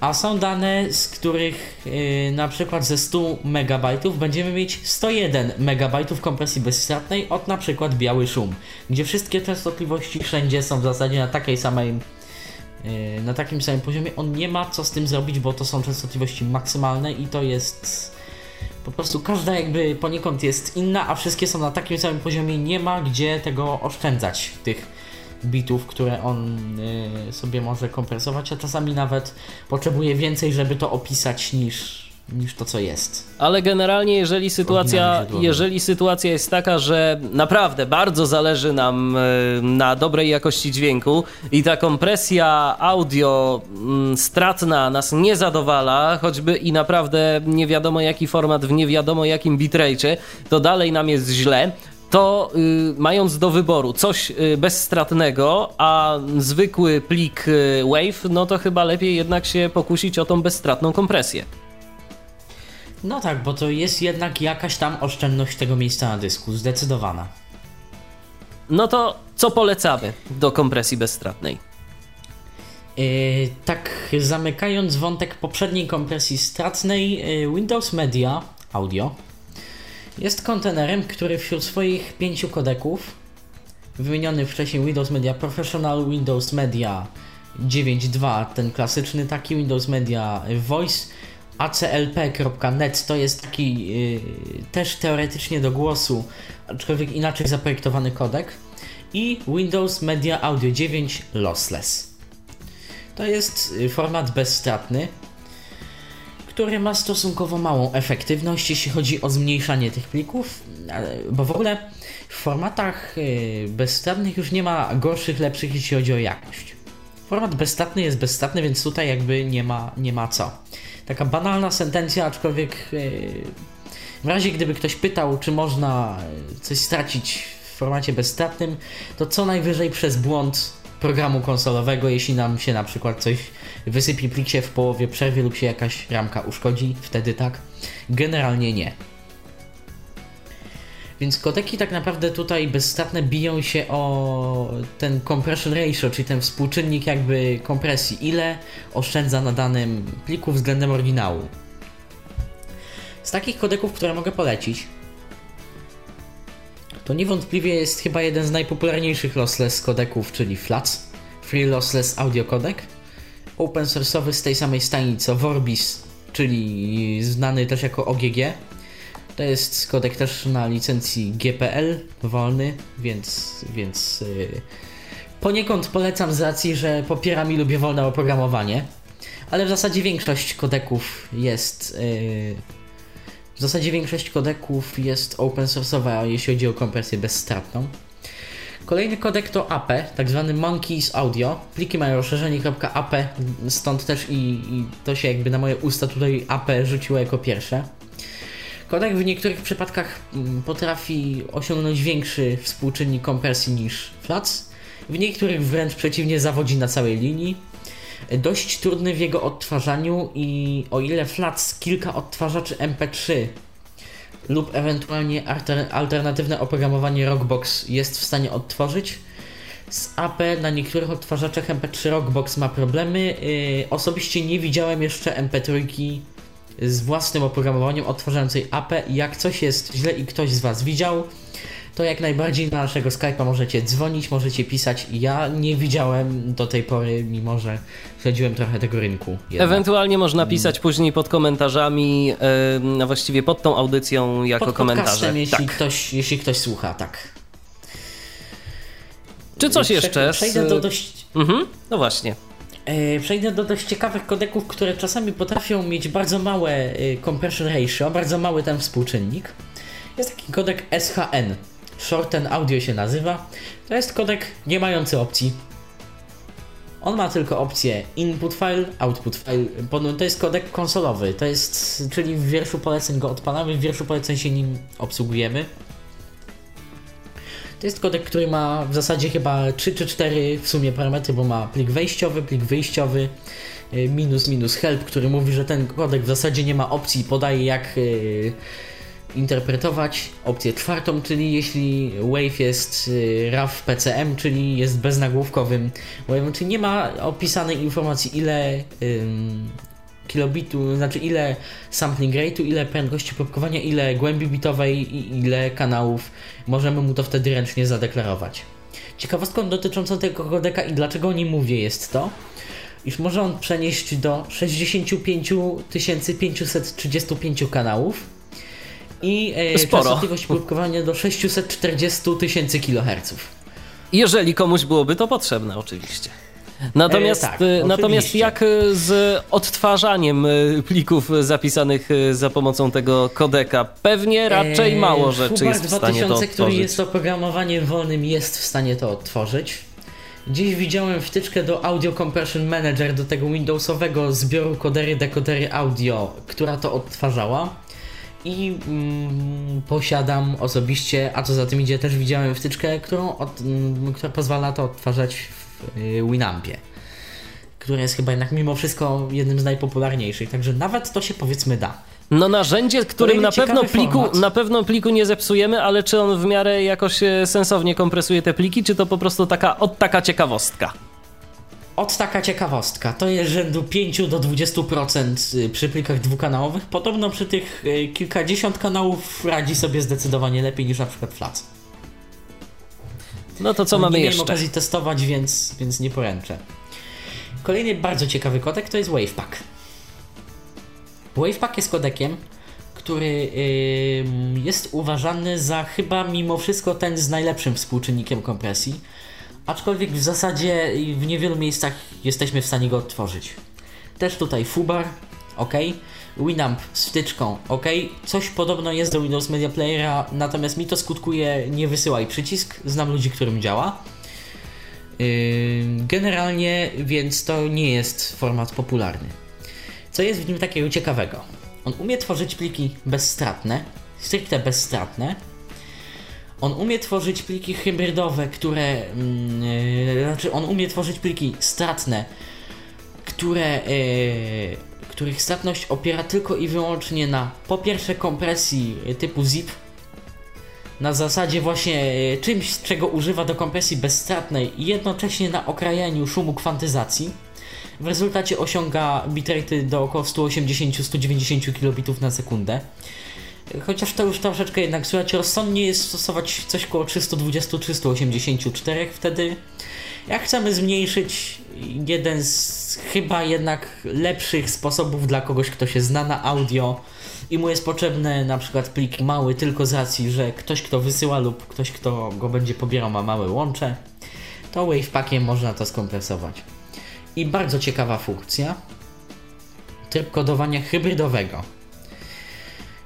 S2: A są dane, z których yy, na przykład ze 100 MB będziemy mieć 101 MB kompresji bezstratnej od na przykład biały szum, gdzie wszystkie częstotliwości wszędzie są w zasadzie na takiej samej yy, na takim samym poziomie. On nie ma co z tym zrobić, bo to są częstotliwości maksymalne i to jest po prostu każda jakby poniekąd jest inna, a wszystkie są na takim samym poziomie. Nie ma gdzie tego oszczędzać tych bitów, które on y, sobie może kompresować, a czasami nawet potrzebuje więcej, żeby to opisać niż niż to, co jest.
S1: Ale generalnie, jeżeli sytuacja, jeżeli sytuacja jest taka, że naprawdę bardzo zależy nam e, na dobrej jakości dźwięku i ta kompresja audio mm, stratna nas nie zadowala, choćby i naprawdę nie wiadomo jaki format w nie wiadomo jakim bitrate'cie, to dalej nam jest źle. To y, mając do wyboru coś y, bezstratnego, a zwykły plik y, WAV, no to chyba lepiej jednak się pokusić o tą bezstratną kompresję.
S2: No tak, bo to jest jednak jakaś tam oszczędność tego miejsca na dysku, zdecydowana.
S1: No to co polecamy do kompresji bezstratnej?
S2: Yy, tak, zamykając wątek poprzedniej kompresji stratnej, yy, Windows Media Audio jest kontenerem, który wśród swoich pięciu kodeków, wymieniony wcześniej Windows Media Professional, Windows Media 9.2, ten klasyczny taki, Windows Media Voice, aclp.net to jest taki yy, też teoretycznie do głosu, aczkolwiek inaczej zaprojektowany kodek i Windows Media Audio 9 Lossless. To jest y, format bezstratny, który ma stosunkowo małą efektywność, jeśli chodzi o zmniejszanie tych plików, bo w ogóle w formatach y, bezstratnych już nie ma gorszych, lepszych, jeśli chodzi o jakość. Format bezstatny jest bezstatny, więc tutaj jakby nie ma, nie ma co. Taka banalna sentencja, aczkolwiek y, w razie gdyby ktoś pytał, czy można y, coś stracić w formacie bezstatnym, to co najwyżej przez błąd programu konsolowego, jeśli nam się na przykład coś wysypie plik się w połowie przerwie lub się jakaś ramka uszkodzi, wtedy tak. Generalnie nie. Więc kodeki tak naprawdę tutaj bezstatne biją się o ten compression ratio, czyli ten współczynnik jakby kompresji. Ile oszczędza na danym pliku względem oryginału. Z takich kodeków, które mogę polecić, to niewątpliwie jest chyba jeden z najpopularniejszych lossless kodeków, czyli FLAC, Free Lossless Audio Codec. Open source'owy z tej samej stajni co Vorbis, czyli znany też jako OGG. To jest kodek też na licencji GPL, wolny, więc, więc yy, poniekąd polecam z racji, że popieram i lubię wolne oprogramowanie. Ale w zasadzie większość kodeków jest yy, w zasadzie większość kodeków jest open source'owa, jeśli chodzi o kompresję bezstratną. Kolejny kodek to AP, tak zwany Monkeys Audio. Pliki mają rozszerzenie .ap, stąd też i, i to się jakby na moje usta tutaj AP rzuciło jako pierwsze. Kodek w niektórych przypadkach mm, potrafi osiągnąć większy współczynnik kompresji niż FLAC, w niektórych wręcz przeciwnie zawodzi na całej linii. Dość trudny w jego odtwarzaniu i o ile FLAC kilka odtwarzaczy MP3 lub ewentualnie alter, alternatywne oprogramowanie Rockbox jest w stanie odtworzyć, z AP na niektórych odtwarzaczach MP3 Rockbox ma problemy. Yy, osobiście nie widziałem jeszcze MP3 z własnym oprogramowaniem odtwarzającej AP. Jak coś jest źle i ktoś z Was widział, to jak najbardziej na naszego Skype'a możecie dzwonić, możecie pisać. Ja nie widziałem do tej pory, mimo że śledziłem trochę tego rynku. jednak.
S1: Ewentualnie można pisać później pod komentarzami, yy, no właściwie pod tą audycją jako
S2: Pod
S1: komentarze.
S2: jeśli,
S1: Tak.
S2: ktoś, jeśli ktoś słucha, tak.
S1: Czy coś
S2: Prze-
S1: jeszcze?
S2: Przejdę do dość
S1: Mhm, no właśnie.
S2: E, Przejdę do dość ciekawych kodeków, które czasami potrafią mieć bardzo małe e, compression ratio, bardzo mały ten współczynnik. Jest taki kodek SHN, Shorten Audio się nazywa. To jest kodek nie mający opcji. On ma tylko opcję input file, output file. Pod- To jest kodek konsolowy, to jest, czyli w wierszu poleceń go odpalamy, w wierszu poleceń się nim obsługujemy. To jest kodek, który ma w zasadzie chyba 3 czy 4 w sumie parametry, bo ma plik wejściowy, plik wyjściowy, y, minus minus help, który mówi, że ten kodek w zasadzie nie ma opcji, podaje jak y, interpretować. Opcję czwartą, czyli jeśli wave jest y, RAW PCM, czyli jest beznagłówkowym wave'em, czyli nie ma opisanej informacji ile ym, kilobitu, znaczy ile sampling rate'u, ile prędkości próbkowania, ile głębi bitowej i ile kanałów możemy mu to wtedy ręcznie zadeklarować. Ciekawostką dotyczącą tego kodeka i dlaczego o nim mówię jest to, iż może on przenieść do 65 535 kanałów i e,
S1: Sporo.
S2: częstotliwość próbkowania do 640 tysięcy kHz.
S1: Jeżeli komuś byłoby to potrzebne, oczywiście. Natomiast,
S2: E, tak,
S1: y, natomiast
S2: oczywiście.
S1: jak y, z odtwarzaniem y, plików zapisanych za pomocą tego kodeka? Pewnie raczej mało rzeczy
S2: Fubar
S1: jest w stanie to
S2: 2000, który
S1: odtworzyć.
S2: jest oprogramowaniem wolnym, jest w stanie to odtworzyć. Dziś widziałem wtyczkę do Audio Compression Manager, do tego Windowsowego zbioru kodery, dekodery audio, która to odtwarzała. I mm, posiadam osobiście, a co za tym idzie, też widziałem wtyczkę, którą od, mm, która pozwala to odtwarzać w y, Winampie. Które jest chyba jednak mimo wszystko jednym z najpopularniejszych, także nawet to się powiedzmy da.
S1: No narzędzie, którym na pewno, pliku,
S2: format.
S1: na pewno pliku nie zepsujemy, ale czy on w miarę jakoś e, sensownie kompresuje te pliki, czy to po prostu taka, od taka ciekawostka?
S2: Od taka ciekawostka, to jest rzędu 5 do 20% przy plikach dwukanałowych. Podobno przy tych y, kilkadziesiąt kanałów radzi sobie zdecydowanie lepiej niż na przykład Flac.
S1: No to co
S2: No,
S1: mamy
S2: nie miałem
S1: jeszcze?
S2: okazji testować, więc, więc nie poręczę. Kolejny bardzo ciekawy kodek to jest Wavepack. Wavepack jest kodekiem, który ym, jest uważany za chyba mimo wszystko ten z najlepszym współczynnikiem kompresji, aczkolwiek w zasadzie w niewielu miejscach jesteśmy w stanie go odtworzyć. Też tutaj Fubar, ok. Winamp z wtyczką, ok. Coś podobno jest do Windows Media Playera, natomiast mi to skutkuje nie wysyłaj przycisk. Znam ludzi, którym działa. Yy, Generalnie, więc to nie jest format popularny. Co jest w nim takiego ciekawego? On umie tworzyć pliki bezstratne, stricte bezstratne. On umie tworzyć pliki hybrydowe, które. Yy, znaczy, on umie tworzyć pliki stratne, które. Yy, których stratność opiera tylko i wyłącznie na po pierwsze kompresji yy, typu zip, na zasadzie właśnie e, czymś, czego używa do kompresji bezstratnej i jednocześnie na okrajaniu szumu kwantyzacji. W rezultacie osiąga bitrate'y do około 180-190 kilobitów na sekundę. Chociaż to już troszeczkę jednak słychać rozsądnie jest stosować coś koło 320-384, wtedy jak chcemy zmniejszyć jeden z chyba jednak lepszych sposobów dla kogoś, kto się zna na audio i mu jest potrzebny na przykład plik mały tylko z racji, że ktoś kto wysyła lub ktoś kto go będzie pobierał ma małe łącze, to Wavepackiem można to skompresować. I bardzo ciekawa funkcja, tryb kodowania hybrydowego.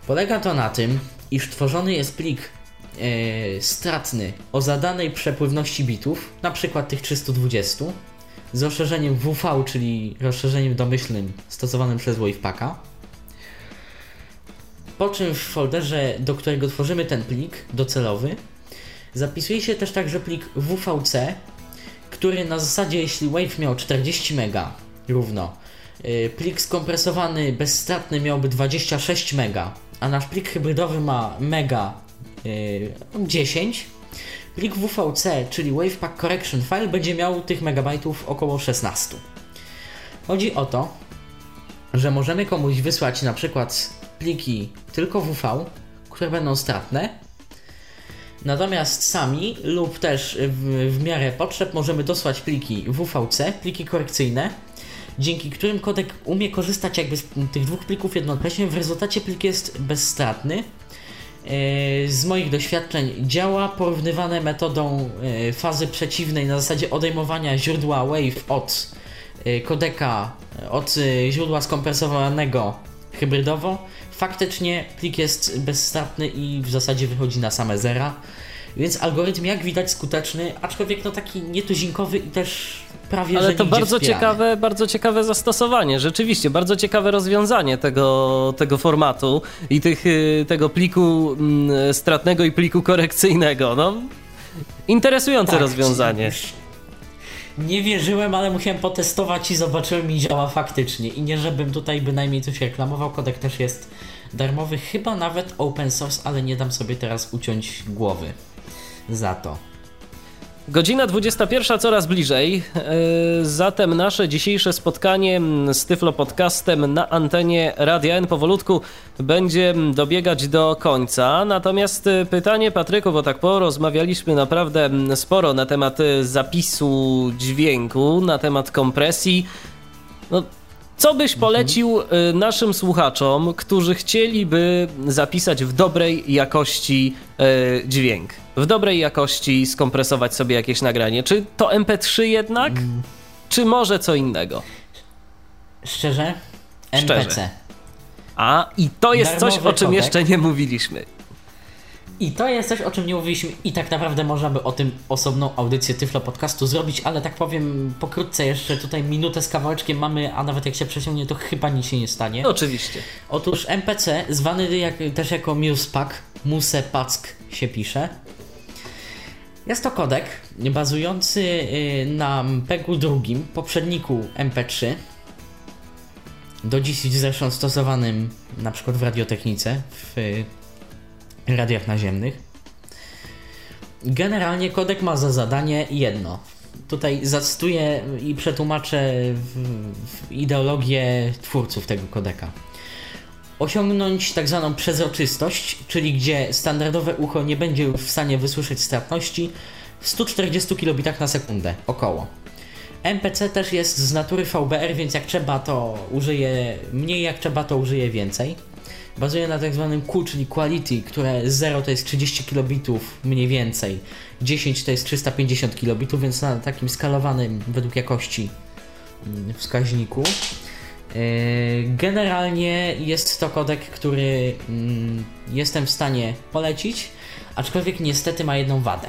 S2: Polega to na tym, iż tworzony jest plik e, stratny o zadanej przepływności bitów, na przykład tych 320, z rozszerzeniem WV, czyli rozszerzeniem domyślnym stosowanym przez Wavepacka. Po czym w folderze, do którego tworzymy ten plik docelowy, zapisuje się też także plik WVC, który na zasadzie, jeśli Wave miał 40 MB równo, yy, plik skompresowany bezstratny miałby 26 MB, a nasz plik hybrydowy ma mega yy, 10, plik WVC, czyli Wavepack Correction File, będzie miał tych megabajtów około 16. Chodzi o to, że możemy komuś wysłać na przykład pliki tylko WV, które będą stratne, natomiast sami lub też w, w miarę potrzeb możemy dosłać pliki WVC, pliki korekcyjne, dzięki którym kodek umie korzystać jakby z tych dwóch plików jednocześnie, w rezultacie plik jest bezstratny. E, Z moich doświadczeń działa porównywane metodą e, fazy przeciwnej na zasadzie odejmowania źródła wave od e, kodeka, od źródła skompresowanego hybrydowo. Faktycznie plik jest bezstratny i w zasadzie wychodzi na same zera. Więc algorytm jak widać skuteczny, aczkolwiek no taki nietuzinkowy i też prawie
S1: Ale to bardzo ciekawe, bardzo ciekawe zastosowanie, rzeczywiście, bardzo ciekawe rozwiązanie tego, tego formatu i tych, y, tego pliku mm, stratnego i pliku korekcyjnego. No, interesujące
S2: Tak,
S1: rozwiązanie.
S2: Nie wierzyłem, ale musiałem potestować i zobaczyłem i działa faktycznie. I nie żebym tutaj bynajmniej coś reklamował, kodek też jest darmowy, chyba nawet open source, ale nie dam sobie teraz uciąć głowy za to.
S1: Godzina 21 coraz bliżej, yy, zatem nasze dzisiejsze spotkanie z Tyflo Podcastem na antenie Radia N powolutku będzie dobiegać do końca. Natomiast y, pytanie Patryku, bo tak porozmawialiśmy naprawdę sporo na temat y, zapisu dźwięku, na temat kompresji. No, co byś polecił y, naszym słuchaczom, którzy chcieliby zapisać w dobrej jakości y, dźwięk? W dobrej jakości skompresować sobie jakieś nagranie? Czy to MP3 jednak? czy może co innego?
S2: Szczerze?
S1: Szczerze.
S2: NPC.
S1: A, i to jest coś,
S2: Darmowy
S1: o czym
S2: kodek.
S1: jeszcze nie mówiliśmy.
S2: I to jest coś, o czym nie mówiliśmy i tak naprawdę można by o tym osobną audycję Tyflo Podcastu zrobić, ale tak powiem pokrótce jeszcze tutaj minutę z kawałeczkiem mamy, a nawet jak się przesiągnie, to chyba nic się nie stanie.
S1: Oczywiście.
S2: Otóż MPC, zwany jak, też jako Musepack, Musepack się pisze, jest to kodek bazujący y, na MPEG-u drugim, poprzedniku MP3, do dziś zresztą stosowanym na przykład w radiotechnice, w radiach naziemnych. Generalnie kodek ma za zadanie jedno. Tutaj zacytuję i przetłumaczę ideologię twórców tego kodeka osiągnąć tak zwaną przezroczystość, czyli gdzie standardowe ucho nie będzie w stanie wysłyszeć stratności w 140 kilobitach na sekundę, około. MPC też jest z natury VBR, więc jak trzeba to użyje mniej, jak trzeba to użyje więcej. Bazuje na tak zwanym Q, czyli Quality, które 0 to jest 30 kilobitów mniej więcej, 10 to jest 350 kilobitów, więc na takim skalowanym według jakości mm, wskaźniku. Yy, Generalnie jest to kodek, który mm, jestem w stanie polecić, aczkolwiek niestety ma jedną wadę.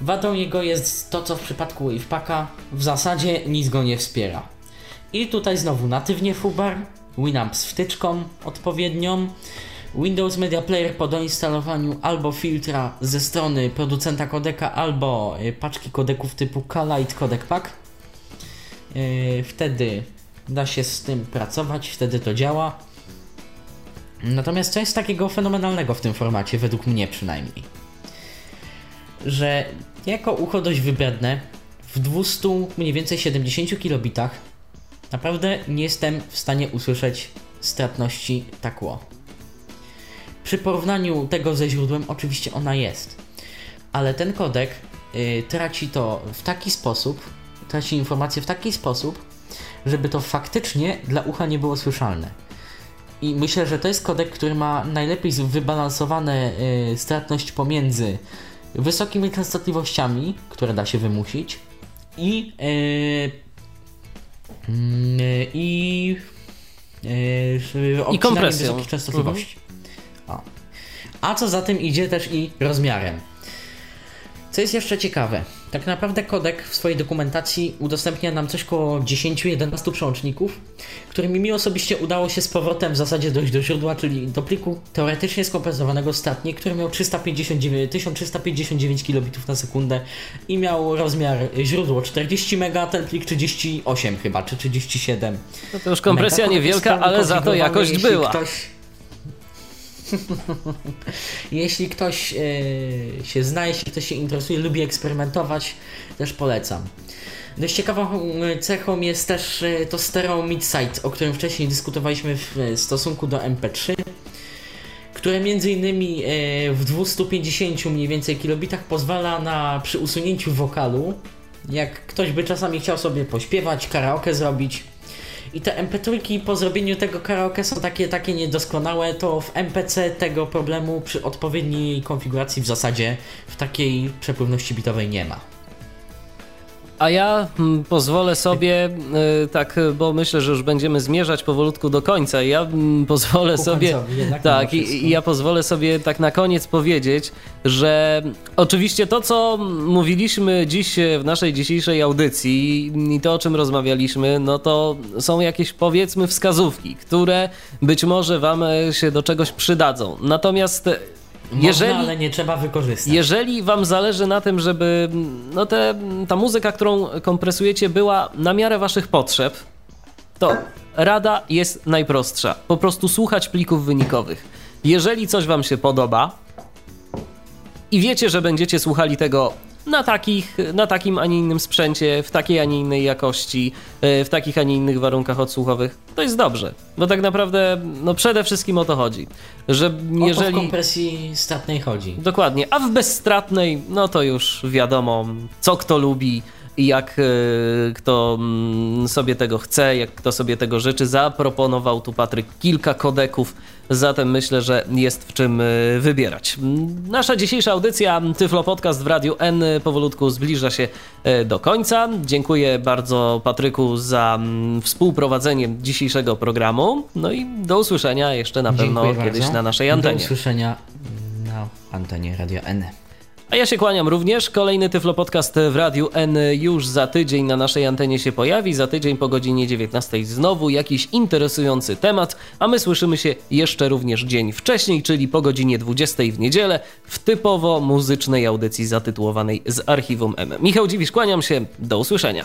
S2: Wadą jego jest to, co w przypadku Wavepacka w zasadzie nic go nie wspiera. I tutaj znowu natywnie FUBAR, Winamp z wtyczką odpowiednią, Windows Media Player po doinstalowaniu albo filtra ze strony producenta kodeka, albo y, paczki kodeków typu K-Lite Codec Pack. Yy, Wtedy da się z tym pracować, wtedy to działa. Natomiast co jest takiego fenomenalnego w tym formacie, według mnie przynajmniej? Że jako ucho dość wybredne, w 200 mniej więcej 70 kilobitach naprawdę nie jestem w stanie usłyszeć stratności tak ło. Przy porównaniu tego ze źródłem oczywiście ona jest, ale ten kodek y, traci to w taki sposób, traci informacje w taki sposób, żeby to faktycznie dla ucha nie było słyszalne. I myślę, że to jest kodek, który ma najlepiej wybalansowane y, stratność pomiędzy wysokimi częstotliwościami, które da się wymusić, i y, mm, i y, obcinaniem
S1: kompresją.
S2: wysokich częstotliwości. O. A co za tym idzie też i rozmiarem. Co jest jeszcze ciekawe, tak naprawdę kodek w swojej dokumentacji udostępnia nam coś koło 10-11 przełączników, którymi mi osobiście udało się z powrotem w zasadzie dojść do źródła, czyli do pliku teoretycznie skompresowanego statnie, który miał 359, 1359 kilobitów na sekundę i miał rozmiar źródło 40 MB, ten plik 38 chyba, czy 37.
S1: No to już kompresja
S2: Mega.
S1: niewielka, ale za to jakość była.
S2: Ktoś... jeśli ktoś e, się zna, jeśli ktoś się interesuje, lubi eksperymentować, też polecam. Dość ciekawą e, cechą jest też e, to stereo mid-side, o którym wcześniej dyskutowaliśmy w stosunku do MP3, które między innymi w 250 mniej więcej kilobitach pozwala na przy usunięciu wokalu, jak ktoś by czasami chciał sobie pośpiewać, karaoke zrobić, i te MP3 po zrobieniu tego karaoke są takie, takie niedoskonałe, to w MPC tego problemu przy odpowiedniej konfiguracji w zasadzie w takiej przepływności bitowej nie ma.
S1: A ja mm, pozwolę sobie, y, tak, bo myślę, że już będziemy zmierzać powolutku do końca. Ja mm, pozwolę sobie. Tak, i, ja pozwolę sobie tak na koniec powiedzieć, że oczywiście to, co mówiliśmy dziś w naszej dzisiejszej audycji i to, o czym rozmawialiśmy, no to są jakieś powiedzmy wskazówki, które być może Wam e, się do czegoś przydadzą. Natomiast e, jeżeli.
S2: Można, ale nie trzeba wykorzystać.
S1: Jeżeli wam zależy na tym, żeby no te, ta muzyka, którą kompresujecie, była na miarę waszych potrzeb, to rada jest najprostsza. Po prostu słuchać plików wynikowych. Jeżeli coś wam się podoba i wiecie, że będziecie słuchali tego na, takich, na takim, a nie innym sprzęcie, w takiej, a nie innej jakości, e, w takich, a nie innych warunkach odsłuchowych, to jest dobrze. Bo tak naprawdę, no przede wszystkim o to chodzi. Że
S2: O to w
S1: jeżeli...
S2: kompresji statnej chodzi.
S1: Dokładnie, a w bezstratnej, no to już wiadomo, co kto lubi jak e, kto mm, sobie tego chce, jak kto sobie tego życzy. Zaproponował tu Patryk kilka kodeków, zatem myślę, że jest w czym e, wybierać. Nasza dzisiejsza audycja Tyflo Podcast w Radiu N powolutku zbliża się e, do końca. Dziękuję bardzo Patryku za współprowadzenie dzisiejszego programu. No i do usłyszenia jeszcze na pewno
S2: Dziękuję
S1: kiedyś
S2: bardzo.
S1: na naszej antenie.
S2: Do usłyszenia na antenie Radio N.
S1: A ja się kłaniam również. Kolejny Tyflo Podcast w Radiu N już za tydzień na naszej antenie się pojawi. Za tydzień po godzinie 19 znowu jakiś interesujący temat, a my słyszymy się jeszcze również dzień wcześniej, czyli po godzinie 20 w niedzielę w typowo muzycznej audycji zatytułowanej z Archiwum M. Michał Dziwisz, kłaniam się. Do usłyszenia.